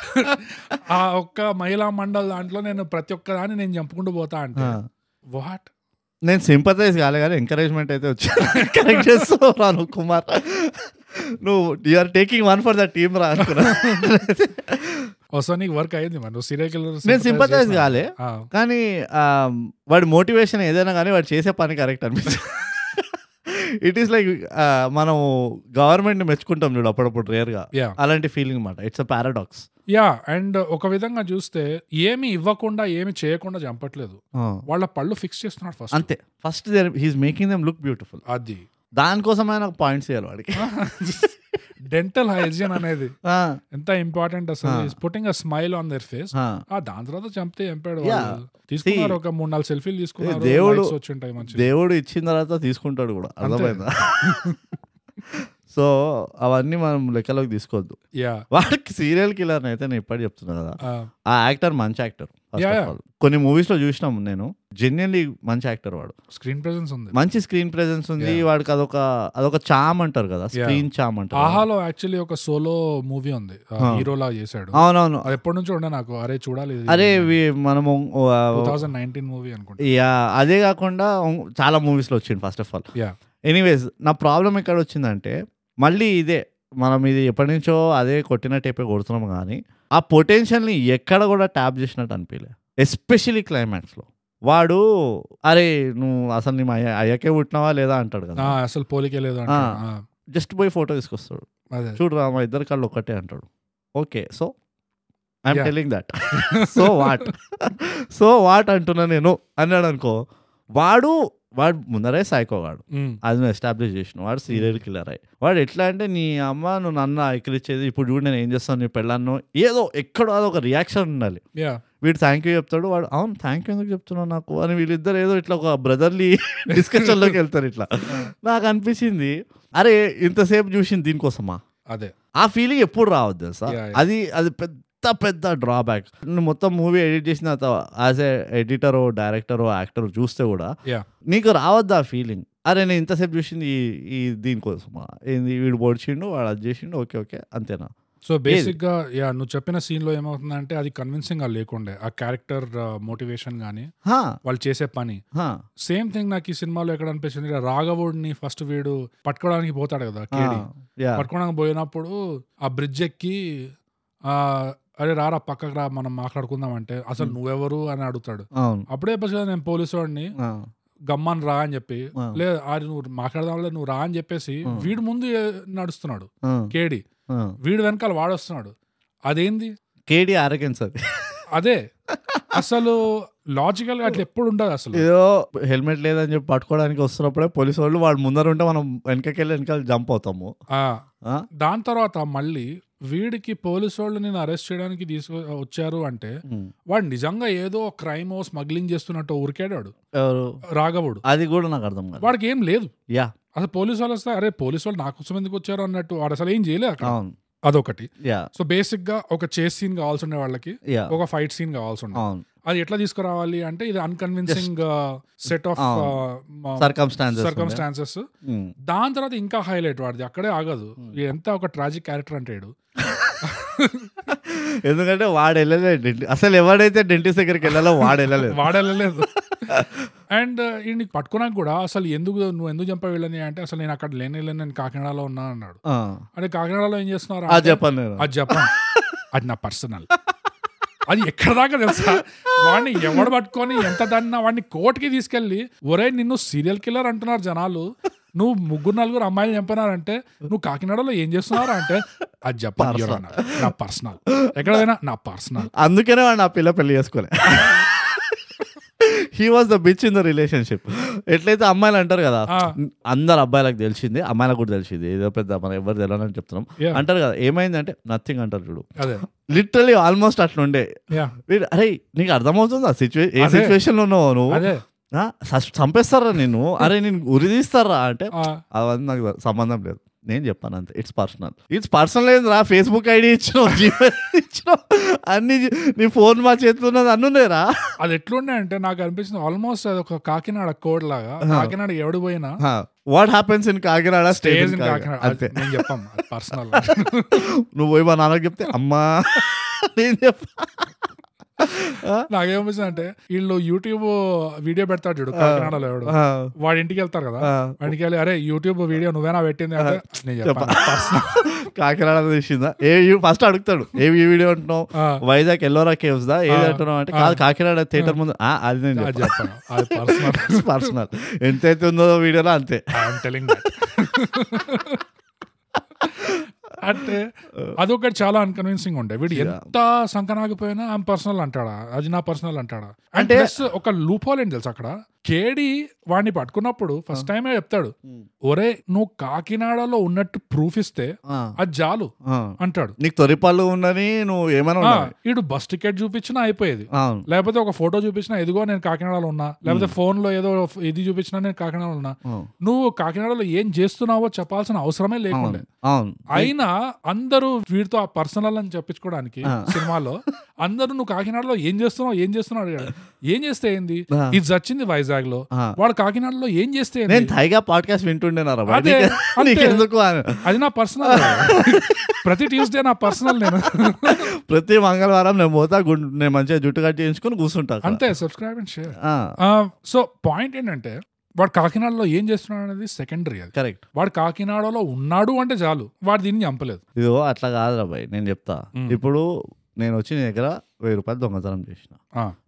[SPEAKER 2] ఆ ఒక్క మహిళా మండల్ దాంట్లో నేను ప్రతి ఒక్క దాన్ని నేను చంపుకుంటూ పోతా అంటే. వాట్?
[SPEAKER 1] నేను సింపతైజ్ కాలే కానీ ఎంకరేజ్మెంట్ అయితే వచ్చి కరెక్ట్ చేస్తావు రా నువ్వు కుమార్. నువ్వు you're taking one for the team రా అనుకున్నా.
[SPEAKER 2] నీకు వర్క్ అయింది మరి. సీరియల్ కిల్లర్
[SPEAKER 1] నేను సింపతైజ్ కాలే. కానీ వాడి మోటివేషన్ ఏదైనా కానీ వాడు చేసే పని కరెక్ట్ అనిపిస్తుంది. ఇట్ ఈస్ లైక్ మనం గవర్నమెంట్ మెచ్చుకుంటాం చూడు అప్పుడప్పుడు రేర్గా
[SPEAKER 2] యా
[SPEAKER 1] అలాంటి ఫీలింగ్ మాట it's a paradox
[SPEAKER 2] yeah and ఒక విధంగా చూస్తే ఏమి ఇవ్వకుండా ఏమి చేయకుండా చంపట్లేదు. వాళ్ళ పళ్ళు ఫిక్స్ చేస్తున్నాడు ఫస్ట్
[SPEAKER 1] అంతే. First he's making them look beautiful
[SPEAKER 2] అది.
[SPEAKER 1] దానికోసమే నాకు పాయింట్స్ ఇవ్వాలి వాడికి.
[SPEAKER 2] డెంటల్ హైజీన్ అనేది ఎంత ఇంపార్టెంట్ అసలు. Putting a smile on their face
[SPEAKER 1] ఆ.
[SPEAKER 2] దాని తర్వాత చంపితే చంపాడు. తీసుకున్నారు ఒక మూడు నాలుగు సెల్ఫీలు తీసుకున్నారు
[SPEAKER 1] దేవుడు-
[SPEAKER 2] వచ్చి ఉంటాయి మంచి
[SPEAKER 1] దేవుడు ఇచ్చిన తర్వాత తీసుకుంటాడు కూడా. అర్థమైందా? సో అవన్నీ మనం లెక్కలోకి తీసుకోవద్దు.
[SPEAKER 2] యా.
[SPEAKER 1] వాడికి సీరియల్ కిల్లర్ అయితే నేను ఇప్పటి చెప్తున్నా కదా. ఆ. యాక్టర్ మంచి యాక్టర్. కొన్ని మూవీస్లో చూసినాం నేను జెన్యున్లీ మంచి యాక్టర్ వాడు.
[SPEAKER 2] స్క్రీన్ ప్రెసెన్స్ ఉంది.
[SPEAKER 1] మంచి స్క్రీన్ ప్రెజెన్స్ ఉంది. వాడికి అదొక అదొక చామ్ అంటారు కదా స్క్రీన్ చామ్ అంటారు.
[SPEAKER 2] ఆహాలో యాక్చువల్లీ ఒక సోలో మూవీ ఉంది. హీరోలా చేశాడు.
[SPEAKER 1] అవునవును.
[SPEAKER 2] ఎప్పటి నుంచో ఉండే నాకు. అరే చూడాలి
[SPEAKER 1] అరే మనము
[SPEAKER 2] మూవీ అనుకుంటా.
[SPEAKER 1] యా అదే కాకుండా చాలా మూవీస్లో వచ్చింది first of all
[SPEAKER 2] yeah.
[SPEAKER 1] Anyways నా ప్రాబ్లం ఎక్కడ వచ్చిందంటే మళ్ళీ ఇదే మనం ఇది ఎప్పటి నుంచో అదే కొట్టిన టైపే కొడుతున్నాం కానీ ఆ పొటెన్షియల్ని ఎక్కడ కూడా ట్యాప్ చేసినట్టు అనిపించలే ఎస్పెషలీ క్లైమాక్స్లో. వాడు అరే నువ్వు అసలు నీ అయ్య అయ్యకే పుట్టినావా లేదా? అంటాడు కదా.
[SPEAKER 2] అసలు పోలికే లేదు
[SPEAKER 1] జస్ట్ పోయి ఫోటో తీసుకొస్తాడు. చూడరా మా ఇద్దరు కళ్ళు ఒక్కటే అంటాడు. Okay so I'm. Telling that so what so what అంటున్నా నేను? అన్నాడు అనుకో. వాడు వాడు ముందరే సాయికోవాడు
[SPEAKER 2] Mm.
[SPEAKER 1] అది నువ్వు ఎస్టాబ్లిష్ చేసిన వాడు సీరియల్ కిల్లర్ అయ్యి వాడు ఎట్లా అంటే నీ అమ్మ నువ్వు నన్ను ఎక్కిరిచ్చేది ఇప్పుడు చూడు నేను ఏం చేస్తాను నీ పెళ్ళాను ఏదో ఎక్కడో అదొక రియాక్షన్ ఉండాలి. వీడు థ్యాంక్ యూ చెప్తాడు వాడు అవును థ్యాంక్ యూ ఎందుకు చెప్తున్నావు నాకు? అని వీళ్ళిద్దరు ఏదో ఇట్లా ఒక బ్రదర్లీ డిస్కషన్లోకి వెళ్తారు ఇట్లా. నాకు అనిపించింది అరే ఇంతసేపు చూసింది దీనికోసమా?
[SPEAKER 2] అదే.
[SPEAKER 1] ఆ ఫీలింగ్ ఎప్పుడు రావద్దు
[SPEAKER 2] yeah.
[SPEAKER 1] అది అది పెద్ద పెద్ద డ్రాబ్యాక్ నువ్వు మొత్తం మూవీ ఎడిట్ చేసిన యాజ్ ఏ ఎడిటరో డైరెక్టరో యాక్టర్ చూస్తే కూడా నీకు రావద్దు ఆ ఫీలింగ్ అరే నేను ఇంతసేపు చూసింది ఈ దీనికోసమా ఏంది వీడు పొడిచిండు వాడు అది చేసిండు ఓకే ఓకే అంతేనా?
[SPEAKER 2] సో బేసిక్గా యా నువ్వు చెప్పిన సీన్లో ఏమవుతుందంటే అది కన్విన్సింగ్గా లేకుండే. ఆ క్యారెక్టర్ మోటివేషన్ గానీ
[SPEAKER 1] హా,
[SPEAKER 2] వాళ్ళు చేసే పని.
[SPEAKER 1] హా,
[SPEAKER 2] సేమ్ థింగ్ నాకు ఈ సినిమాలో ఎక్కడ అనిపించింది రాఘవుడిని ఫస్ట్ వీడు పట్టుకోవడానికి పోతాడు కదా కేడి. పట్టుకోవడానికి పోయినప్పుడు ఆ బ్రిడ్జ్ ఎక్కి ఆ అరే రారా పక్కకు రా మనం మాట్లాడుకుందాం అంటే అసలు. నువ్వెవరు అని అడుగుతాడు. అప్పుడే చెప్పచ్చు కదా నేను పోలీసు వాడిని. గమ్మని రా అని చెప్పి. లేదు అది నువ్వు మాట్లాడదాంలే నువ్వు రా అని చెప్పేసి. వీడు ముందు నడుస్తున్నాడు. కేడి. వీడు వెనకాల వాడొస్తున్నాడు. అదేంది?
[SPEAKER 1] కేడి ఆరగెన్స్ అది.
[SPEAKER 2] అసలు లాజికల్గా అట్లా ఎప్పుడు ఉండదు అసలు.
[SPEAKER 1] ఏదో హెల్మెట్ లేదని చెప్పి పట్టుకోవడానికి వస్తున్నప్పుడే పోలీసు వాళ్ళు వాడు ముందర ఉంటే మనం వెనకకెళ్ళి వెనకాల జంప్ అవుతాము.
[SPEAKER 2] దాని తర్వాత మళ్ళీ వీడికి పోలీసు వాళ్ళు నేను అరెస్ట్ చేయడానికి తీసుకు వచ్చారు అంటే. వాడు నిజంగా ఏదో క్రైమ్ స్మగ్లింగ్ చేస్తున్నట్టు ఊరికాడాడు రాఘవుడు.
[SPEAKER 1] అది కూడా నాకు అర్థం కాదు
[SPEAKER 2] వాడికి ఏం లేదు.
[SPEAKER 1] యా.
[SPEAKER 2] అసలు పోలీసు వాళ్ళు వస్తే అరే పోలీసు వాళ్ళు నా కోసం ఎందుకు వచ్చారు అన్నట్టు వాడు అసలు ఏం చేయలేదు అక్కడ. అదొకటి.
[SPEAKER 1] యా.
[SPEAKER 2] సో బేసిక్గా ఒక చేస్ సీన్ కావాల్సి ఉండే వాళ్ళకి ఒక ఫైట్ సీన్ కావాల్సి ఉండే. అది ఎట్లా తీసుకురావాలి అంటే ఇది అన్కన్విన్సింగ్ సెట్ ఆఫ్
[SPEAKER 1] సర్కమ్స్టాన్సెస్
[SPEAKER 2] దాని తర్వాత ఇంకా హైలైట్ వాడిది అక్కడే ఆగదు. ఎంత ఒక ట్రాజిక్ క్యారెక్టర్ అంటే ఈడు.
[SPEAKER 1] ఎందుకంటే వాడు వెళ్ళలేదు. అసలు ఎవడైతే డెంటిస్ట్ దగ్గరికి వెళ్ళాలో వాడు వెళ్ళలేదు.
[SPEAKER 2] వాడలేదు అండ్ ఈ పట్టుకున్నాక కూడా అసలు ఎందుకు నువ్వు ఎందుకు చంపా వెళ్ళని అంటే అసలు నేను అక్కడ లేని లేని నేను కాకినాడలో ఉన్నా అన్నాడు అంటే కాకినాడలో ఏం చేస్తున్నారు
[SPEAKER 1] చెప్పాను
[SPEAKER 2] అది చెప్పాను అది నా పర్సనల్ అది ఎక్కడ దాకా తెలుసా? వాడిని ఎవడు పట్టుకొని ఎంత దాన్ని వాడిని కోర్టుకి తీసుకెళ్ళి ఒరే నిన్ను సీరియల్ కిల్లర్ అంటున్నారు జనాలు. నువ్వు ముగ్గురు నలుగురు అమ్మాయిలు చంపినారంటే నువ్వు కాకినాడలో ఏం చేస్తున్నారా అంటే అది Honor. నా పర్సనల్ ఎక్కడైనా నా పర్సనల్
[SPEAKER 1] అందుకనే వాడు నా పిల్ల పెళ్ళి చేసుకోలే. He was the bitch in the relationship ఎట్లయితే అమ్మాయిలు అంటారు కదా. అందరు అబ్బాయిలకు తెలిసింది అమ్మాయిలకు కూడా తెలిసింది. ఏదో పెద్ద మనం ఎవరు తెలియని చెప్తున్నాం. అంటారు కదా ఏమైందంటే నథింగ్ అంటారు చూడు. లిటరలీ ఆల్మోస్ట్ అట్లుండే అరే నీకు అర్థమవుతుందా? సిచ్యువే ఏ
[SPEAKER 2] అదే.
[SPEAKER 1] సిచ్యువేషన్లో ఉన్నావు నువ్వు? చంపేస్తారా నేను అరే నేను ఉరి తీస్తారా అంటే అవన్నీ నాకు సంబంధం లేదు. నేను చెప్పాను అంతే. ఇట్స్ పర్సనల్ ఇట్స్ పర్సనల్ ఏంద్రా ఫేస్బుక్ ఐడి ఇచ్చినావు జీమెయిల్ ఇచ్చినావు అన్ని నీ ఫోన్ మా చేతిలో ఉన్నది అన్ని ఉన్నాయిరా
[SPEAKER 2] అది ఎట్లుండే అంటే నాకు అనిపించింది ఆల్మోస్ట్ అది ఒక కాకినాడ కోడ్ లాగా. కాకినాడ ఎవడు పోయినా
[SPEAKER 1] what happens in Kakinada
[SPEAKER 2] stays in Kakinada.
[SPEAKER 1] అంతే.
[SPEAKER 2] నేను చెప్పాం పర్సనల్
[SPEAKER 1] నువ్వు పోయి మా నాన్నకి చెప్తే అమ్మా నేను చెప్పా.
[SPEAKER 2] నాకేమనిపిస్తుంది అంటే వీళ్ళు యూట్యూబ్ వీడియో పెడతాడు చూడు కాకినాడలో ఎవడు. వాడి ఇంటికి వెళ్తారు కదా. వాడికి వెళ్ళి అరే యూట్యూబ్ వీడియో నువ్వేనా పెట్టింది? అంటే నేను చెప్పాను.
[SPEAKER 1] కాకినాడ తీసిందా ఏ ఫస్ట్ అడుగుతాడు ఏ వీడియో అంటున్నావు. వైజాగ్ ఎల్లోరా కేవ్స్ దా? ఏది. అంటున్నావు? అంటే కాదు కాకినాడ థియేటర్ ముందు. అది నేను
[SPEAKER 2] చెప్పాను. పర్సనల్
[SPEAKER 1] పర్సనల్ ఎంతైతే ఉందో వీడియోలో అంతే.
[SPEAKER 2] ఐఎమ్ టెలింగ్ దట్ అంటే అదొకటి చాలా అన్కన్విన్సింగ్ ఉండే. వీడు ఎంత సంకనాగిపోయినా ఆమె పర్సనల్ అంటాడా? అది నా పర్సనల్ అంటాడా? అంటే ఒక లూప్ హోల్ ఏంటి తెలుసు అక్కడ? కేడి వాడిని పట్టుకున్నప్పుడు ఫస్ట్ టైమే చెప్తాడు ఒరే నువ్వు కాకినాడలో ఉన్నట్టు ప్రూఫ్ ఇస్తే
[SPEAKER 1] ఆ,
[SPEAKER 2] అది చాలు. అంటాడు.
[SPEAKER 1] నీకు తొరిపళ్ళు ఉందని నువ్వు ఏమైనా
[SPEAKER 2] వీడు బస్ టికెట్ చూపించినా అయిపోయేది. లేకపోతే ఒక ఫోటో చూపించినా ఎదిగో నేను కాకినాడలో ఉన్నా లేకపోతే ఫోన్లో ఏదో ఇది చూపించినా నేను కాకినాడలో ఉన్నా.
[SPEAKER 1] అవును.
[SPEAKER 2] నువ్వు కాకినాడలో ఏం చేస్తున్నావో చెప్పాల్సిన అవసరమే లేకుండే. అయినా అందరూ వీడితో ఆ పర్సనల్ అని చెప్పించుకోవడానికి. సినిమాలో అందరూ నువ్వు కాకినాడలో ఏం చేస్తున్నావు ఏం చేస్తున్నావు అడిగాడు ఏం చేస్తే ఏంది. ఇది చచ్చింది
[SPEAKER 1] వైజాగ్లో.
[SPEAKER 2] వాడు కాకినాడలో ఏం చేస్తే?
[SPEAKER 1] నేను థైగా పాడ్కాస్ట్ వింటుండేనారా బాయ్.
[SPEAKER 2] అదే, నా పర్సనల్ ప్రతి ట్యూస్డే నా పర్సనల్ నేను
[SPEAKER 1] ప్రతి మంగళవారం నేను పోతా గుండు నేను మంచిగా జుట్టు కట్టి చేయించుకొని కూర్చుంటా.
[SPEAKER 2] అంతే సబ్స్క్రైబ్ అండ్ షేర్
[SPEAKER 1] ఆ,
[SPEAKER 2] సో పాయింట్ ఏంటంటే వాడు కాకినాడలో ఏం చేస్తున్నాడు అనేది సెకండరీ అది.
[SPEAKER 1] కరెక్ట్
[SPEAKER 2] వాడు కాకినాడలో ఉన్నాడు అంటే చాలు. వాడు దీన్ని చంపలేదు.
[SPEAKER 1] ఇదిగో అట్లా కాదురా బాయ్ నేను చెప్తా. ఇప్పుడు నేను వచ్చి నీ దగ్గర వెయ్యి రూపాయలు దొంగతనం చేసిన.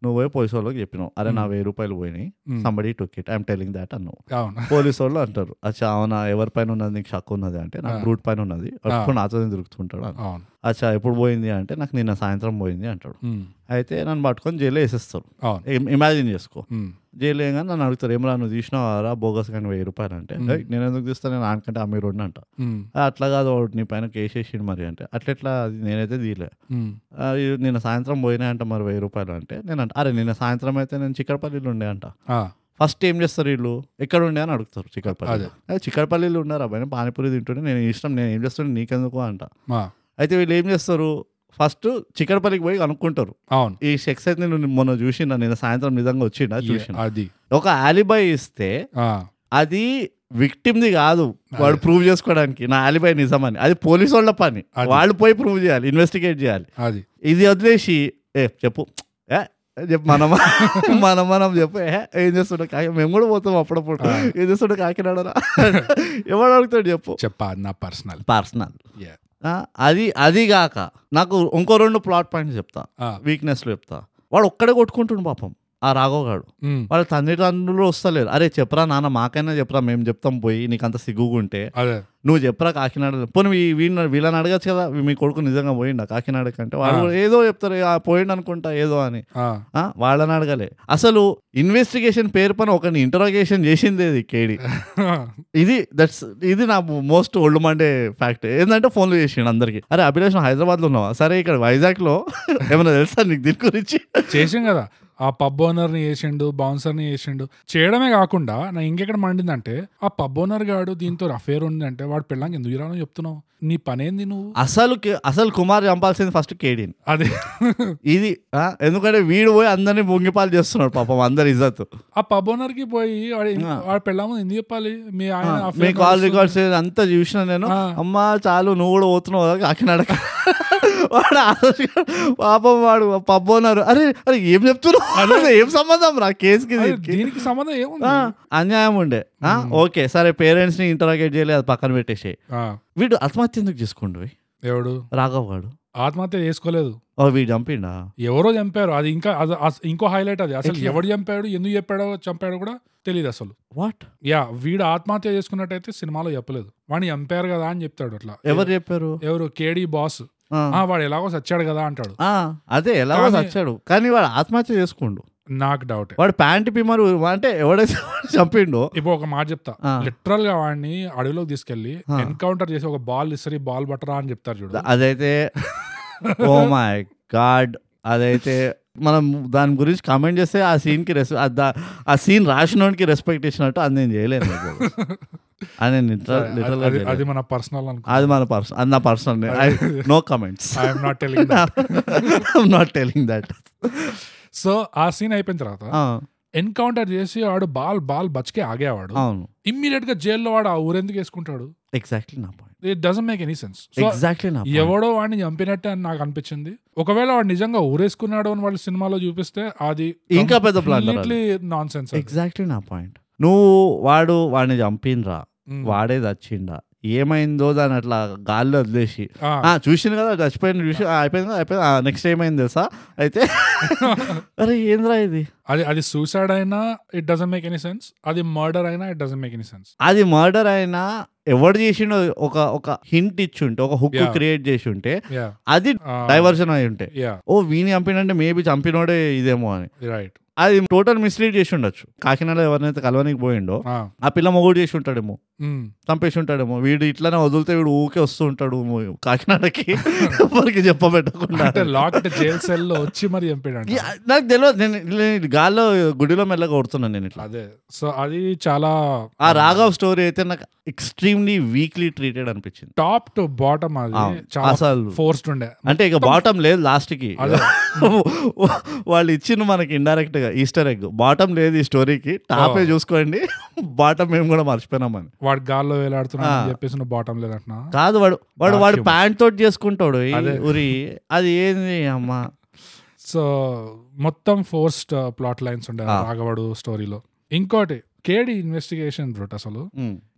[SPEAKER 1] నువ్వు పోయి పోలీసు వాళ్ళకి చెప్పినావు. అరే నా వెయ్యి రూపాయలు పోయినాయి. Somebody took it I'm telling that అన్నావు. పోలీసు వాళ్ళు అంటారు. అచ్చా అవునా ఎవరి పైన ఉన్నది నీకు షక్ ఉన్నది అంటే నాకు
[SPEAKER 2] ఆ.
[SPEAKER 1] రూట్ పైన ఉన్నది. నాతో తిరుగుతుంటాడు అని.
[SPEAKER 2] అవును.
[SPEAKER 1] అచ్చా ఎప్పుడు పోయింది అంటే నాకు నిన్న సాయంత్రం పోయింది అంటాడు. అయితే నన్ను పట్టుకొని జైల్లో వేసేస్తారు. ఇమాజిన్ చేసుకో. జైలు ఏం కానీ నన్ను అడుగుతారు ఏమరా నువ్వు తీసినావారా బోగస్ కానీ వెయ్యి రూపాయలు అంటే.
[SPEAKER 2] మ్.
[SPEAKER 1] "ఏయ్, నేను ఎందుకు తీస్తాను నేను ఆనకంటే అమ్మే రోడ్ని అంట.
[SPEAKER 2] ఉమ్,
[SPEAKER 1] "ఆ, అట్లా కాదు వాడు నీ పైన కేసు వేసిండు మరి అంటే. అట్లెట్లా? అది నేనైతే తీయలే.
[SPEAKER 2] ఉమ్,
[SPEAKER 1] "ఆ, ఇది నిన్న సాయంత్రం పోయినా అంట మరి వెయ్యి రూపాయలు అంటే. నేను అంట అరే నిన్న సాయంత్రం అయితే నేను చిక్కడపల్లిలో ఉండే అంట. ఫస్ట్ ఏం చేస్తారు వీళ్ళు? ఎక్కడ ఉండే అని అడుగుతారు చిక్కడపల్లి చిక్కడపల్లిలో ఉన్నారా? పైన పానీపూరి తింటుంటే నేను ఇష్టం నేను ఏం చేస్తుంటే నీకెందుకు అంట. అయితే వీళ్ళు ఏం చేస్తారు? ఫస్ట్ చిక్కడపల్లికి పోయి కనుక్కుంటారు.
[SPEAKER 2] అవును.
[SPEAKER 1] ఈ షెక్స్ అయితే నేను మొన్న చూసిన నేను సాయంత్రం నిజంగా వచ్చిండా? చూసిన
[SPEAKER 2] అది.
[SPEAKER 1] ఒక ఆలిబై ఇస్తే అది విక్టిమ్ది కాదు. వాడు ప్రూవ్ చేసుకోవడానికి. నా ఆలిబై నిజమని. అది పోలీసు వాళ్ళ పని. వాళ్ళు పోయి ప్రూవ్ చేయాలి ఇన్వెస్టిగేట్ చేయాలి.
[SPEAKER 2] అది.
[SPEAKER 1] ఇది వదిలేసి ఏ చెప్పు. ఏ చెప్పు మనం మనం మనం చెప్పు. ఏ ఏం చేస్తుండే కాకి? మేము కూడా పోతాం అప్పుడప్పుడు. ఏం చేస్తుండే కాకినాడరా ఎవడు అడుగుతాడు చెప్పు.
[SPEAKER 2] చెప్పా నా పర్సనల్
[SPEAKER 1] పర్సనల్ అది అది కాక నాకు ఇంకో రెండు ప్లాట్ పాయింట్స్ చెప్తా. వీక్నెస్లు చెప్తా. వాడు ఒక్కడే కొట్టుకుంటుండు పాపం. ఆ రాఘవ్ గాడు. వాళ్ళ తల్లిదండ్రులు వస్తలేరు. అరే చెప్పరా నాన్న మాకైనా చెప్పరా మేము చెప్తాం పోయి నీకు అంత సిగ్గుగుంటే.
[SPEAKER 2] అదే.
[SPEAKER 1] నువ్వు చెప్పరా కాకినాడ పోనీ వీళ్ళని వీళ్ళని అడగచ్చు కదా మీ కొడుకు నిజంగా పోయిండా కాకినాడ కంటే వాళ్ళు ఏదో చెప్తారు "ఆ, పోయిండు అనుకుంటా ఏదో అని. వాళ్ళని అడగలే. అసలు ఇన్వెస్టిగేషన్ పేరు పైన ఒకరిని ఇంటరోగేషన్ చేసింది ఇది కేడి. ఇది దట్స్ ఇది నా మోస్ట్ ఓల్డ్ మండే ఫ్యాక్ట్. ఏంటంటే ఫోన్లు చేసిండు అందరికి. అరే అభిలాష్ హైదరాబాద్లో ఉన్నావా? సరే ఇక్కడ వైజాగ్లో ఏమైనా తెలుసా నీకు దీని గురించి?
[SPEAKER 2] చేసాం కదా. ఆ పబ్ ఓనర్ని చేసిండు బౌన్సర్ని చేసిండు. చేయడమే కాకుండా నా ఇంకెక్కడ మండిందంటే ఆ పబ్ ఓనర్ గాడు దీంతో అఫేర్ ఉంది అంటే వాడు పెళ్ళాంగి ఎందుకు ఇరానో చెప్తున్నావు? నీ పనేంది నువ్వు?
[SPEAKER 1] అసలు అసలు కుమార్ చంపాల్సింది ఫస్ట్ కేడీని
[SPEAKER 2] అదే.
[SPEAKER 1] ఇది ఎందుకంటే వీడు పోయి అందరినీ బొంగిపాలు చేస్తున్నాడు పాపం అందరి ఇజ్జత్
[SPEAKER 2] ఆ పబ్ ఓనర్కి పోయి వాడు పెళ్ళాము ఎందుకు చెప్పాలి? మీ ఆయన
[SPEAKER 1] మీ కాల్. రికార్డ్స్ అంతా చూసిన నేను. అమ్మా చాలు నువ్వు కూడా పోతున్నావు కదా కాకినాడకి వాడు ఆలోచించాడు. పాపం వాడు పబ్బు ఉన్నారు అరే అరే ఏం చెప్తున్నావు? ఏం సంబంధం రా? కేసుకి దీనికి?
[SPEAKER 2] సంబంధం ఏముంది?
[SPEAKER 1] అన్యాయం ఉండే. ఓకే సరే పేరెంట్స్ని ఇంటరాగేట్ చేయలేదు అది పక్కన పెట్టేసి. వీడు ఆత్మహత్య ఎందుకు చేసుకోండు?
[SPEAKER 2] ఎవడు?
[SPEAKER 1] రాఘవ్ వాడు.
[SPEAKER 2] ఆత్మహత్య చేసుకోలేదు.
[SPEAKER 1] వీడు చంపిండా?
[SPEAKER 2] ఎవరో చంపారు. అది ఇంకా ఇంకో హైలైట్ అది. అసలు? ఎవడు చంపాడు ఎందుకు చెప్పాడో చంపాడో కూడా తెలియదు అసలు.
[SPEAKER 1] వాట్
[SPEAKER 2] యా వీడు ఆత్మహత్య చేసుకున్నట్టయితే సినిమాలో చెప్పలేదు. వాడిని చంపారు కదా అని చెప్తాడు అట్లా.
[SPEAKER 1] ఎవరు చెప్పారు?
[SPEAKER 2] ఎవరు? కేడీ బాస్. వాడు ఎలాగో చచ్చాడు కదా అంటాడు.
[SPEAKER 1] అదే ఎలాగో చచ్చాడు కానీ వాడు ఆత్మహత్య చేసుకుండు.
[SPEAKER 2] నాకు డౌట్.
[SPEAKER 1] వాడు ప్యాంట్ పిమ్మరు అంటే ఎవడైతే వాడు చంపిండో.
[SPEAKER 2] ఇప్పుడు ఒక మాట చెప్తా. లిటరల్గా వాడిని అడవిలోకి
[SPEAKER 1] తీసుకెళ్ళి.
[SPEAKER 2] ఎన్కౌంటర్ చేసి ఒక బాల్ ఇసరి బాల్ బట్టరా అని చెప్తారు చూడు.
[SPEAKER 1] అదైతే ఓ మై గాడ్ అదైతే మనం దాని గురించి కామెంట్ చేస్తే ఆ సీన్కి రెస్ ఆ సీన్ రాసినోడికి రెస్పెక్ట్ ఇచ్చినట్టు అది నేను చేయలేను. అది గా
[SPEAKER 2] అది-. మన పర్సనల్
[SPEAKER 1] అది మన పర్సన్ అది నా personal no. Comments
[SPEAKER 2] I'm not telling
[SPEAKER 1] not telling that
[SPEAKER 2] so ఆ సీన్ అయిపోయిన తర్వాత ఎన్కౌంటర్ చేసి వాడు బాల్ బాల్ బచ్కే ఆగేవాడు.
[SPEAKER 1] అవును.
[SPEAKER 2] ఇమ్మీడియట్గా జైల్లో వాడు ఆ ఊరెందుకు వేసుకుంటాడు?
[SPEAKER 1] ఎగ్జాక్ట్లీ నా point
[SPEAKER 2] it doesn't make any sense
[SPEAKER 1] exactly
[SPEAKER 2] ఎవడో వాడిని చంపినట్టే అని నాకు అనిపించింది. ఒకవేళ వాడు నిజంగా ఊరేసుకున్నాడు అని వాళ్ళు సినిమాలో చూపిస్తే అది
[SPEAKER 1] ఇంకా పెద్ద అది.
[SPEAKER 2] నాన్ సెన్స్
[SPEAKER 1] ఎగ్జాక్ట్లీ నా పాయింట్ నువ్వు వాడు వాడిని చంపినరా వాడే చచ్చిండా. ఏమైందో దాని అట్లా గాల్లో వదిలేసి. చూసింది కదా చచ్చిపోయిన చూసి అయిపోయింది కదా, అయిపోయింది. నెక్స్ట్ ఏమైంది తెలుసా? అయితే అరే ఏంద్రా ఇది?
[SPEAKER 2] అది అది సూసైడ్ అయినా it doesn't make any sense అది మర్డర్ అయినా it doesn't make any sense
[SPEAKER 1] అది మర్డర్ అయినా ఎవడు చేసిండో ఒక ఒక హింట్ ఇచ్చి ఉంటే ఒక హుక్. క్రియేట్ చేసి ఉంటే అది డైవర్షన్ అయి ఉంటే. ఓ వీని చంపినంటే మేబీ చంపినోడే ఇదేమో అని.
[SPEAKER 2] రైట్
[SPEAKER 1] అది టోటల్ మిస్లీడ్ చేసి ఉండొచ్చు. కాకినాడ ఎవరినైతే కలవనికి పోయిండో ఆ పిల్ల మొగుడు చేసి ఉంటాడేమో. చంపేసి ఉంటాడేమో. వీడు ఇట్లానే వదిలితే వీడు ఊకే వస్తూ ఉంటాడు కాకినాడకి. ఎవరికి చెప్పబెట్టకుండా.
[SPEAKER 2] అంటే లాక్డ్ జైల్ సెల్లో వచ్చి మరి చంపాడు
[SPEAKER 1] నాకు తెలియదు. నేను గాల్లో గుడిలో మెల్లగా కొడుతున్నాను నేను ఇట్లా.
[SPEAKER 2] అదే. సో అది చాలా
[SPEAKER 1] ఆ రాఘవ్ స్టోరీ అయితే నాకు ఎక్స్ట్రీమ్లీ వీక్లీ ట్రీటెడ్ అనిపించింది.
[SPEAKER 2] టాప్ టు బాటమ్ అది
[SPEAKER 1] అసలు.
[SPEAKER 2] ఫోర్స్డ్ ఉండే.
[SPEAKER 1] అంటే ఇక బాటం లేదు
[SPEAKER 2] లాస్ట్కి.
[SPEAKER 1] వాళ్ళు ఇచ్చిన మనకి ఇండైరెక్ట్గా ఈస్టర్ ఎగ్ బాటం లేదు ఈ స్టోరీకి టాపే. చూసుకోండి. బాటం మేము కూడా మర్చిపోయినామని
[SPEAKER 2] వాడు గాల్లో వేలాడుతున్నా చెప్పేసి నువ్వు బాటం లేదంటున్నా
[SPEAKER 1] కాదు వాడు వాడు వాడు. ప్యాంట్ తోటి చేసుకుంటాడు. ఉరి అది ఏంది అమ్మా
[SPEAKER 2] సో మొత్తం ఫోర్స్డ్ ప్లాట్ లైన్స్ ఉండే. రాఘవడు స్టోరీలో ఇంకోటి కేడి ఇన్వెస్టిగేషన్ బ్రూట్ అసలు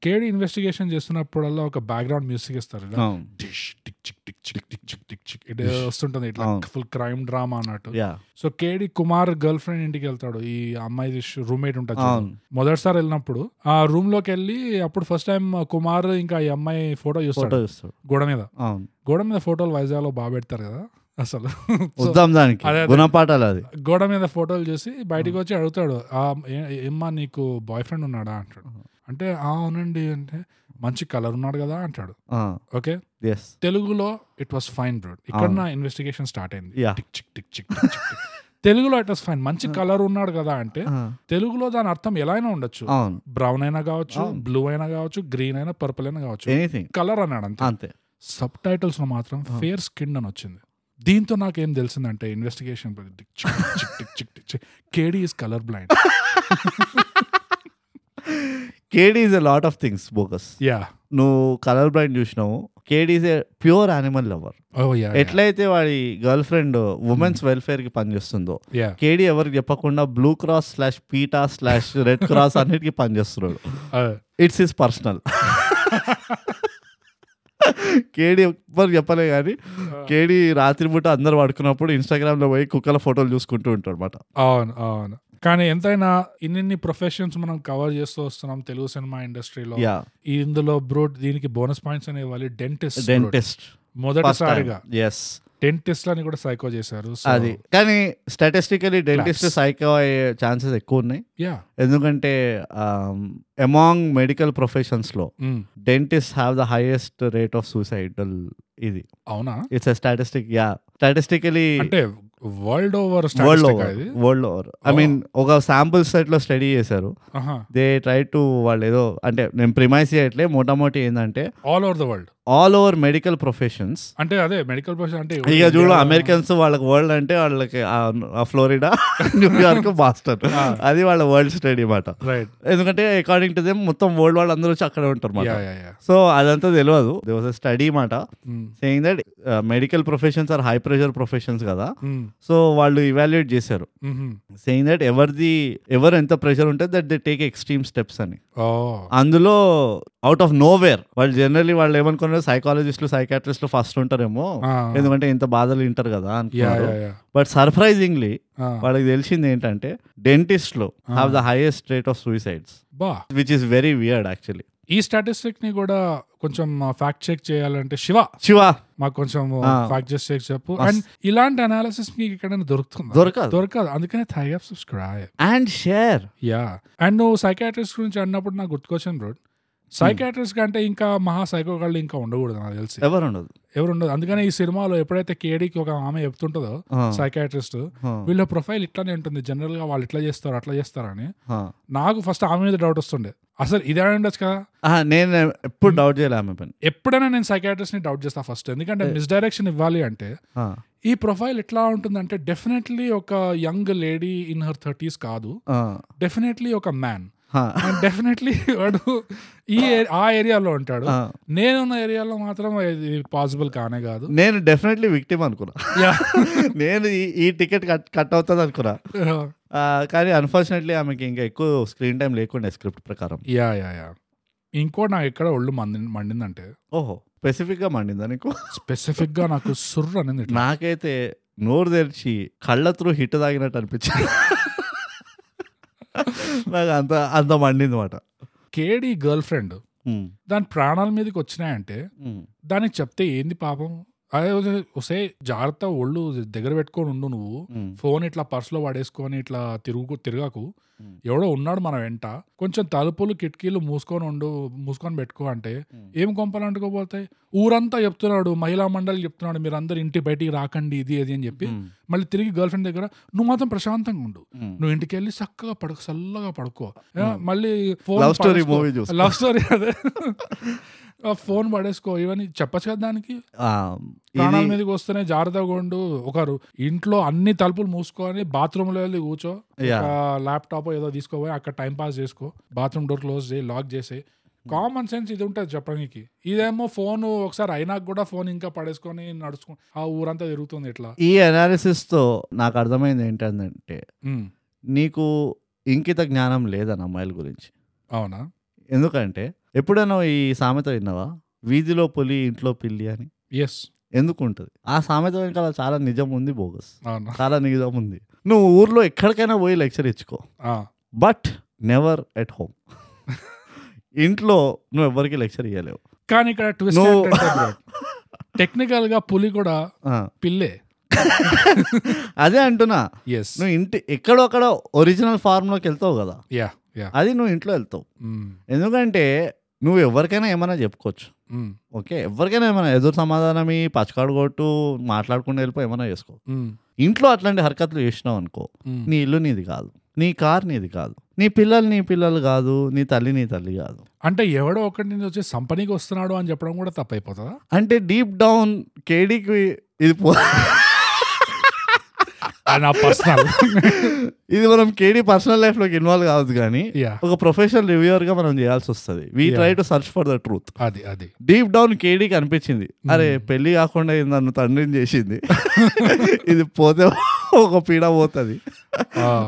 [SPEAKER 2] కేడి ఇన్వెస్టిగేషన్ చేస్తున్నప్పుడల్లా ఒక బ్యాక్గ్రౌండ్ మ్యూజిక్ ఇస్తారు.
[SPEAKER 1] అవును.
[SPEAKER 2] టిష్, టిక్ చిక్ టిక్ చిక్ టిక్ చిక్ టిక్ చిక్ ఇటు వస్తుంటుంది ఇట్లా. ఫుల్ క్రైమ్ డ్రామా అన్నట్టు. సో కేడి కుమార్ గర్ల్ ఫ్రెండ్ ఇంటికి వెళ్తాడు. ఈ అమ్మాయి రూమ్మేట్ ఉంటుంది మొదటిసారి వెళ్ళినప్పుడు ఆ రూమ్లోకి వెళ్ళి అప్పుడు ఫస్ట్ టైం కుమార్ ఇంకా ఈ అమ్మాయి ఫోటో చూస్తాడు. గోడ మీద. గోడ మీద ఫోటోలు వైజాగ్లో బాగా పెడతారు కదా అసలు.
[SPEAKER 1] వద్దాం దానికి. గుణపాఠాలు అది.
[SPEAKER 2] గోడ మీద ఫోటోలు చూసి బయటికి వచ్చి అడుగుతాడు "ఆ, ఏ- ఏమ్మా నీకు బాయ్ ఫ్రెండ్ ఉన్నాడా? అంటాడు. అంటే "ఆ, అవునండి. అంటే మంచి కలర్ ఉన్నాడు కదా అంటాడు. ఓకే? తెలుగులో ఇట్ వాస్ ఫైన్ బ్రోడ్ ఇక్కడ. నా ఇన్వెస్టిగేషన్ స్టార్ట్ అయింది. Tick tick. తెలుగులో ఇట్ వాస్ ఫైన్ మంచి కలర్ ఉన్నాడు కదా అంటే తెలుగులో దాని అర్థం ఎలా అయినా ఉండొచ్చు. బ్రౌన్ అయినా కావచ్చు. బ్లూ అయినా కావచ్చు గ్రీన్ అయినా పర్పుల్ అయినా కావచ్చు. కలర్ అన్నాడు అంతే.
[SPEAKER 1] అంతే.
[SPEAKER 2] సబ్ టైటిల్స్లో మాత్రం ఫేర్ స్కిన్ అని వచ్చింది. దీంతో నాకేం తెలిసిందంటే investigation KD is colour blind
[SPEAKER 1] KD is a lot of things bogus
[SPEAKER 2] yeah
[SPEAKER 1] నువ్వు కలర్ బ్రైండ్ చూసినావు. KD is a pure animal lover ఎట్లయితే వాడి గర్ల్ ఫ్రెండ్ ఉమెన్స్ వెల్ఫేర్కి పనిచేస్తుందో
[SPEAKER 2] యా
[SPEAKER 1] కేడీ ఎవరికి చెప్పకుండా blue cross slash PETA slash red cross అన్నిటికీ పనిచేస్తున్నాడు. It's is personal కేడీ ఎవ్వరు చెప్పలే కానీ కేడీ రాత్రిపూట అందరు పడుకున్నప్పుడు ఇన్స్టాగ్రామ్లో పోయి కుక్కల ఫోటోలు చూసుకుంటూ ఉంటాడు అనమాట
[SPEAKER 2] అవును అవును. కానీ ఎంతైనా ఇన్ని ప్రొఫెషన్స్ మనం కవర్ చేస్తూ వస్తున్నాం తెలుగు సినిమా ఇండస్ట్రీలో ఇందులో బ్రో దీనికి బోనస్ పాయింట్స్ అనేవి ఇవ్వాలి. డెంటిస్ట్
[SPEAKER 1] డెంటిస్ట్
[SPEAKER 2] మొదటిసారిగా.
[SPEAKER 1] ఎస్
[SPEAKER 2] డెంటిస్ట్ లని కూడా సైకో చేశారు.
[SPEAKER 1] అది. కానీ స్టాటిస్టికలీ డెంటిస్ట్. సైకో అయ్యే ఛాన్సెస్ ఎక్కువ ఉన్నాయి.
[SPEAKER 2] యా
[SPEAKER 1] ఎందుకంటే among medical ప్రొఫెషన్స్లో dentist have the highest rate of suicidal ఇది.
[SPEAKER 2] అవునా?
[SPEAKER 1] ఇట్స్ స్టాటిస్టిక్ యా స్టాటిస్టికలీ
[SPEAKER 2] అంటే వరల్డ్ ఓవర్
[SPEAKER 1] వరల్డ్ ఓవర్
[SPEAKER 2] ఇది
[SPEAKER 1] వరల్డ్ ఓవర్ ఐ. మీన్ ఒక శాంపుల్ సెట్లో స్టడీ చేశారు. దే ట్రై టు వాళ్ళు ఏదో అంటే నేను ప్రిమైజ్ చేయట్లే మోటామోటి ఏంటంటే
[SPEAKER 2] all over the world
[SPEAKER 1] all over medical professions
[SPEAKER 2] అంటే అదే మెడికల్ ప్రొఫెషన్ అంటే
[SPEAKER 1] ఇక చూడు అమెరికన్స్ వాళ్ళకి వరల్డ్ అంటే వాళ్ళకి ఫ్లోరిడా న్యూయార్క్ బాస్టన్ అది వాళ్ళ వరల్డ్ స్టడీ మాట
[SPEAKER 2] రైట్
[SPEAKER 1] ఎందుకంటే అకార్డింగ్ టు దేమ్ మొత్తం వరల్డ్ వాళ్ళు అందరూ వచ్చి అక్కడ ఉంటారు మాట సో అదంతా తెలియదు దే స్టడీ మాట saying that medical professions are high pressure professions కదా. సో వాళ్ళు ఇవాల్యుయేట్ చేశారు. సేయింగ్ దట్ ఎవరిది ఎవరు ఎంత ప్రెషర్ ఉంటే that they take extreme steps అని. అందులో అవుట్ ఆఫ్ నో వేర్ వాళ్ళు జనరల్లీ వాళ్ళు ఏమనుకున్నారు సైకాలజిస్టులు సైకాట్రిస్టులు ఫస్ట్ ఉంటారేమో. ఎందుకంటే ఇంత బాధలు వింటారు కదా అనుకున్నారు. బట్ సర్ప్రైజింగ్లీ వాళ్ళకి తెలిసింది ఏంటంటే డెంటిస్ట్లో have the highest rate of suicides which is very weird actually
[SPEAKER 2] ఈ స్టాటిస్టిక్ని కూడా కొంచెం ఫ్యాక్ట్ చెక్ చేయాలంటే శివ.
[SPEAKER 1] శివ.
[SPEAKER 2] మాకు కొంచెం. ఫ్యాక్ట్ చెక్ చేసి చెప్పు. అండ్ ఇలాంటి అనాలిసిస్ మీకు ఎక్కడైనా దొరుకుతుంది?
[SPEAKER 1] దొరకదు.
[SPEAKER 2] దొరకదు. అందుకనే thigh gap subscribe
[SPEAKER 1] and share.
[SPEAKER 2] Yeah and నువ్వు సైకాట్రిస్ట్ గురించి అన్నప్పుడు నాకు గుర్తుకొచ్చాను బ్రో. సైకాట్రిస్ట్ కంటే ఇంకా మహా సైకో వాళ్ళు ఇంకా ఉండకూడదు నాకు తెలిసి.
[SPEAKER 1] ఎవరు ఉండదు
[SPEAKER 2] ఎవరు ఉండదు అందుకనే ఈ సినిమాలో ఎప్పుడైతే కేడీకి ఒక ఆమె చెప్తుంటుందో సైకాట్రిస్ట్ వీళ్ళ ప్రొఫైల్ ఇట్లానే ఉంటుంది. జనరల్గా వాళ్ళు ఇట్లా చేస్తారు అట్లా చేస్తారని. నాకు ఫస్ట్ ఆమె మీద డౌట్ వస్తుండే. అసలు ఇదే ఉండొచ్చు కదా
[SPEAKER 1] నేను ఎప్పుడు డౌట్ చేయలే ఆమె పని.
[SPEAKER 2] ఎప్పుడైనా నేను సైకాట్రిస్ట్ని డౌట్ చేస్తా ఫస్ట్ ఎందుకంటే మిస్డైరెక్షన్ ఇవ్వాలి అంటే ఈ ప్రొఫైల్ ఎట్లా ఉంటుందంటే డెఫినెట్లీ ఒక young lady in her thirties కాదు. డెఫినెట్లీ ఒక మ్యాన్ డెఫినెట్లీ వాడు ఈ ఆ. ఏరియాలో ఉంటాడు. నేనున్న ఏరియాలో మాత్రం ఇది పాసిబుల్ కానే కాదు.
[SPEAKER 1] నేను డెఫినెట్లీ విక్టిమ్ అనుకున్నా. నేను ఈ- టికెట్ కట్ కట్ అవుతుంది అనుకున్నా. కానీ అన్ఫార్చునేట్లీ ఆమెకి ఇంకా ఎక్కువ స్క్రీన్ టైం లేకుండే స్క్రిప్ట్ ప్రకారం.
[SPEAKER 2] Yeah yeah yeah. ఇంకో నాకు ఎక్కడ ఒళ్ళు మంది మండిందంటే?
[SPEAKER 1] ఓహో స్పెసిఫిక్గా మండిందా నీకు?
[SPEAKER 2] స్పెసిఫిక్గా నాకు సుర్రు అనేది.
[SPEAKER 1] నాకైతే నోరు తెరిచి కళ్ళ త్రూ హిట్ తాగినట్టు అనిపించింది. నాకు అంత అంత మండింది మాట
[SPEAKER 2] కేడీ గర్ల్ ఫ్రెండ్ దాని ప్రాణాల మీదకి వచ్చినాయంటే దానికి చెప్తే ఏంది పాపం? అదే వసే జాగ్రత్త ఒళ్ళు దగ్గర పెట్టుకొని ఉండు నువ్వు. ఫోన్ ఇట్లా పర్సులో పడేసుకొని ఇట్లా తిరుగు తిరగకు. ఎవడో ఉన్నాడు మన వెంట. కొంచెం తలుపులు కిటికీలు మూసుకొని ఉండు మూసుకొని పెట్టుకో అంటే. ఏం కొంపలు అంటుకోపోతాయి ఊరంతా చెప్తున్నాడు మహిళా మండలి చెప్తున్నాడు మీరు అందరు ఇంటి బయటికి రాకండి ఇది అది అని చెప్పి. మళ్ళీ తిరిగి గర్ల్ ఫ్రెండ్ దగ్గర నువ్వు మాత్రం ప్రశాంతంగా ఉండు. నువ్వు ఇంటికి వెళ్ళి చక్కగా పడుకో చల్లగా పడుకో. మళ్ళీ ఫోన్
[SPEAKER 1] లవ్ స్టోరీ
[SPEAKER 2] పడేసుకో.
[SPEAKER 1] మూవీ చూస్తా.
[SPEAKER 2] లవ్ స్టోరీ అదే. ఫోన్ పడేసుకో. ఇవన్నీ చెప్పచ్చు కదా దానికి? ప్రాణాల మీదకి వస్తేనే జాగ్రత్తగా ఉండు. ఒకరు ఇంట్లో అన్ని తలుపులు మూసుకొని బాత్రూమ్లో వెళ్ళి కూర్చో. ల్యాప్టాప్ ఏదో తీసుకోపోయి అక్కడ టైం పాస్ చేసుకో. బాత్రూమ్ డోర్ క్లోజ్ చేయి లాక్ చేసి కామన్ సెన్స్ ఇది ఉంటుంది చెప్పడానికి. ఇదేమో ఫోన్ ఒకసారి అయినాక కూడా ఫోన్ ఇంకా పడేసుకొని నడుచుకో ఆ ఊరంతా తిరుగుతుంది ఇట్లా.
[SPEAKER 1] ఈ అనాలిసిస్తో నాకు అర్థమైంది ఏంటంటే నీకు ఇంకిత జ్ఞానం లేదని అమ్మాయిల గురించి?
[SPEAKER 2] అవునా?
[SPEAKER 1] ఎందుకంటే ఎప్పుడైనా ఈ సామెత విన్నావా? వీధిలో పులి ఇంట్లో పిల్లి అని?
[SPEAKER 2] ఎస్
[SPEAKER 1] ఎందుకు ఉంటుంది ఆ సామెత వెనకాల చాలా నిజం ఉంది బోగస్. చాలా నిజం ఉంది. నువ్వు ఊర్లో ఎక్కడికైనా పోయి లెక్చర్ ఇచ్చుకో. బట్ నెవర్ ఎట్ హోమ్ ఇంట్లో నువ్వు ఎవరికి లెక్చర్ ఇవ్వలేవు
[SPEAKER 2] కానీ ఇక్కడ టెక్నికల్గా పులి కూడా పిల్లే.
[SPEAKER 1] అదే అంటున్నా.
[SPEAKER 2] ఎస్
[SPEAKER 1] నువ్వు ఇంటి ఎక్కడో అక్కడ ఒరిజినల్ ఫార్మ్లోకి వెళ్తావు కదా.
[SPEAKER 2] యా యా
[SPEAKER 1] అది నువ్వు ఇంట్లో వెళ్తావు. ఎందుకంటే నువ్వు ఎవరికైనా ఏమైనా చెప్పుకోవచ్చు. ఓకే? ఎవరికైనా ఏమైనా ఎదురు సమాధానం ఈ పచ్చకాడు కొట్టు మాట్లాడుకుంటూ వెళ్ళిపో ఏమైనా చేసుకో. ఇంట్లో అట్లాంటి హరకతులు చేసినావు అనుకో నీ ఇల్లు నీది కాదు నీ కార్ నీది కాదు నీ పిల్లలు నీ పిల్లలు కాదు నీ తల్లి నీ తల్లి కాదు.
[SPEAKER 2] అంటే ఎవడో ఒకటి నుంచి వచ్చి సంపనీకి వస్తున్నాడు అని చెప్పడం కూడా తప్పైపోతుందా?
[SPEAKER 1] అంటే డీప్ డౌన్ కేడీకి ఇది పో
[SPEAKER 2] నా పర్సనల్
[SPEAKER 1] ఇది మనం కేడీ పర్సనల్ లైఫ్లోకి ఇన్వాల్వ్ కావద్దు కానీ ఒక ప్రొఫెషనల్ రివ్యూవర్గా మనం చేయాల్సి వస్తుంది. We. Try to search for the truth
[SPEAKER 2] అది అది.
[SPEAKER 1] డీప్ డౌన్ కేడీకి అనిపించింది. అరే పెళ్ళి కాకుండా నన్ను తండ్రిని చేసింది. ఇది పోతే ఒక పీడ పోతుంది.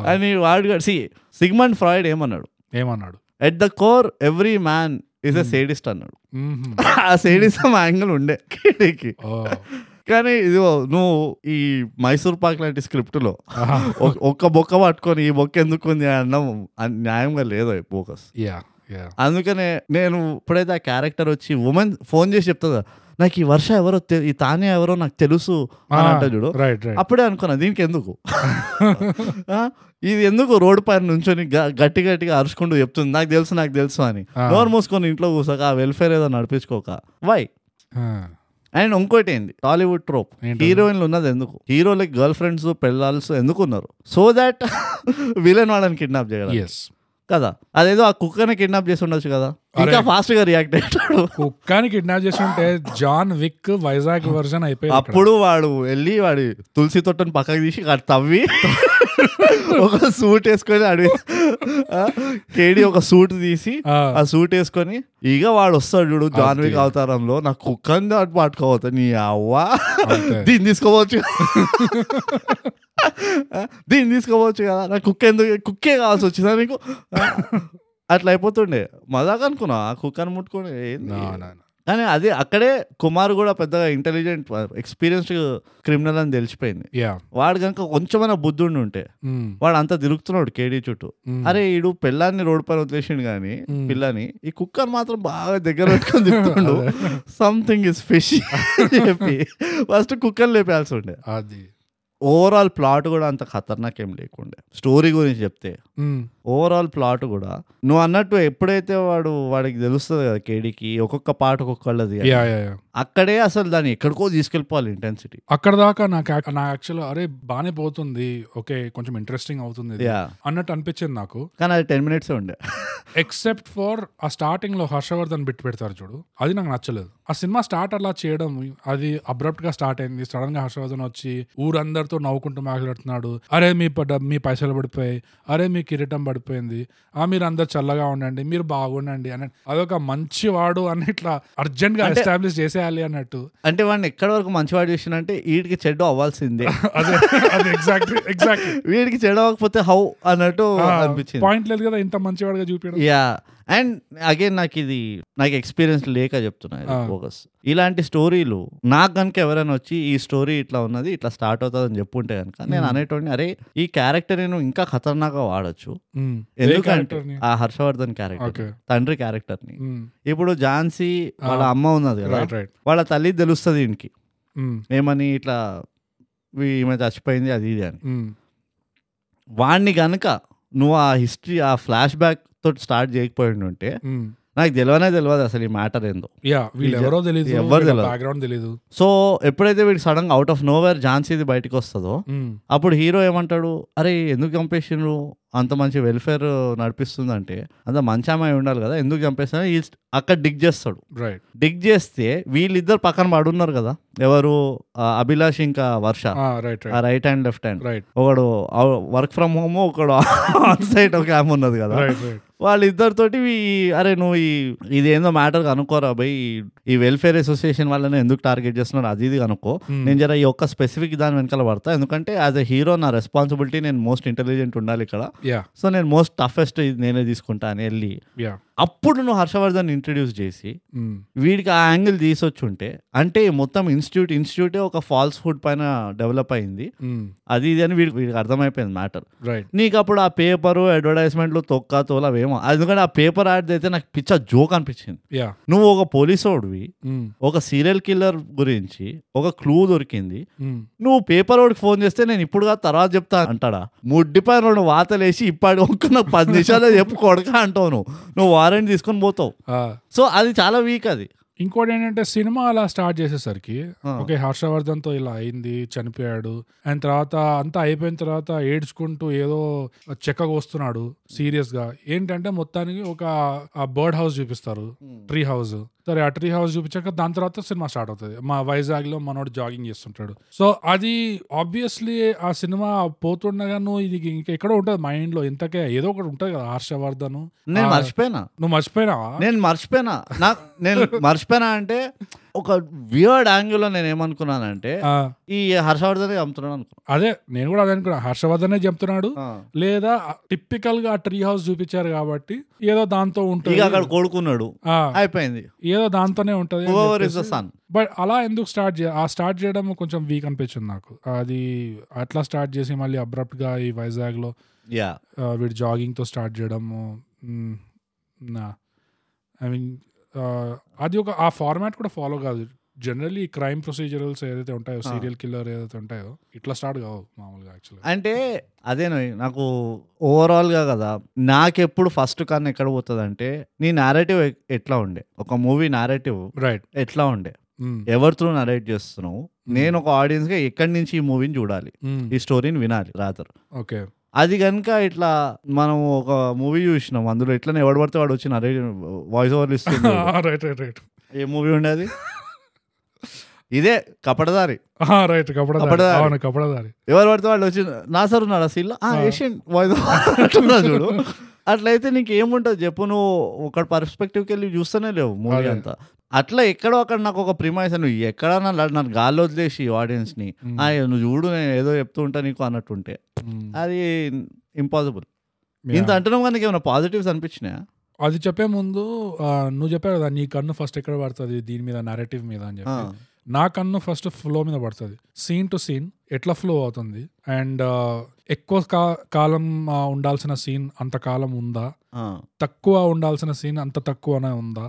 [SPEAKER 1] అని వాడు సి సిగ్మండ్ ఫ్రాయిడ్ ఏమన్నాడు?
[SPEAKER 2] ఏమన్నాడు?
[SPEAKER 1] At the core every man is a sadist అన్నాడు.
[SPEAKER 2] మ్మ్హ్మ్.
[SPEAKER 1] ఆ సేడిజం యాంగిల్ ఉండే కేడీకి కానీ ఇది నువ్వు ఈ మైసూర్ పాక్ లాంటి స్క్రిప్ట్లో ఒక్క బొక్క పట్టుకొని ఈ బొక్క ఎందుకు ఉంది అన్నం అన్- న్యాయంగా లేదు ఫోకస్. అందుకనే నేను ఇప్పుడైతే ఆ క్యారెక్టర్ వచ్చి ఉమెన్ ఫోన్ చేసి చెప్తుందా నాకు ఈ వర్ష ఎవరో ఈ తానే ఎవరో నాకు తెలుసు అని అంట చూడు. అప్పుడే అనుకున్నా దీనికి ఎందుకు? ఇది ఎందుకు రోడ్డు పైన నుంచొని గట్టి గట్టిగా అరుచుకుంటూ చెప్తుంది నాకు తెలుసు నాకు తెలుసు అని.
[SPEAKER 2] ఆ.
[SPEAKER 1] నోరు మూసుకొని ఇంట్లో కూర్చోక ఆ వెల్ఫేర్ ఏదో నడిపించుకోక. వై అండ్ ఇంకోటి ఏంది? టాలీవుడ్ ట్రోప్? హీరోయిన్లు ఉన్నది ఎందుకు? హీరోలకి గర్ల్ ఫ్రెండ్స్ పెళ్ళాల్స్ ఎందుకు ఉన్నారు సో దాట్ విలన్ వాళ్ళని కిడ్నాప్ చేయడం
[SPEAKER 2] ఎస్
[SPEAKER 1] కదా? అదేదో ఆ కుక్కని కిడ్నాప్ చేసి ఉండొచ్చు కదా? ఇంకా ఫాస్ట్గా రియాక్ట్ అయ్యాడు.
[SPEAKER 2] కుక్కని కిడ్నాప్ చేసి ఉంటే జాన్ విక్ వైజాగ్ వర్జన్ అయిపోయింది అక్కడ.
[SPEAKER 1] అప్పుడు వాడు వెళ్ళి వాడి తులసి తొట్టని పక్కకి తీసి తవ్వి ఒక సూట్ వేసుకొని అడిగి కేడి ఒక సూట్ తీసి
[SPEAKER 2] ఆ,
[SPEAKER 1] సూట్ వేసుకొని ఇక వాడు వస్తాడు చూడు జాన్ విక్. అవతారంలో. నాకు కుక్కని అటు పట్టుకోవద్దు. నీ అవ్వ. దీన్ని తీసుకోవచ్చు దీన్ని తీసుకోవచ్చు కదా. నాకు కుక్క ఎందుకు కుక్కే కావాల్సి వచ్చిందా నీకు? అట్లా అయిపోతుండే. మజాక్ అనుకున్నా ఆ కుక్కని ముట్టుకొని. కానీ అదే అక్కడే కుమార్ కూడా పెద్దగా ఇంటెలిజెంట్ ఎక్స్పీరియన్స్డ్ క్రిమినల్ అని తెలిసిపోయింది. వాడు కనుక కొంచెమైనా బుద్ధి ఉండి ఉంటే
[SPEAKER 2] ఉమ్,
[SPEAKER 1] వాడు అంతా తిరుగుతున్నాడు కేడీ చుట్టూ.
[SPEAKER 2] ఉమ్.
[SPEAKER 1] అరే ఈడు పిల్లాన్ని రోడ్ పైన వదిలేసిండు కానీ
[SPEAKER 2] మ్మ్.
[SPEAKER 1] పిల్లని ఈ కుక్కర్ మాత్రం బాగా దగ్గర పెట్టుకొని తిప్పుతుండు. సంథింగ్ ఇస్ ఫిష్ చెప్పి ఫస్ట్ కుక్కర్ లేపేయాల్సి ఉండే.
[SPEAKER 2] అది.
[SPEAKER 1] ఓవరాల్ ప్లాట్ కూడా అంత ఖతర్నాక్ ఏం లేకుండే. స్టోరీ గురించి చెప్తే. ఓవరాల్ ప్లాట్ కూడా. నువ్వు అన్నట్టు ఎప్పుడైతే వాడు వాడికి తెలుస్తుంది కదా కేడీకి ఒక్కొక్క పాట ఒక్కొక్కళ్ళది అక్కడే అసలు దాన్ని ఎక్కడికో తీసుకెళ్ళిపోవాలి ఇంటెన్సిటీ
[SPEAKER 2] అక్కడ దాకా నాకు నా యాక్చువల్ అరే బానే పోతుంది. ఓకే కొంచెం ఇంట్రెస్టింగ్ అవుతుంది అన్నట్టు అనిపించింది నాకు.
[SPEAKER 1] కానీ అది టెన్ మినిట్స్ ఉండే.
[SPEAKER 2] ఎక్సెప్ట్ ఫర్ ఆ స్టార్టింగ్లో హర్షవర్ధన్ బిట్ పెడతారు చూడు. అది నాకు నచ్చలేదు. ఆ సినిమా స్టార్ట్ అలా చేయడం అది అబ్రప్ట్గా స్టార్ట్ అయింది. సడన్గా హర్షవర్ధన్ వచ్చి ఊరందరితో నవ్వుకుంటూ మాట్లాడుతున్నాడు? అరే మీ మీ పైసలు పడిపోయాయి. అరే మీ కిరీటం పడిపోయింది. ఆ మీరు అందరు చల్లగా ఉండండి మీరు బాగుండండి అని అదొక మంచి వాడు అని ఇట్లా
[SPEAKER 1] అర్జెంట్గా
[SPEAKER 2] ఎస్టాబ్లిష్ చేసేయాలి అన్నట్టు.
[SPEAKER 1] అంటే వాడిని ఎక్కడి వరకు మంచివాడు చేసినంటే వీడికి చెడ్డ అవ్వాల్సిందే.
[SPEAKER 2] అదే అదే ఎగ్జాక్ట్లీ ఎగ్జాక్ట్లీ
[SPEAKER 1] వీడికి చెడ్డ అవ్వకపోతే హౌ అన్నట్టు అనిపించింది.
[SPEAKER 2] పాయింట్ లేదు కదా ఇంత మంచివాడుగా చూపించడం.
[SPEAKER 1] యా. అండ్ అగైన్ నాకు ఇది నాకు ఎక్స్పీరియన్స్ లేక చెప్తున్నా. ఫోకస్ ఇలాంటి స్టోరీలు నాకు కనుక ఎవరైనా వచ్చి ఈ స్టోరీ ఇట్లా ఉన్నది ఇట్లా స్టార్ట్ అవుతుంది అని చెప్పుంటే కనుక నేను. అనేటోడిని అరే ఈ క్యారెక్టర్ నేను ఇంకా ఖతర్నాగా వాడచ్చు ఎందుకంటే? ఆ హర్షవర్ధన్ క్యారెక్టర్ తండ్రి
[SPEAKER 2] క్యారెక్టర్ని.
[SPEAKER 1] ఇప్పుడు ఝాన్సీ వాళ్ళ. అమ్మ ఉన్నది కదా వాళ్ళ తల్లి తెలుస్తుంది
[SPEAKER 2] ఉమ్.
[SPEAKER 1] ఏమని ఇట్లా ఈమె చచ్చిపోయింది అది ఇది అని. వాడిని గనుక నువ్వు ఆ హిస్టరీ ఆ ఫ్లాష్ బ్యాక్ తోటి స్టార్ట్ చేయకపోయి ఉంటే. నాకు తెలియనే తెలియదు అసలు ఈ మ్యాటర్ ఏందో
[SPEAKER 2] ఎవరో తెలియదు
[SPEAKER 1] ఎవ్వరు తెలియదు.
[SPEAKER 2] తెలియదు
[SPEAKER 1] సో ఎప్పుడైతే వీడికి సడన్ అవుట్ ఆఫ్ నోవేర్ ఝాన్సీది బయటకు వస్తుందో. అప్పుడు హీరో ఏమంటాడు అరే ఎందుకు చంపేసిండ్రు అంత మంచి వెల్ఫేర్ నడిపిస్తుందంటే అంత మంచి అమ్మాయి ఉండాలి కదా ఎందుకు చంపేస్తున్నా అక్కడ డిగ్ చేస్తాడు.
[SPEAKER 2] రైట్
[SPEAKER 1] డిగ్ చేస్తే వీళ్ళిద్దరు పక్కన పడున్నారు కదా ఎవరు? అభిలాష్ ఇంకా Varsha.
[SPEAKER 2] Right
[SPEAKER 1] hand left hand
[SPEAKER 2] right
[SPEAKER 1] ఒకడు వర్క్ ఫ్రమ్ హోమ్ ఒకడు ఆన్ సైట్ ఒక ఆమె ఉన్నది కదా. వాళ్ళిద్దరితోటి ఈ- అరే నువ్వు ఈ ఇదేందో మ్యాటర్ కనుక్కోరా బై ఈ వెల్ఫేర్ అసోసియేషన్ వాళ్ళని ఎందుకు టార్గెట్ చేస్తున్నారు అది ఇది కనుక్కో. నేను జర ఈ ఒక్క స్పెసిఫిక్ దాని వెనకాల పడతా ఎందుకంటే యాజ్ ఎ హీరో నా రెస్పాన్సిబిలిటీ నేను మోస్ట్ ఇంటెలిజెంట్ ఉండాలి ఇక్కడ. సో నేను మోస్ట్ టఫెస్ట్ నేనే తీసుకుంటా అని వెళ్ళి
[SPEAKER 2] యా
[SPEAKER 1] అప్పుడు నువ్వు హర్షవర్ధన్ ఇంట్రడ్యూస్ చేసి వీడికి ఆ యాంగిల్ తీసుకొచ్చుంటే అంటే మొత్తం ఇన్స్టిట్యూట్ ఇన్స్టిట్యూటే ఒక ఫాల్స్ ఫుడ్ పైన డెవలప్ అయింది. అది ఇది అని వీడికి వీడికి అర్థమైపోయింది మ్యాటర్
[SPEAKER 2] రైట్
[SPEAKER 1] నీకు అప్పుడు ఆ పేపరు అడ్వర్టైజ్మెంట్లు తొక్క తోలవేమో ఎందుకంటే ఆ పేపర్ యాడ్ అయితే నాకు పిచ్చ జోక్ అనిపించింది. నువ్వు ఒక పోలీసోడివి ఒక సీరియల్ కిల్లర్ గురించి ఒక క్లూ దొరికింది. నువ్వు పేపర్ వాడికి ఫోన్ చేస్తే నేను ఇప్పుడు తర్వాత చెప్తా అంటాడా? ముడ్డి పైన రెండు వాతలేసి ఇప్పటి ఒక్క నాకు పది నిమిషాలు చెప్పు కొడక అంటావు నువ్వు. నువ్వు వారెంట్ తీసుకొని పోతావు. సో అది చాలా వీక్ అది.
[SPEAKER 2] ఇంకోటి ఏంటంటే సినిమా అలా స్టార్ట్ చేసేసరికి. ఓకే హర్షవర్ధన్తో ఇలా అయింది చనిపోయాడు అండ్ తర్వాత అంతా అయిపోయిన తర్వాత ఏడ్చుకుంటూ ఏదో చెక్కకు వస్తున్నాడు సీరియస్గా ఏంటంటే మొత్తానికి ఒక బర్డ్ హౌస్ చూపిస్తారు ట్రీ హౌస్. సరే ఆ ట్రీ హౌస్ చూపించాక దాని తర్వాత సినిమా స్టార్ట్ అవుతుంది. మా వైజాగ్లో మనోడు జాగింగ్ చేస్తుంటాడు. సో అది ఆబ్వియస్లీ ఆ సినిమా పోతుండగా నువ్వు ఇది ఇంకా ఎక్కడో ఉంటుంది మైండ్లో ఇంతకే ఏదో ఒకటి ఉంటుంది కదా హర్షవర్ధన్
[SPEAKER 1] నేను మర్చిపోయినా.
[SPEAKER 2] నువ్వు మర్చిపోయినావా?
[SPEAKER 1] నేను మర్చిపోయినా. నేను మర్చిపోయినా అంటే ఒక వియర్డ్ యాంగిల్లో నేను ఏమనుకున్నానంటే ఈ హర్షవర్ధన్ అమ్ముతున్నాను అనుకున్నా.
[SPEAKER 2] అదే నేను కూడా అదే అనుకున్నా. హర్షవర్ధనే చెప్తున్నాడు. లేదా టిపికల్గా ట్రీ హౌస్ చూపించారు కాబట్టి ఏదో దాంతో ఉంటుంది.
[SPEAKER 1] అక్కడ కొడుకున్నాడు. అయిపోయింది.
[SPEAKER 2] ఏదో దాంతోనే ఉంటది
[SPEAKER 1] సన్
[SPEAKER 2] బట్ అలా ఎందుకు స్టార్ట్ ఆ స్టార్ట్ చేయడం కొంచెం వీక్ అనిపించింది నాకు. అది అట్లా స్టార్ట్ చేసి మళ్ళీ అబ్రప్ట్గా ఈ వైజాగ్లో వీడు జాగింగ్తో స్టార్ట్ చేయడము ఐ మీన్ అది ఒక ఆ ఫార్మాట్ కూడా ఫాలో కాదు. జనరల్లీ క్రైమ్ ప్రొసీజరల్స్ ఏదైతే ఉంటాయో. సీరియల్ కిల్లర్ ఏదైతే ఉంటాయో ఇట్లా స్టార్ట్ కావు మామూలుగా యాక్చువల్లీ
[SPEAKER 1] అంటే అదేనో నాకు ఓవరాల్గా కదా నాకెప్పుడు ఫస్ట్ కన్నా ఎక్కడ పోతుంది అంటే నీ నారేటివ్ ఎట్లా ఉండే? ఒక మూవీ నారేటివ్
[SPEAKER 2] రైట్
[SPEAKER 1] ఎట్లా ఉండే? ఎవరి త్రూ నరేట్ చేస్తున్నావు? నేను ఒక ఆడియన్స్గా ఎక్కడి నుంచి ఈ మూవీని చూడాలి? ఈ స్టోరీని వినాలి రాత్రి.
[SPEAKER 2] ఓకే
[SPEAKER 1] అది కనుక ఇట్లా మనం ఒక మూవీ చూసినాం. అందులో ఇట్లనే ఎవడు పడితే వాడు వచ్చి అరే వాయిస్ ఓవర్ ఇస్తుంది
[SPEAKER 2] రైట్ రైట్ రైట్
[SPEAKER 1] ఏ మూవీ ఉండేది? ఇదే కపడదారి
[SPEAKER 2] రైట్ కపడదారి
[SPEAKER 1] కపడదారి.
[SPEAKER 2] అవును కపడదారి
[SPEAKER 1] ఎవరు పడితే వాళ్ళు వచ్చి నా సార్ ఉన్నాడు? అసలు. ఏషియన్ వాయిస్ ఓవర్ చూడు. అట్లయితే నీకు ఏముంటుంది చెప్పు నువ్వు ఒక పర్స్పెక్టివ్కి వెళ్ళి చూస్తూనే లేవు మూవీ. అంతా. అట్లా ఎక్కడో అక్కడ నాకు ఒక ప్రిమైస్ నువ్వు ఎక్కడన్నా నన్ను గాల్లో వదిలేసి ఆడియన్స్ని
[SPEAKER 2] Mm.
[SPEAKER 1] "ఆ, నువ్వు చూడు నేను ఏదో చెప్తూ ఉంటా నీకు అన్నట్టుంటే. అది ఇంపాసిబుల్. ఇంత అంటున్నాం కానీ ఏమైనా పాజిటివ్స్ అనిపించినాయా?
[SPEAKER 2] అది చెప్పే ముందు నువ్వు చెప్పావు కదా నీ కన్ను ఫస్ట్ ఎక్కడ పడుతుంది దీని మీద నరేటివ్ మీద అని చెప్పి. నా కన్ను ఫస్ట్ ఫ్లో మీద పడుతుంది. సీన్ టు సీన్ ఎట్లా ఫ్లో అవుతుంది? అండ్ ఎక్కువ కాలం ఉండాల్సిన సీన్ అంత కాలం ఉందా? తక్కువ ఉండాల్సిన సీన్ అంత తక్కువనే ఉందా?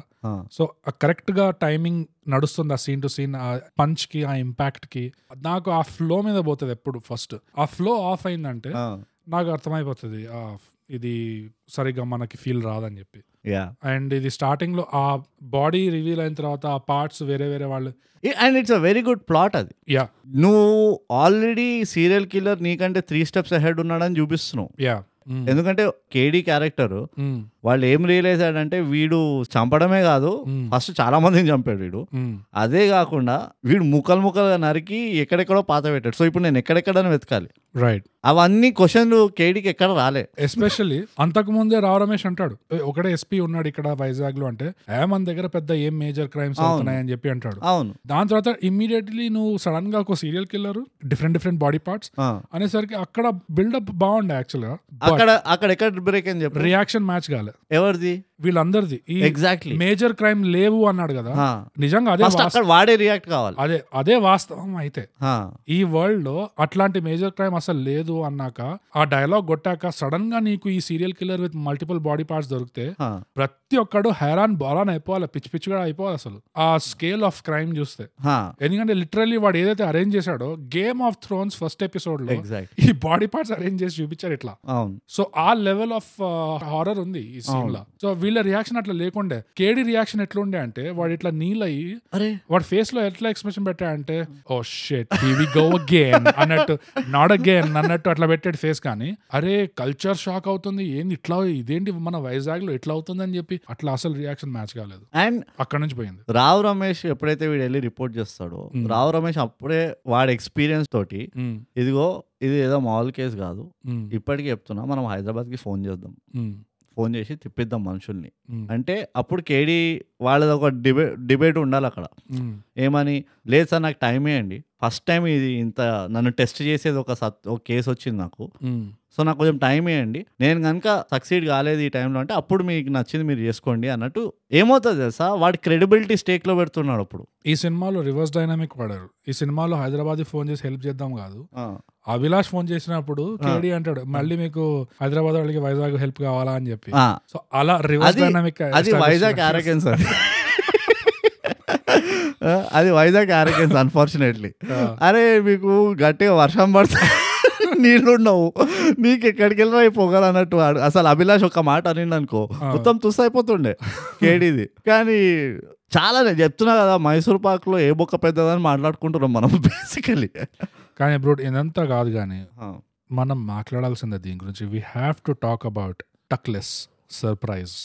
[SPEAKER 2] సో కరెక్ట్గా టైమింగ్ నడుస్తుంది ఆ సీన్ టు సీన్ ఆ పంచ్కి ఆ ఇంపాక్ట్కి. నాకు ఆ ఫ్లో మీద పోతుంది ఎప్పుడు ఫస్ట్ ఆ ఫ్లో ఆఫ్ అయిందంటే నాకు అర్థమైపోతుంది ఆ, ఇది సరిగ్గా మనకి ఫీల్ రాదని చెప్పి. అండ్ ఇది స్టార్టింగ్లో ఆ బాడీ రివీల్ అయిన తర్వాత ఆ పార్ట్స్ వేరే వేరే వాళ్ళు
[SPEAKER 1] and it's a very good plot అది.
[SPEAKER 2] యా.
[SPEAKER 1] నువ్వు ఆల్రెడీ సీరియల్ కిల్లర్ నీకంటే త్రీ స్టెప్స్ అహెడ్ ఉన్నాడని చూపిస్తున్నావు.
[SPEAKER 2] యా.
[SPEAKER 1] ఎందుకంటే కేడీ క్యారెక్టర్ వాళ్ళు ఏం రియలైజ్ అయ్యాడంటే వీడు చంపడమే కాదు ఫస్ట్ చాలా మందిని చంపాడు వీడు. అదే కాకుండా వీడు ముక్కలు ముక్కలుగా నరికి ఎక్కడెక్కడో పాత పెట్టాడు. సో ఇప్పుడు నేను ఎక్కడెక్కడని వెతకాలి.
[SPEAKER 2] రైట్
[SPEAKER 1] అవన్నీ క్వశ్చన్లు కేడీకి ఎక్కడ రాలే.
[SPEAKER 2] ఎస్పెషల్లీ అంతకు ముందే రావు రమేష్ అంటాడు "ఏ, ఒకడే ఎస్పీ ఉన్నాడు ఇక్కడ వైజాగ్లో అంటే ఏ మన దగ్గర పెద్ద ఏం మేజర్ క్రైమ్స్. అవుతున్నాయని చెప్పి అంటాడు.
[SPEAKER 1] అవును.
[SPEAKER 2] దాని తర్వాత ఇమ్మీడియట్లీ నువ్వు సడన్గా ఒక serial killer different different body parts. అనేసరికి అక్కడ బిల్డప్ బాగుండే యాక్చువల్గా.
[SPEAKER 1] అక్కడ అక్కడ ఎక్కడ బ్రేక్ అని చెప్పు.
[SPEAKER 2] రియాక్షన్ మ్యాచ్ కాలే.
[SPEAKER 1] ఎవరిది
[SPEAKER 2] వీళ్ళందరిది. ఈ
[SPEAKER 1] ఎగ్జాక్ట్లీ
[SPEAKER 2] మేజర్ క్రైమ్ లేవు అన్నాడు కదా. నిజంగా అదే
[SPEAKER 1] వాడే రియాక్ట్ కావాలి.
[SPEAKER 2] అదే అదే వాస్తవం అయితే. ఈ వరల్డ్లో అట్లాంటి మేజర్ క్రైమ్ అసలు లేదు అన్నాక ఆ డైలాగ్ కొట్టాక సడన్గా నీకు ఈ serial killer with multiple body parts దొరికితే ప్రతి ఒక్కడు హైరాన్ బోరాన్ అయిపోవాలి పిచ్చి పిచ్చిగా అయిపోవాలి అసలు. ఆ స్కేల్ ఆఫ్ క్రైమ్ చూస్తే. ఎందుకంటే లిటరల్లీ వాడు ఏదైతే అరేంజ్ చేశాడో గేమ్ ఆఫ్ థ్రోన్స్ ఫస్ట్
[SPEAKER 1] ఎపిసోడ్లో
[SPEAKER 2] ఈ బాడీ పార్ట్స్ అరేంజ్ చేసి చూపించారు ఇట్లా. సో ఆ లెవెల్ ఆఫ్ హారర్ ఉంది ఈ సీన్లో. సో వీళ్ళ రియాక్షన్ అట్లా లేకుండే. కేడి రియాక్షన్ ఎట్లుండే అంటే వాడు ఇట్లా
[SPEAKER 1] అరే.
[SPEAKER 2] వాడి ఫేస్లో ఎట్లా ఎక్స్ప్రెషన్ పెట్టా అంటే ఓ షెట్ వి గో అగేన్ అన్నట్టు. నాట్ అగేన్ అన్నట్టు అట్లా పెట్టాడు ఫేస్ కానీ అరే కల్చర్ షాక్ అవుతుంది. ఏంది ఇట్లా ఇదేంటి మన వైజాగ్లో ఇట్లా అవుతుంది అని చెప్పి అట్లా అసలు రియాక్షన్ మ్యాచ్ కాలేదు.
[SPEAKER 1] అండ్
[SPEAKER 2] అక్కడ నుంచి పోయింది.
[SPEAKER 1] రావు రమేష్ ఎప్పుడైతే వీడు వెళ్ళి రిపోర్ట్ చేస్తాడో. రావు రమేష్ అప్పుడే వాడి ఎక్స్పీరియన్స్ తోటి ఇదిగో ఇది ఏదో మామూలు కేసు కాదు. ఇప్పటికీ చెప్తున్నా మనం హైదరాబాద్కి ఫోన్ చేద్దాం. ఫోన్ చేసి తిప్పిద్దాం మనుషుల్ని. అంటే అప్పుడు కేడీ వాళ్ళది ఒక డిబే డిబేట్ ఉండాలి అక్కడ. ఏమని? లేదు సార్ నాకు టైం ఇవ్వండి ఫస్ట్ టైం ఇది ఇంత నన్ను టెస్ట్ చేసేది ఒక సత్ ఒక కేసు వచ్చింది నాకు. సో నాకు కొంచెం టైం ఇవ్వండి నేను కనుక సక్సీడ్ కాలేదు ఈ టైంలో అంటే అప్పుడు మీకు నచ్చింది మీరు చేసుకోండి అన్నట్టు ఏమవుతుంది తెలుసా? వాడి క్రెడిబిలిటీ స్టేక్లో పెడుతున్నాడు అప్పుడు.
[SPEAKER 2] ఈ సినిమాలో రివర్స్ డైనామిక్ వాడారు. ఈ సినిమాలో హైదరాబాద్ ఫోన్ చేసి హెల్ప్ చేద్దాం కాదు. అభిలాష్ ఫోన్ చేసినప్పుడు కేడి అంటాడు మళ్ళీ మీకు హైదరాబాద్ వాళ్ళకి వైజాగ్ హెల్ప్ కావాలా? అని చెప్పి. సో అలా రివర్స్ డైనామిక్
[SPEAKER 1] అది వైజాగ్ ఆరకెన్స్ అది. వైజాగ్ ఆరకెన్స్ అన్ఫార్చునేట్లీ అరే మీకు గట్టిగా వర్షం పడుతుంది నీళ్ళుండవు నీకు ఎక్కడికి వెళ్ళినా పొగలు అన్నట్టు వాడు. అసలు అభిలాష్ ఒక మాట అనిండు అనుకో. మొత్తం తుస్ అయిపోతుండే కేడీది. కానీ చాలా నేను చెప్తున్నా కదా మైసూర్ పాక్లో ఏ బొక్క పెద్దదని మాట్లాడుకుంటున్నాం మనం బేసికలీ
[SPEAKER 2] కానీ బ్రో ఇదంతా కాదు కానీ మనం మాట్లాడాల్సిందే దీని గురించి. We have to talk about tuckless surprise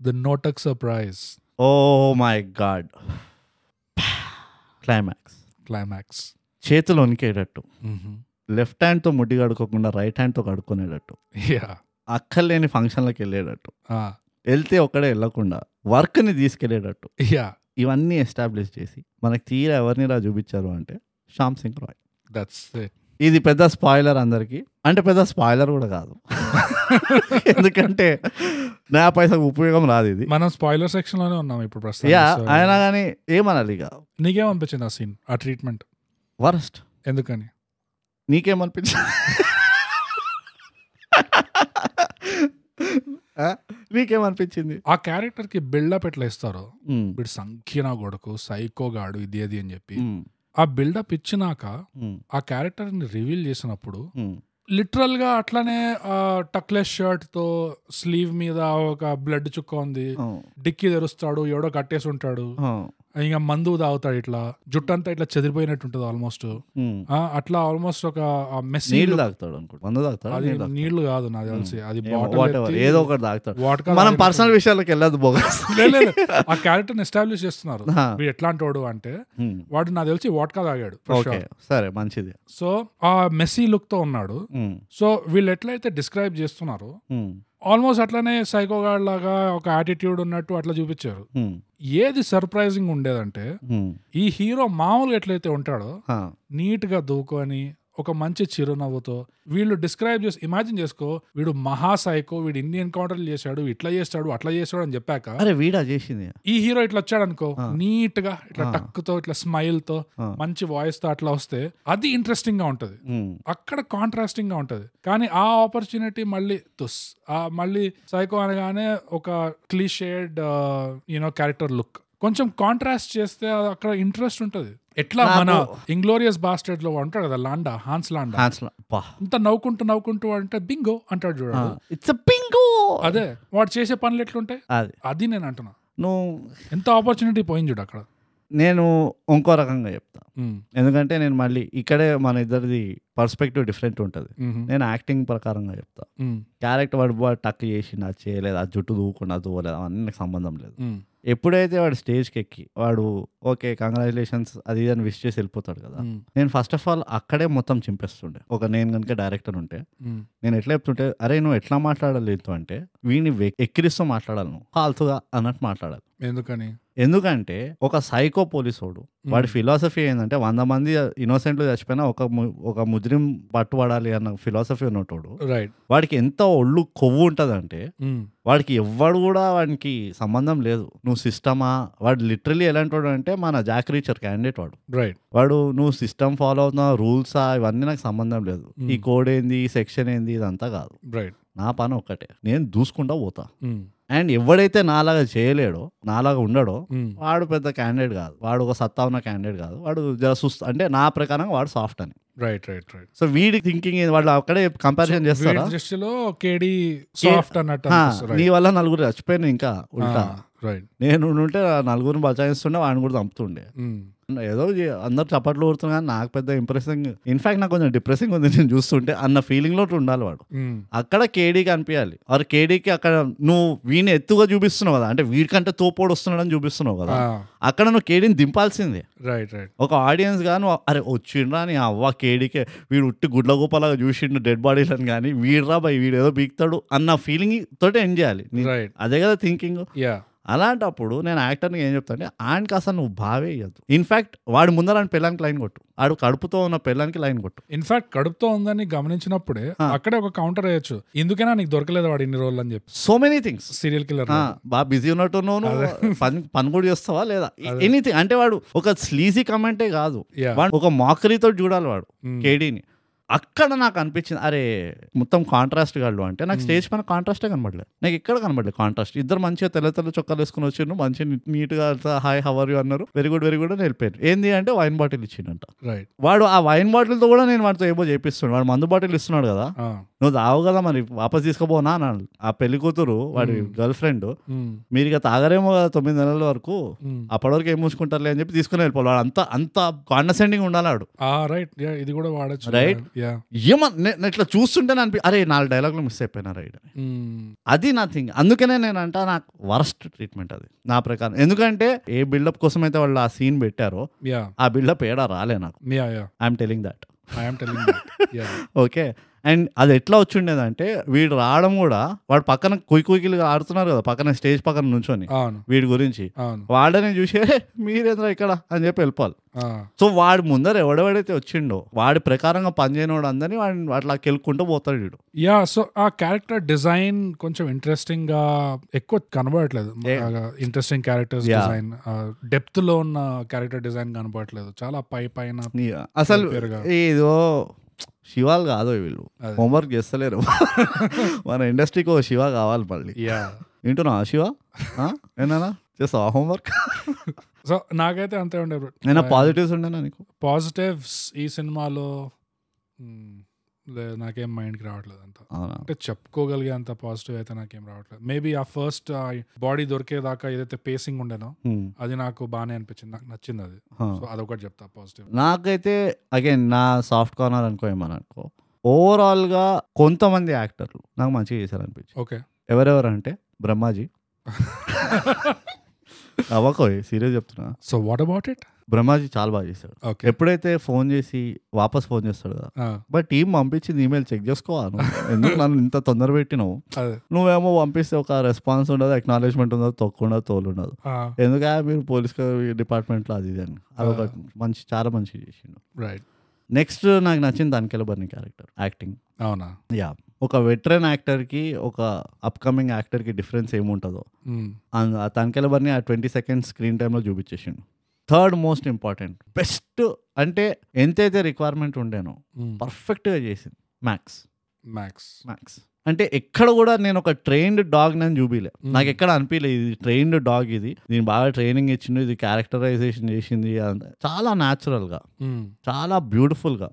[SPEAKER 2] the no tuck surprise
[SPEAKER 1] oh my god climax
[SPEAKER 2] climax
[SPEAKER 1] చేతులు వణికేటట్టు లెఫ్ట్ హ్యాండ్తో ముడ్డి కడుక్కోకుండా రైట్ హ్యాండ్తో కడుక్కునేటట్టు.
[SPEAKER 2] యా
[SPEAKER 1] అక్కర్లేని ఫంక్షన్లకు వెళ్ళేటట్టు. వెళ్తే ఒక్కడే వెళ్ళకుండా వర్క్ని తీసుకెళ్ళేటట్టు.
[SPEAKER 2] యా
[SPEAKER 1] ఇవన్నీ ఎస్టాబ్లిష్ చేసి మనకి తీరా ఎవరిని రా చూపించారు అంటే శ్యామ్ సింగ్ రాయ్.
[SPEAKER 2] దట్స్
[SPEAKER 1] ఇది పెద్ద స్పాయిలర్ అందరికి. అంటే పెద్ద స్పాయిలర్ కూడా కాదు. ఎందుకంటే నా పైసకు ఉపయోగం రాదు ఇది.
[SPEAKER 2] మనం స్పాయిలర్ సెక్షన్లోనే ఉన్నాం ఇప్పుడు
[SPEAKER 1] యా
[SPEAKER 2] ప్రస్తుతం
[SPEAKER 1] అయినా కానీ ఏమనాలి ఇక?
[SPEAKER 2] నీకేమనిపించింది ఆ సీన్ ఆ ట్రీట్మెంట్?
[SPEAKER 1] వరస్ట్.
[SPEAKER 2] ఎందుకని?
[SPEAKER 1] నీకేమనిపించింది? నీకేమనిపించింది?
[SPEAKER 2] ఆ క్యారెక్టర్కి బిల్డప్ ఎట్లా ఇస్తారో? వీడు సంఖ్యన కొడుకు సైకో గాడు ఇది అది అని చెప్పి. ఆ బిల్డప్ ఇచ్చినాక ఆ క్యారెక్టర్ని రివీల్ చేసినప్పుడు. లిటరల్గా అట్లానే టక్లెస్ షర్ట్తో స్లీవ్ మీద ఒక బ్లడ్ చుక్క ఉంది. డిక్కి తెరుస్తాడు ఎవడో కట్టేసి ఉంటాడు. ఇంకా మందు తాగుతాడు ఇట్లా జుట్టు అంతా ఇట్లా చెదిరిపోయినట్టు ఉంటుంది ఆల్మోస్ట్ అట్లా ఆల్మోస్ట్ ఒక మెస్సీ
[SPEAKER 1] నీళ్ళు తాగుతాడు మందు తాగుతాడు?
[SPEAKER 2] అది
[SPEAKER 1] నీళ్ళు
[SPEAKER 2] కాదు నాకు తెలిసి. అది
[SPEAKER 1] వాట్ ఎవర్ ఏదో ఒకటి తాగుతాడు.
[SPEAKER 2] వాటకా
[SPEAKER 1] మనం పర్సనల్ విషయాలకు వెళ్ళదు
[SPEAKER 2] ఆ క్యారెక్టర్ ఎస్టాబ్లిష్ చేస్తున్నారు. వీడు ఎట్లాంటి వాడు అంటే వాడు నాకు తెలిసి వాట్కా తాగాడు.
[SPEAKER 1] సరే మంచిది.
[SPEAKER 2] సో ఆ మెస్సీ లుక్తో ఉన్నాడు. సో వీళ్ళు ఎట్లయితే డిస్క్రైబ్ చేస్తున్నారో ఆల్మోస్ట్ అట్లనే సైకోగాడ్ లాగా ఒక యాటిట్యూడ్ ఉన్నట్టు అట్లా చూపించారు. ఏది సర్ప్రైజింగ్ ఉండేదంటే ఈ హీరో మామూలుగా ఎట్లయితే ఉంటాడో నీట్గా దూకొని ఒక మంచి చిరునవ్వుతో వీళ్ళు డిస్క్రైబ్ చేసి ఇమాజిన్ చేసుకో వీడు మహా సైకో వీడు ఇన్ని ఎన్కౌంటర్లు చేశాడు ఇట్లా చేస్తాడు అట్లా చేస్తాడు అని చెప్పాక
[SPEAKER 1] అరే వీడా చేసింది
[SPEAKER 2] ఈ హీరో ఇట్లా వచ్చాడు అనుకో. నీట్గా ఇట్లా
[SPEAKER 1] ఆ.
[SPEAKER 2] టక్తో ఇట్లా
[SPEAKER 1] స్మైల్తో.
[SPEAKER 2] మంచి వాయిస్తో అట్లా వస్తే అది ఇంట్రెస్టింగ్గా ఉంటది అక్కడ కాంట్రాస్టింగ్గా ఉంటది కానీ ఆ ఆపర్చునిటీ మళ్ళీ తుస్ ఆ మళ్ళీ సైకో అనగానే ఒక cliched you know character look కొంచెం కాంట్రాస్ట్ చేస్తే అక్కడ ఇంట్రెస్ట్ ఉంటది ఎట్లా మన ఇంగ్లోరియస్ బాస్టెడ్లో ఉంటాడు కదా లాండా హాన్స్ లాండా? అంత నవ్వుకుంటూ నవ్వుకుంటూ అంటే బింగో అంటాడు చూడండి
[SPEAKER 1] ఇట్స్ పింగు
[SPEAKER 2] అదే వాడు చేసే పనులు ఎట్లుంటాయి?
[SPEAKER 1] అది.
[SPEAKER 2] నేను అంటున్నా.
[SPEAKER 1] నువ్వు
[SPEAKER 2] ఎంత ఆపర్చునిటీ పోయింది చూడు అక్కడ.
[SPEAKER 1] నేను ఇంకో రకంగా చెప్తా. ఎందుకంటే నేను మళ్ళీ ఇక్కడే మన ఇద్దరిది పర్స్పెక్టివ్ డిఫరెంట్ ఉంటుంది. నేను యాక్టింగ్ ప్రకారంగా చెప్తా. క్యారెక్టర్ వాడు వాడు టక్ చేసిండు చేయలేదు ఆ జుట్టు దూకుండా దూవలేదు అవన్నీ నాకు సంబంధం లేదు. ఎప్పుడైతే వాడు స్టేజ్కి ఎక్కి వాడు ఓకే కంగ్రాచులేషన్స్ అది అని విష్ చేసి వెళ్ళిపోతాడు కదా. నేను ఫస్ట్ ఆఫ్ ఆల్ అక్కడే మొత్తం చింపేస్తుండే. ఒక నేను కనుక డైరెక్టర్ ఉంటే నేను ఎట్లా చెప్తుంటే అరే నువ్వు ఎట్లా మాట్లాడాలి నీతో అంటే వీడిని ఎక్కిరిస్తూ మాట్లాడాలి నువ్వు. ఫాల్తుగా అన్నట్టు మాట్లాడాలి.
[SPEAKER 2] ఎందుకని?
[SPEAKER 1] ఎందుకంటే ఒక సైకో పోలీసోడు వాడి ఫిలాసఫీ ఏంటంటే వంద మంది ఇన్నోసెంట్లు చచ్చిపోయినా ఒక ఒక ముజ్రిం పట్టుబడాలి అన్న ఫిలాసఫీ ఉన్నటోడు.
[SPEAKER 2] రైట్
[SPEAKER 1] వాడికి ఎంత ఒళ్ళు కొవ్వు ఉంటుందంటే వాడికి ఎవ్వడు కూడా వాడికి సంబంధం లేదు. నువ్వు సిస్టమా? వాడు లిటరలీ ఎలాంటి వాడు అంటే మన జాక్ రీచర్ క్యాండిడేట్ వాడు.
[SPEAKER 2] రైట్
[SPEAKER 1] వాడు నువ్వు సిస్టమ్ ఫాలో అవుతున్నావు? రూల్సా? ఇవన్నీ నాకు సంబంధం లేదు. ఈ కోడ్ ఏంది? ఈ సెక్షన్ ఏంది? ఇదంతా కాదు.
[SPEAKER 2] రైట్
[SPEAKER 1] నా పని ఒక్కటే. నేను దూసుకుంటా పోతా. అండ్ ఎవడైతే నాలాగా చేయలేడో నాలాగా ఉండడో వాడు పెద్ద క్యాండిడేట్ కాదు. వాడు ఒక సత్తా ఉన్న క్యాండిడేట్ కాదు. వాడు జర సుస్త్ అంటే నా ప్రకారం వాడు సాఫ్ట్ అని.
[SPEAKER 2] రైట్ రైట్ రైట్
[SPEAKER 1] సో వీడి థింకింగ్ వాళ్ళు అక్కడే కంపారిజన్ చేస్తారా
[SPEAKER 2] దృష్టిలో కేడి సాఫ్ట్ అన్నట్టు
[SPEAKER 1] నీ వల్ల నలుగురు చచ్చిపోయిన ఇంకా
[SPEAKER 2] రైట్
[SPEAKER 1] నేను ఉంటే ఆ నలుగురిని బచాయిస్తుండే వాడిని కూడా చంపుతుండే. ఏదో చే- అందరు చప్పట్లు కొడుతున్నా కానీ నాకు పెద్ద ఇంప్రెసింగ్ ఇన్ఫాక్ట్ నాకు కొంచెం డిప్రెసింగ్ ఉంది నేను చూస్తుంటే అన్న ఫీలింగ్లో ఉండాలి వాడు. అక్కడ కేడీకి అనిపించాలి ఆర్ కేడీకి అక్కడ నువ్వు వీడిని ఎత్తుగా చూపిస్తున్నావు కదా అంటే వీడికంటే తోపోడు వస్తున్నాడని చూపిస్తున్నావు కదా అక్కడ నువ్వు కేడీని దింపాల్సిందే.
[SPEAKER 2] రైట్ రైట్
[SPEAKER 1] ఒక ఆడియన్స్గా నువ్వు అరే వచ్చిండ్రా నీ అవ్వ కేడీకే వీడు ఉట్టి గుడ్ల గోపాలాగా చూసిండు డెడ్ బాడీలను కానీ వీడ్రా బై వీడు ఏదో బీక్తాడు అన్న ఫీలింగ్ తోటే ఎండ్ చేయాలి. అదే కదా థింకింగ్
[SPEAKER 2] యా
[SPEAKER 1] అలాంటప్పుడు నేను యాక్టర్ని ఏం చెప్తా అంటే ఆయనకి అసలు నువ్వు బావే ఇవ్వద్దు ఇన్ఫాక్ట్ వాడు ముందర ఆయన పిల్లానికి లైన్ కొట్టు. ఆడు కడుపుతో ఉన్న పిల్లానికి లైన్ కొట్టు.
[SPEAKER 2] ఇన్ఫాక్ట్ కడుపుతో ఉందని గమనించినప్పుడే అక్కడే ఒక కౌంటర్ వేయచ్చు. ఎందుకైనా నీకు దొరకలేదు వాడు ఇన్ని రోజులు అని చెప్పి.
[SPEAKER 1] So many things
[SPEAKER 2] serial killer
[SPEAKER 1] బాగా బిజీ ఉన్నట్టు నువ్వు పని పని కూడా చేస్తావా లేదా? ఎనీథింగ్ అంటే వాడు ఒక స్లీజీ కమెంటే కాదు. వాడు ఒక మాకరీతో చూడాలి వాడు కేడీని అక్కడ నాకు అనిపించింది అరే మొత్తం కాంట్రాస్ట్ గాళ్ళు అంటే నాకు స్టేజ్ పైన కాంట్రాస్టే కనబడలేదు నాకు ఇక్కడ కనబడలేదు కాంట్రాస్ట్ ఇద్దరు మంచిగా తెల్ల తెల్ల చొక్కాలు వేసుకుని వచ్చిండ్రు మంచిగా నీట్గా హాయ్ హవర్ యూ అన్నారు. వెరీ గుడ్ వెరీ గుడ్ అని వెళ్ళిపోయారు. ఏంది అంటే వైన్ బాటిల్ ఇచ్చిండంట.
[SPEAKER 2] రైట్
[SPEAKER 1] వాడు ఆ వైన్ బాటిల్తో కూడా నేను వాడితో ఏమో చేపిస్తున్నాడు. వాడు మందు బాటిల్ ఇస్తున్నాడు కదా. నువ్వు తావు కదా మరి వాపస్ తీసుకుపోనా అన్నాడు. ఆ పెళ్ళి కూతురు వాడి గర్ల్ ఫ్రెండ్ మీరు ఇక తాగరేమో కదా తొమ్మిది నెలల వరకు అప్పటి వరకు ఏం మూసుకుంటారులే అని చెప్పి తీసుకుని వెళ్ళిపోవాలి. వాడు అంత అంత కాండసెండింగ్ ఉండాలి వాడు
[SPEAKER 2] రైట్ ఇది కూడా వాడచ్చు.
[SPEAKER 1] Right?
[SPEAKER 2] యా
[SPEAKER 1] ఏమన్ నేను ఇట్లా చూస్తుంటే అనిపి అరే నాలుగు డైలాగులు మిస్ అయిపోయినా రైడ్ అది నా థింగ్ అందుకనే నేను అంట నాకు వరస్ట్ ట్రీట్మెంట్ అది. నా ప్రకారం. ఎందుకంటే ఏ బిల్డప్ కోసం అయితే వాళ్ళు ఆ సీన్ పెట్టారో ఆ బిల్డప్ ఏడా రాలే నాకు. I'm telling that
[SPEAKER 2] I'm telling
[SPEAKER 1] okay and అది ఎట్లా వచ్చిండేదంటే వీడు రావడం కూడా వాడు పక్కన కుయ్ కుయ్కిలు ఆడుతున్నారు కదా పక్కన స్టేజ్ పక్కన నుంచొని వీడి గురించి.
[SPEAKER 2] అవును.
[SPEAKER 1] వాడని చూసి "ఏ, మీరేంద్రా ఇక్కడ? అని చెప్పి వెళ్ళిపోవాలి. సో వాడి ముందర ఎవడెవడైతే వచ్చిండో వాడి ప్రకారంగా పనిచేయనోడు అందరినీ వాడిని అట్లా కెలుక్కుంటూ పోతాడు వీడు.
[SPEAKER 2] యా సో ఆ క్యారెక్టర్ డిజైన్ కొంచెం ఇంట్రెస్టింగ్గా ఎక్కువ కనబడట్లేదు. Interesting characters. డిజైన్ డెప్త్లో ఉన్న క్యారెక్టర్ డిజైన్ కనబడట్లేదు. చాలా పై పైన
[SPEAKER 1] అసలు. ఏదో శివాలు కాదు వీళ్ళు. హోంవర్క్ చేస్తలేరు. మన ఇండస్ట్రీకి ఒక శివ కావాలి మళ్ళీ.
[SPEAKER 2] యా.
[SPEAKER 1] వింటున్నావా శివ? ఆ? ఏనానా చేస్తావా హోంవర్క్?
[SPEAKER 2] సో నాకైతే అంతే ఉండే
[SPEAKER 1] పాజిటివ్స్ ఉండేనా నీకు?
[SPEAKER 2] పాజిటివ్స్ ఈ సినిమాలో లేదు నాకేం మైండ్కి రావట్లేదు అంత. అంటే చెప్పుకోగలిగే అంత పాజిటివ్ అయితే నాకేం రావట్లేదు. మేబీ ఆ ఫస్ట్ బాడీ దొరికేదాకా ఏదైతే పేసింగ్ ఉండేనో. అది నాకు బాగానే అనిపించింది. నాకు నచ్చింది అది. సో అదొకటి చెప్తా పాజిటివ్
[SPEAKER 1] నాకైతే అగైన్ నా సాఫ్ట్ కార్నర్ అనుకో ఏమని అనుకో ఓవరాల్గా కొంతమంది యాక్టర్లు నాకు మంచిగా చేశారు అనిపించి
[SPEAKER 2] ఓకే.
[SPEAKER 1] ఎవరెవరు అంటే బ్రహ్మాజీ అవ్వకో సీరియస్ చెప్తున్నా.
[SPEAKER 2] So what about it
[SPEAKER 1] Brahmaji చాలా బాగా చేశాడు. ఎప్పుడైతే ఫోన్ చేసి వాపస్ ఫోన్ చేస్తాడు కదా బట్ టీం పంపించింది ఈమెయిల్ చెక్ చేసుకోవాలి ఎందుకు నన్ను ఇంత తొందర పెట్టినావు? నువ్వేమో పంపిస్తే ఒక రెస్పాన్స్ ఉండదు అక్నాలెడ్జ్మెంట్ ఉండదు తోలు ఉండదు. ఎందుకంటే మీరు పోలీస్ డిపార్ట్మెంట్లో అది ఇది అని. అదొక మంచి చాలా మంచిగా చేసిండు.
[SPEAKER 2] రైట్
[SPEAKER 1] నెక్స్ట్ నాకు నచ్చింది తనికెల బర్ని క్యారెక్టర్ యాక్టింగ్.
[SPEAKER 2] అవునా?
[SPEAKER 1] యా. ఒక వెటరన్ యాక్టర్కి ఒక అప్కమింగ్ యాక్టర్కి డిఫరెన్స్ ఏముంటుందో తనికెల బర్ని ఆ ట్వంటీ సెకండ్స్ స్క్రీన్ టైంలో చూపించేసిండు. థర్డ్ మోస్ట్ ఇంపార్టెంట్ బెస్ట్ అంటే ఎంతైతే రిక్వైర్మెంట్ ఉండేనో. పర్ఫెక్ట్గా చేసింది మ్యాక్స్
[SPEAKER 2] మ్యాక్స్
[SPEAKER 1] మ్యాక్స్ అంటే ఎక్కడ కూడా నేను ఒక ట్రైన్డ్ డాగ్ నేను చూపిలే. నాకు ఎక్కడ అనిపించలేదు ఇది ట్రైన్డ్ డాగ్ ఇది దీని బాగా ట్రైనింగ్ ఇచ్చింది ఇది క్యారెక్టరైజేషన్ చేసింది. చాలా న్యాచురల్గా. చాలా బ్యూటిఫుల్గా.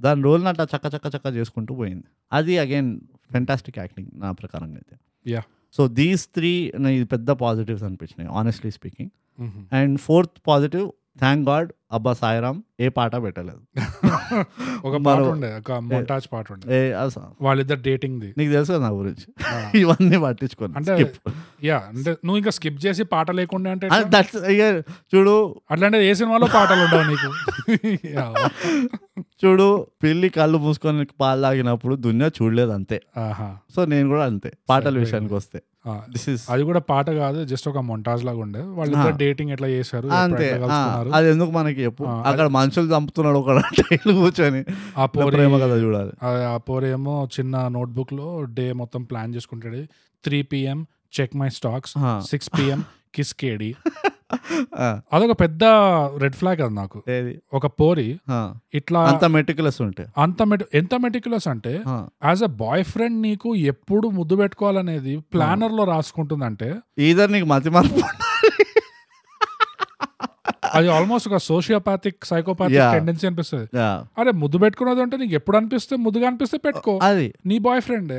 [SPEAKER 1] దాని రోల్ని అట్లా చక్క చక్క చక్క చేసుకుంటూ పోయింది అది అగైన్ ఫెంటాస్టిక్ యాక్టింగ్ నా ప్రకారంగా అయితే
[SPEAKER 2] Yeah.
[SPEAKER 1] సో దీస్ త్రీ ఇది పెద్ద positives అనిపించినాయి honestly speaking
[SPEAKER 2] Mhm.
[SPEAKER 1] And fourth positive thank god అబ్బా సాయిరామ్ ఏ పాట పెట్టలేదు.
[SPEAKER 2] ఒక పాట ఉండే ఒక మొంటాజ్ పాట ఉండే. వాళ్ళిద్దరు డేటింగ్ ది
[SPEAKER 1] నీకు తెలుసు నా గురించి. ఇవన్నీ పట్టించుకోండి
[SPEAKER 2] అంటే యా అంటే నువ్వు ఇంకా స్కిప్ చేసి పాట లేకుండా అంటే
[SPEAKER 1] చూడు.
[SPEAKER 2] అట్లాంటి ఏ సినిమాలో పాటలు ఉండవు నీకు.
[SPEAKER 1] చూడు పిల్లి కళ్ళు మూసుకొని పాలు తాగినప్పుడు దునియా చూడలేదు అంతే.
[SPEAKER 2] ఆహా.
[SPEAKER 1] సో నేను కూడా అంతే పాటల. విషయానికి వస్తే.
[SPEAKER 2] అది కూడా పాట కాదు జస్ట్ ఒక మొంటాజ్ లాగా ఉండే. వాళ్ళిద్దరు డేటింగ్ ఎట్లా చేశారు
[SPEAKER 1] అంతే. అది ఎందుకు మనకి చెప్పు. అక్కడ మనుషులు చంపుతున్నాడు ఒక కూర్చొని.
[SPEAKER 2] ఆ పోరి
[SPEAKER 1] ప్రేమ కథ చూడాలి.
[SPEAKER 2] ఆ పోరేమో చిన్న నోట్బుక్లో డే మొత్తం ప్లాన్ చేసుకుంటాడు. Three PM check my stocks. Six PM kiss KD. అదొక పెద్ద రెడ్ ఫ్లాగ్ అది నాకు. ఒక పోరి ఇట్లా
[SPEAKER 1] అంత మెటికులస్ ఉంటే.
[SPEAKER 2] అంత మెటి ఎంత మెటిక్యులస్ అంటే యాజ్ అ బాయ్ ఫ్రెండ్ నీకు ఎప్పుడు ముద్దు పెట్టుకోవాలనేది ప్లానర్లో రాసుకుంటుందంటే
[SPEAKER 1] ఈధర్ నీకు మతి మార్పు
[SPEAKER 2] అది ఆల్మోస్ట్ ఒక సోషియోపాథిక్ సైకోపాథిక్. టెండెన్సీ అనిపిస్తుంది. అరే ముద్దు పెట్టుకున్నది అంటే నీకు ఎప్పుడు అనిపిస్తే ముద్దుగా అనిపిస్తే పెట్టుకో.
[SPEAKER 1] అది.
[SPEAKER 2] నీ బాయ్ ఫ్రెండ్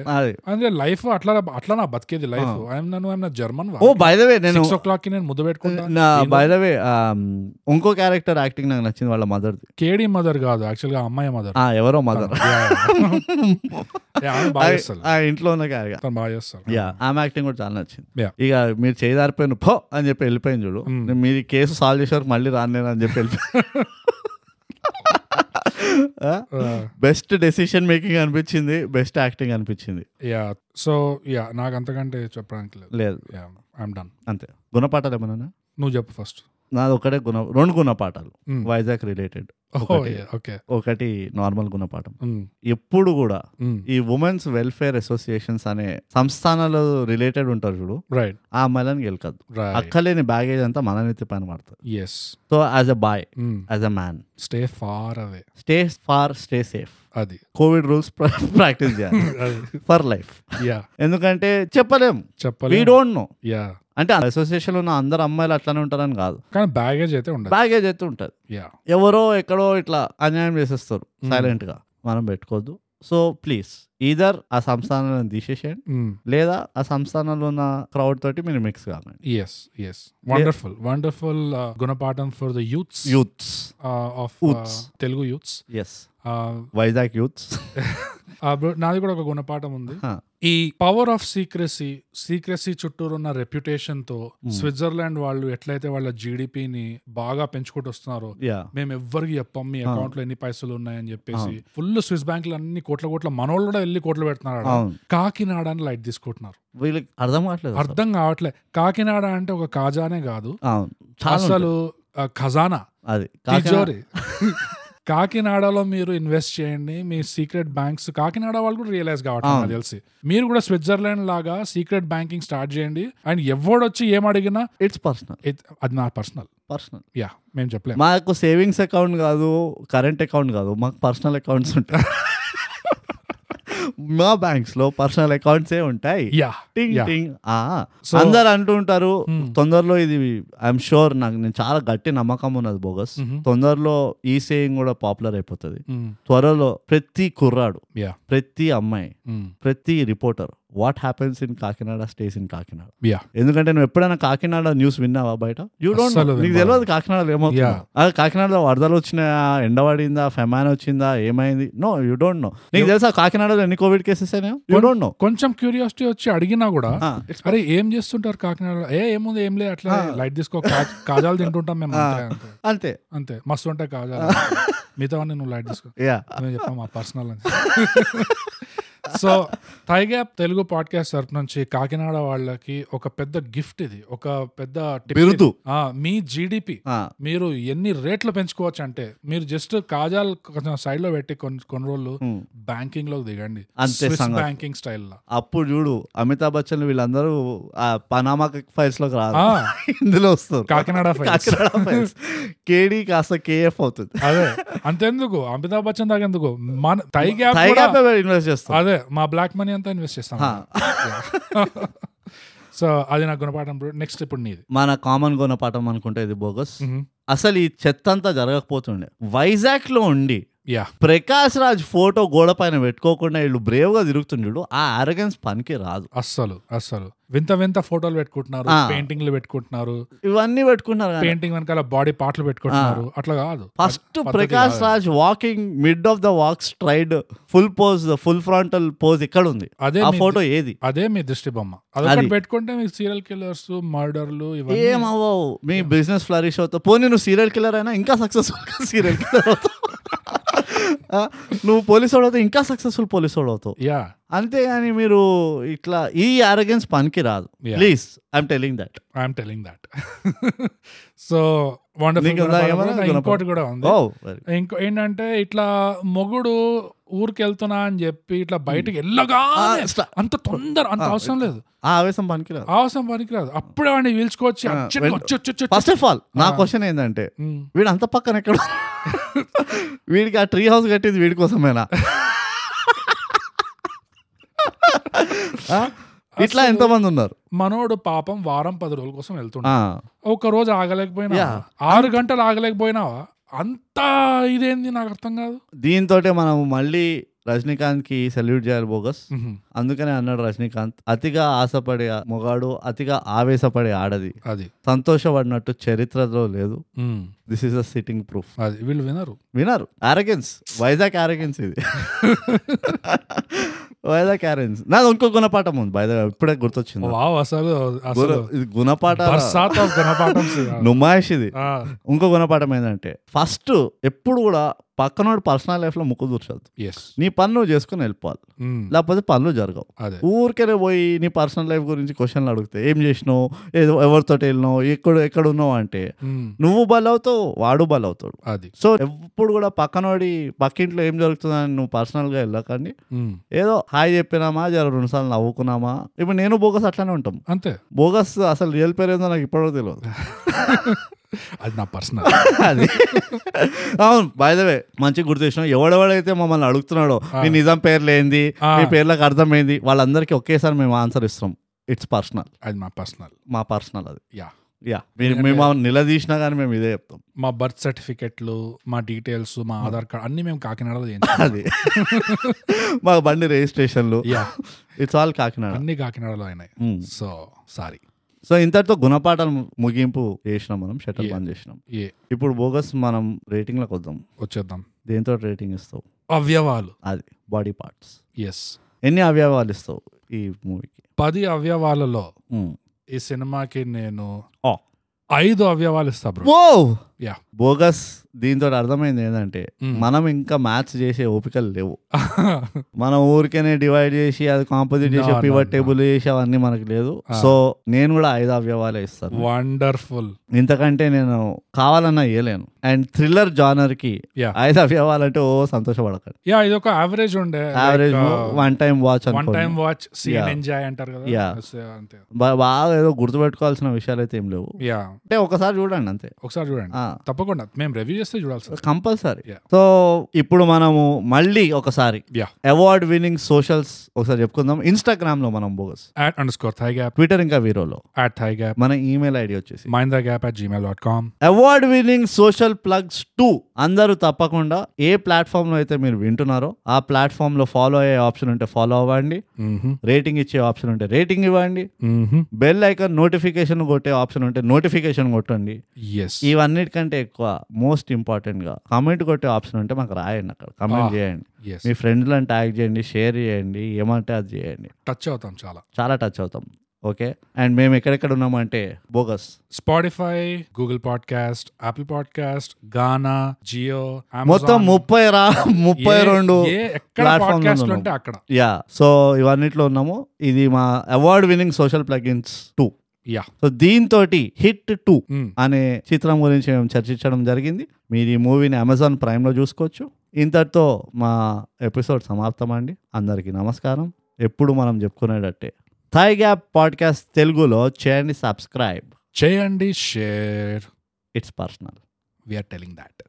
[SPEAKER 2] అంటే లైఫ్ అట్లా అట్లా నా బతికేది లైఫ్ ఐఎమ్ నన్ను I'm German
[SPEAKER 1] oh by the way నేను
[SPEAKER 2] సిక్స్ ఓ క్లాక్కి నేను ముద్దు పెట్టుకుంటా.
[SPEAKER 1] బై ద వే ఇంకో క్యారెక్టర్ యాక్టింగ్ నాకు నచ్చింది వాళ్ళ మదర్ది
[SPEAKER 2] కేడీ మదర్ కాదు యాక్చువల్గా అమ్మాయి మదర్
[SPEAKER 1] ఆ ఎవరో మదర్ ఇంట్లో ఉన్న క్యారెక్టర్
[SPEAKER 2] తను బాగా చేస్తారు
[SPEAKER 1] యా ఆమె యాక్టింగ్ కూడా చాలా నచ్చింది. ఇక మీరు చేయదారిపోయిన పో అని చెప్పి వెళ్ళిపోయింది చూడు. మీరు కేసు సాల్వ్ చేసారు మళ్ళీ రాను అని చెప్పి బెస్ట్ డెసిషన్ మేకింగ్ అనిపించింది బెస్ట్ యాక్టింగ్ అనిపించింది.
[SPEAKER 2] యా సో యా నాకు అంతకంటే చెప్పడానికి లేదు.
[SPEAKER 1] లేదు.
[SPEAKER 2] ఐఎమ్ డన్
[SPEAKER 1] అంతే. గుణపాఠాలు ఏమన్నా
[SPEAKER 2] నువ్వు చెప్పు ఫస్ట్
[SPEAKER 1] నాది ఒకటే గుణ రెండు గుణపాఠాలు. వైజాగ్ రిలేటెడ్ ఒకటి.
[SPEAKER 2] ఓకే.
[SPEAKER 1] ఒకటి నార్మల్ గుణపాఠం ఎప్పుడు కూడా ఈ ఉమెన్స్ వెల్ఫేర్ అసోసియేషన్స్ అనే సంస్థానాలు రిలేటెడ్ ఉంటారు చూడు
[SPEAKER 2] రైట్
[SPEAKER 1] ఆ అమ్మాయిలను గెలకద్దు అక్కలేని బ్యాగేజ్ అంతా మన నెత్తి పైన పడుతుంది.
[SPEAKER 2] Yes
[SPEAKER 1] so as a boy as a man
[SPEAKER 2] stay far away
[SPEAKER 1] stay far stay safe
[SPEAKER 2] అది.
[SPEAKER 1] కోవిడ్ రూల్స్ ప్రాక్టీస్ చేయాలి. ఫర్ లైఫ్
[SPEAKER 2] యా
[SPEAKER 1] ఎందుకంటే చెప్పలేం. వీ
[SPEAKER 2] చెప్పలే
[SPEAKER 1] డోంట్ నో
[SPEAKER 2] యా
[SPEAKER 1] అంటే అసోసియేషన్ ఉన్న అందరు అమ్మాయిలు అట్లానే ఉంటారని కాదు.
[SPEAKER 2] కానీ బ్యాగేజ్ అయితే ఉండదు.
[SPEAKER 1] బ్యాగేజ్ అయితే ఉంటుంది.
[SPEAKER 2] యా
[SPEAKER 1] ఎవరో ఎక్కడో ఇట్లా అన్యాయం చేసేస్తారు సైలెంట్గా. మనం పెట్టుకోవద్దు. సో ప్లీజ్ ఈధర్ ఆ సంస్థానాలను తీసేసేయండి లేదా ఆ సంస్థానంలో ఉన్న క్రౌడ్ తోటి మీరు మిక్స్ కాకండి
[SPEAKER 2] ఎస్ ఎస్ వండర్ఫుల్ వండర్ఫుల్ గుణపాఠం for the youths
[SPEAKER 1] youths
[SPEAKER 2] of
[SPEAKER 1] Youths.
[SPEAKER 2] Telugu youths
[SPEAKER 1] yes Vizag youths
[SPEAKER 2] నాది కూడా ఒక గుణపాఠం ఉంది. ఈ పవర్ ఆఫ్ సీక్రసీ సీక్రసీ చుట్టూరు ఉన్న రెప్యుటేషన్తో స్విట్జర్లాండ్ వాళ్ళు ఎట్లయితే వాళ్ళ జీడిపిని బాగా పెంచుకుంటూ వస్తున్నారో మేము ఎవ్వరికి చెప్పాం మీ అకౌంట్లో ఎన్ని పైసలు ఉన్నాయని చెప్పేసి ఫుల్ స్విస్ బ్యాంకులు అన్ని కోట్ల కోట్ల మనోళ్ళు కూడా వెళ్ళి కోట్లు పెడుతున్నారు కాకినాడ అని లైట్ తీసుకుంటున్నారు.
[SPEAKER 1] వీళ్ళకి అర్థం కావట్లేదు.
[SPEAKER 2] అర్థం కావట్లే. కాకినాడ అంటే ఒక కాజానే కాదు. అసలు ఖజానా.
[SPEAKER 1] అది
[SPEAKER 2] కాకినాడలో మీరు ఇన్వెస్ట్ చేయండి మీ సీక్రెట్ బ్యాంక్స్ కాకినాడ వాళ్ళు కూడా రియలైజ్ కావట్లేదు నాకు తెలిసి. మీరు కూడా స్విట్జర్లాండ్ లాగా సీక్రెట్ బ్యాంకింగ్ స్టార్ట్ చేయండి. అండ్ ఎవడొచ్చి ఏం అడిగినా
[SPEAKER 1] ఇట్స్ పర్సనల్
[SPEAKER 2] అది నా పర్సనల్
[SPEAKER 1] పర్సనల్
[SPEAKER 2] యా మేము చెప్పలేము.
[SPEAKER 1] మాకు సేవింగ్స్ అకౌంట్ కాదు కరెంట్ అకౌంట్ కాదు మాకు పర్సనల్ అకౌంట్స్ ఉంటాయి. మా బ్యాంక్స్లో పర్సనల్ అకౌంట్స్ ఏ ఉంటాయి. టింగ్
[SPEAKER 2] So-
[SPEAKER 1] అందరు అంటుంటారు
[SPEAKER 2] Hmm.
[SPEAKER 1] తొందరలో ఇది ఐఎమ్ షూర్ నాకు నేను చాలా గట్టి నమ్మకం ఉన్నది బోగస్.
[SPEAKER 2] Mhm.
[SPEAKER 1] తొందరలో ఈ సేయింగ్ కూడా పాపులర్ అయిపోతుంది.
[SPEAKER 2] Mm.
[SPEAKER 1] త్వరలో ప్రతి కుర్రాడు ప్రతి అమ్మాయి
[SPEAKER 2] Mm.
[SPEAKER 1] ప్రతి reporter what happens in Kakinada stays in Kakinada. ఎందుకంటే నువ్వు ఎప్పుడైనా కాకినాడ న్యూస్ విన్నావా బయట? యూ డోంట్ నీకు. తెలియదు కాకినాడలో ఏమవుతుందో. అది కాకినాడలో వరదలు వచ్చినాయా? ఎండ పడిందా? ఫెమాన్ వచ్చిందా? ఏమైంది? నో యూ డోంట్ నో నీకు తెలుసా కాకినాడలో ఎన్ని COVID cases you don't know
[SPEAKER 2] కొంచెం క్యూరియాసిటీ వచ్చి అడిగినా కూడా అరే ఏం చేస్తుంటారు కాకినాడ ఏ ఏముంది ఏం లేదు అట్లా. లైట్ తీసుకో కాజాలు తింటుంటాం మేము. అంతే, అంతే. మస్తు ఉంటాయి కాజాలు. మిగతా నువ్వు లైట్ తీసుకో. మేము మా పర్సనల్ అని. సో థైగ్యాప్ తెలుగు పాడ్కాస్ట్ తరపు నుంచి కాకినాడ వాళ్ళకి ఒక పెద్ద గిఫ్ట్ ఇది. ఒక పెద్ద.
[SPEAKER 1] బిరుదు.
[SPEAKER 2] ఆ, మీ జీడిపి మీరు ఎన్ని రేట్లు పెంచుకోవచ్చు అంటే మీరు జస్ట్ కాజాలు కొంచెం సైడ్లో పెట్టి కొన్ని కొన్ని రోజులు బ్యాంకింగ్లో దిగండి.
[SPEAKER 1] అంతే.
[SPEAKER 2] బ్యాంకింగ్ స్టైల్లో.
[SPEAKER 1] అప్పుడు చూడు అమితాబ్ బచ్చన్ వీళ్ళందరూ పనామా ఫైల్స్లోకి రాదు ఇందులో వస్తారు.
[SPEAKER 2] కాకినాడ
[SPEAKER 1] ఫైల్స్ కేడీ కాస్త కేఎఫ్ అవుతుంది.
[SPEAKER 2] అదే. అంతెందుకు? అమితాబ్ బచ్చన్ దాకా ఎందుకు? మన టై గ్యాప్
[SPEAKER 1] టైగా ఇన్వెస్ట్ చేస్తాం
[SPEAKER 2] అదే. మా బ్లాక్ మనీ అంతా ఇన్వెస్ట్ చేస్తాం. సో అది నాకు గుణపాఠం నెక్స్ట్ ఇప్పుడు నీది.
[SPEAKER 1] మన కామన్ గుణపాఠం అనుకుంటే ఇది బోగస్
[SPEAKER 2] మ్మ్.
[SPEAKER 1] అసలు ఈ చెత్త అంతా జరగకపోతుండే. వైజాగ్లో ఉండి
[SPEAKER 2] యా
[SPEAKER 1] ప్రకాష్ రాజ్ ఫోటో గోడ పైన పెట్టుకోకుండా వీళ్ళు బ్రేవ్గా తిరుగుతుండడు ఆ అరగన్స్ పనికి రాదు.
[SPEAKER 2] అస్సలు అస్సలు. వింత వింత ఫోటోలు పెట్టుకుంటున్నారు. పెయింటింగ్లు పెట్టుకుంటున్నారు.
[SPEAKER 1] ఇవన్నీ పెట్టుకున్నారు కానీ.
[SPEAKER 2] పెయింటింగ్ వెనకాల బాడీ పార్ట్లు పెట్టుకుంటున్నారు. అట్లా కాదు.
[SPEAKER 1] First Prakash. Raj walking mid of the walk stride full pose full frontal pose ఇక్కడ ఉంది
[SPEAKER 2] అదే
[SPEAKER 1] ఫోటో ఏది?
[SPEAKER 2] అదే మీ దృష్టి బొమ్మ.
[SPEAKER 1] అది.
[SPEAKER 2] పెట్టుకుంటే మీకు సీరియల్ కిల్లర్స్ మర్డర్లు
[SPEAKER 1] ఏమవ్వవు మీ బిజినెస్ ఫ్లరిష్ అవుతావు పోనీ నువ్వు సీరియల్ కిల్లర్ అయినా ఇంకా సక్సెస్ఫుల్ సీరియల్ కిల్లర్ అవుతావు. నువ్వు పోలీస్ అవుతావు ఇంకా సక్సెస్ఫుల్ పోలీస్ అవుతావు
[SPEAKER 2] యా
[SPEAKER 1] అంతేగాని మీరు ఇట్లా ఈ అరగెన్స్ పనికి రాదు. Please I'm telling that
[SPEAKER 2] I'm telling that so? ఇంకోటి కూడా ఉంది.
[SPEAKER 1] ఓ
[SPEAKER 2] ఇంకో ఏంటంటే ఇట్లా మొగుడు ఊరికి వెళ్తున్నా అని చెప్పి ఇట్లా బయటికి వెళ్ళగా అంత తొందర అంత
[SPEAKER 1] ఆ,
[SPEAKER 2] అవసరం లేదు.
[SPEAKER 1] ఆ ఆవేశం పనికి రాదు.
[SPEAKER 2] అవసరం పనికిరాదు అప్పుడే వాడిని పీల్చుకోవచ్చు
[SPEAKER 1] ఫస్ట్ ఆఫ్ ఆల్ నా. క్వశ్చన్ ఏంటంటే
[SPEAKER 2] ఉమ్.
[SPEAKER 1] వీడు అంత పక్కన ఎక్కడ వీడికి ఆ ట్రీ హౌస్ కట్టింది వీడి కోసమేనా? ఇట్లా ఎంతమంది ఉన్నారు?
[SPEAKER 2] మనోడు పాపం వారం పది రోజుల కోసం వెళ్తుండే.
[SPEAKER 1] ఆ,
[SPEAKER 2] ఒక రోజు ఆగలేకపోయినా. ఆరు గంటలు ఆగలేకపోయినావా? అంత ఇదేంది నాకు అర్థం కాదు.
[SPEAKER 1] దీంతో మనం మళ్ళీ రజనీకాంత్కి సెల్యూట్ చేయాలి బోగస్. అందుకనే అన్నాడు రజనీకాంత్. అతిగా ఆశపడే మొగాడు అతిగా ఆవేశపడే ఆడది.
[SPEAKER 2] అది.
[SPEAKER 1] సంతోషపడినట్టు చరిత్రలో లేదు. This is a sitting proof
[SPEAKER 2] అది. వీళ్ళు వినరు.
[SPEAKER 1] వినరు. ఆరగెన్స్ వైజాగ్ ఆరగెన్స్ ఇది. ఆరగెన్స్ నాది ఇంకో గుణపాఠం ఉంది బై ఇప్పుడే గుర్తొచ్చింది.
[SPEAKER 2] వావ్ అసలు
[SPEAKER 1] ఇది గుణపాఠ నుమాయిష్ ఇది. ఇంకో గుణపాఠం ఏంటంటే ఫస్ట్ ఎప్పుడు కూడా పక్కనోడు పర్సనల్ లైఫ్లో ముక్కు దూర్చొద్దు.
[SPEAKER 2] Yes.
[SPEAKER 1] నీ పని నువ్వు చేసుకుని వెళ్ళిపోవాలి.
[SPEAKER 2] ఉమ్.
[SPEAKER 1] లేకపోతే పనులు జరగవు. ఊరికే పోయి నీ పర్సనల్ లైఫ్ గురించి క్వశ్చన్లు అడిగితే ఏం చేసినావు ఏదో ఎవరితో వెళ్ళినావు ఎక్కడ ఎక్కడ ఉన్నావు అంటే
[SPEAKER 2] ఉమ్.
[SPEAKER 1] నువ్వు బలవుతావు వాడు బలవుతాడు.
[SPEAKER 2] అది.
[SPEAKER 1] సో ఎప్పుడు కూడా పక్కనోడి పక్కింట్లో ఏం జరుగుతుందని నువ్వు పర్సనల్గా వెళ్ళకండి.
[SPEAKER 2] ఉమ్.
[SPEAKER 1] ఏదో హాయ్ చెప్పినామా? జర రెండు సార్లు నవ్వుకున్నామా? ఇప్పుడు నేను బోగస్ అట్లానే ఉంటాం.
[SPEAKER 2] అంతే.
[SPEAKER 1] బోగస్ అసలు రియల్ పేరు ఏందో నాకు ఇప్పటివరకు తెలియదు
[SPEAKER 2] అది నా పర్సనల్.
[SPEAKER 1] అది. అవును బై ద వే మంచిగా గుర్తు చేసినావు ఎవడెవడైతే మమ్మల్ని అడుగుతున్నాడో మీ నిజం పేర్లు ఏంది. మీ పేర్లకు అర్థం ఏంది? వాళ్ళందరికీ ఒకేసారి మేము ఆన్సర్ ఇస్తాం. ఇట్స్ పర్సనల్
[SPEAKER 2] అది మా పర్సనల్.
[SPEAKER 1] మా పర్సనల్ అది.
[SPEAKER 2] యా.
[SPEAKER 1] యా మీరు మేము నిలదీసినా కానీ మేము ఇదే చెప్తాం.
[SPEAKER 2] మా బర్త్ సర్టిఫికెట్లు మా డీటెయిల్స్ మా ఆధార్ కార్డ్ అన్ని మేము కాకినాడలో
[SPEAKER 1] అది. మా బండి రిజిస్ట్రేషన్లు.
[SPEAKER 2] Yeah
[SPEAKER 1] it's all Kakinada.
[SPEAKER 2] అన్ని కాకినాడలో అయినాయి. సో సారీ
[SPEAKER 1] సో ఇంతటితో గుణపాఠాలు ముగింపు చేసినాం మనం షటర్. బంద్ చేసినాం. ఇప్పుడు బోగస్ మనం రేటింగ్లకు వద్దాం.
[SPEAKER 2] వచ్చేద్దాం.
[SPEAKER 1] దేంతో రేటింగ్ ఇస్తావు?
[SPEAKER 2] అవయవాలు.
[SPEAKER 1] అది బాడీ పార్ట్స్.
[SPEAKER 2] ఎస్
[SPEAKER 1] ఎన్ని అవయవాలు ఇస్తావు ఈ మూవీకి?
[SPEAKER 2] పది అవయవాలలో ఈ సినిమాకి నేను ఐదు అవయవాలు ఇస్తా బ్రో. యా
[SPEAKER 1] బోగస్ దీంతో అర్థమైంది ఏంటంటే
[SPEAKER 2] Mm.
[SPEAKER 1] మనం ఇంకా మ్యాథ్స్ చేసే ఓపికలు లేవు. మనం ఊరికేనే డివైడ్ చేసి అది కాంపోజిట్ చేసి
[SPEAKER 2] no.
[SPEAKER 1] టేబుల్ చేసి అవన్నీ మనకు లేదు.
[SPEAKER 2] Ah.
[SPEAKER 1] సో నేను కూడా ఐదు అవయవాలే ఇస్తాను.
[SPEAKER 2] వండర్ఫుల్
[SPEAKER 1] ఇంతకంటే నేను కావాలన్నా ఇయ్యలేను. అండ్ థ్రిల్లర్ జానర్కి
[SPEAKER 2] యా
[SPEAKER 1] ఐదు అవయవాలంటే ఓ సంతోషపడకండి.
[SPEAKER 2] యా ఇది ఒక యావరేజ్ ఉండే
[SPEAKER 1] average one time watch
[SPEAKER 2] one time watch scene. Enjoy అంటారు కదా? అంతే.
[SPEAKER 1] బా- బాగా ఏదో గుర్తుపెట్టుకోవాల్సిన విషయాలు అయితే ఏం లేవు.
[SPEAKER 2] యా
[SPEAKER 1] అంటే ఒకసారి చూడండి అంతే.
[SPEAKER 2] ఒకసారి చూడండి. తప్పకుండా. మేము రివ్యూ చేస్తే చూడాల్సింది
[SPEAKER 1] కంపల్సరీ. సో ఇప్పుడు మనము మళ్ళీ ఒకసారి అవార్డ్ విన్నింగ్ సోషల్స్ ఒకసారి చెప్పుకుందాం. ఇన్స్టాగ్రామ్లో మనం bogus
[SPEAKER 2] at underscore thigh gap
[SPEAKER 1] Twitter ఇంకా వీరోలో.
[SPEAKER 2] యాట్ థై గ్యాప్
[SPEAKER 1] మన ఈమెయిల్ ఐడి వచ్చేసి.
[SPEAKER 2] Mahendra gap at Gmail dot com
[SPEAKER 1] award winning social plugs too అందరూ తప్పకుండా ఏ ప్లాట్ఫామ్లో అయితే మీరు వింటున్నారో ఆ ప్లాట్ఫామ్లో ఫాలో అయ్యే ఆప్షన్ ఉంటే ఫాలో అవ్వండి. రేటింగ్ ఇచ్చే ఆప్షన్ ఉంటే రేటింగ్ ఇవ్వండి. బెల్ ఐకాన్ నోటిఫికేషన్ కొట్టే ఆప్షన్ ఉంటే నోటిఫికేషన్ కొట్టండి.
[SPEAKER 2] ఎస్
[SPEAKER 1] ఇవన్నిటికంటే ఎక్కువ మోస్ట్ ఇంపార్టెంట్గా కమెంట్ కొట్టే ఆప్షన్ ఉంటే మాకు రాయండి అక్కడ. కమెంట్. చేయండి. మీ ఫ్రెండ్లను ట్యాగ్ చేయండి షేర్ చేయండి ఏమంటే అది చేయండి.
[SPEAKER 2] టచ్ అవుతాం చాలా.
[SPEAKER 1] చాలా టచ్ అవుతాం. ఓకే అండ్ మేము ఎక్కడెక్కడ ఉన్నామంటే bogus.
[SPEAKER 2] Spotify Google podcast Apple podcast Gaana Jio
[SPEAKER 1] మొత్తం ముప్పై రా ముప్పై రెండు
[SPEAKER 2] అక్కడ.
[SPEAKER 1] యా సో ఇవన్నిట్లో ఉన్నాము. ఇది మా award winning social plugins too
[SPEAKER 2] yeah
[SPEAKER 1] so దీంతో హిట్ టూ అనే చిత్రం గురించి మేము చర్చించడం జరిగింది. మీరు ఈ మూవీని అమెజాన్ ప్రైమ్లో చూసుకోవచ్చు. ఇంతటితో మా ఎపిసోడ్ సమాప్తం అండి అందరికీ నమస్కారం. ఎప్పుడు మనం చెప్పుకునేటట్టే. థై గ్యాప్ పాడ్కాస్ట్ తెలుగులో చేయండి సబ్స్క్రైబ్.
[SPEAKER 2] చేయండి share.
[SPEAKER 1] It's personal
[SPEAKER 2] we're telling that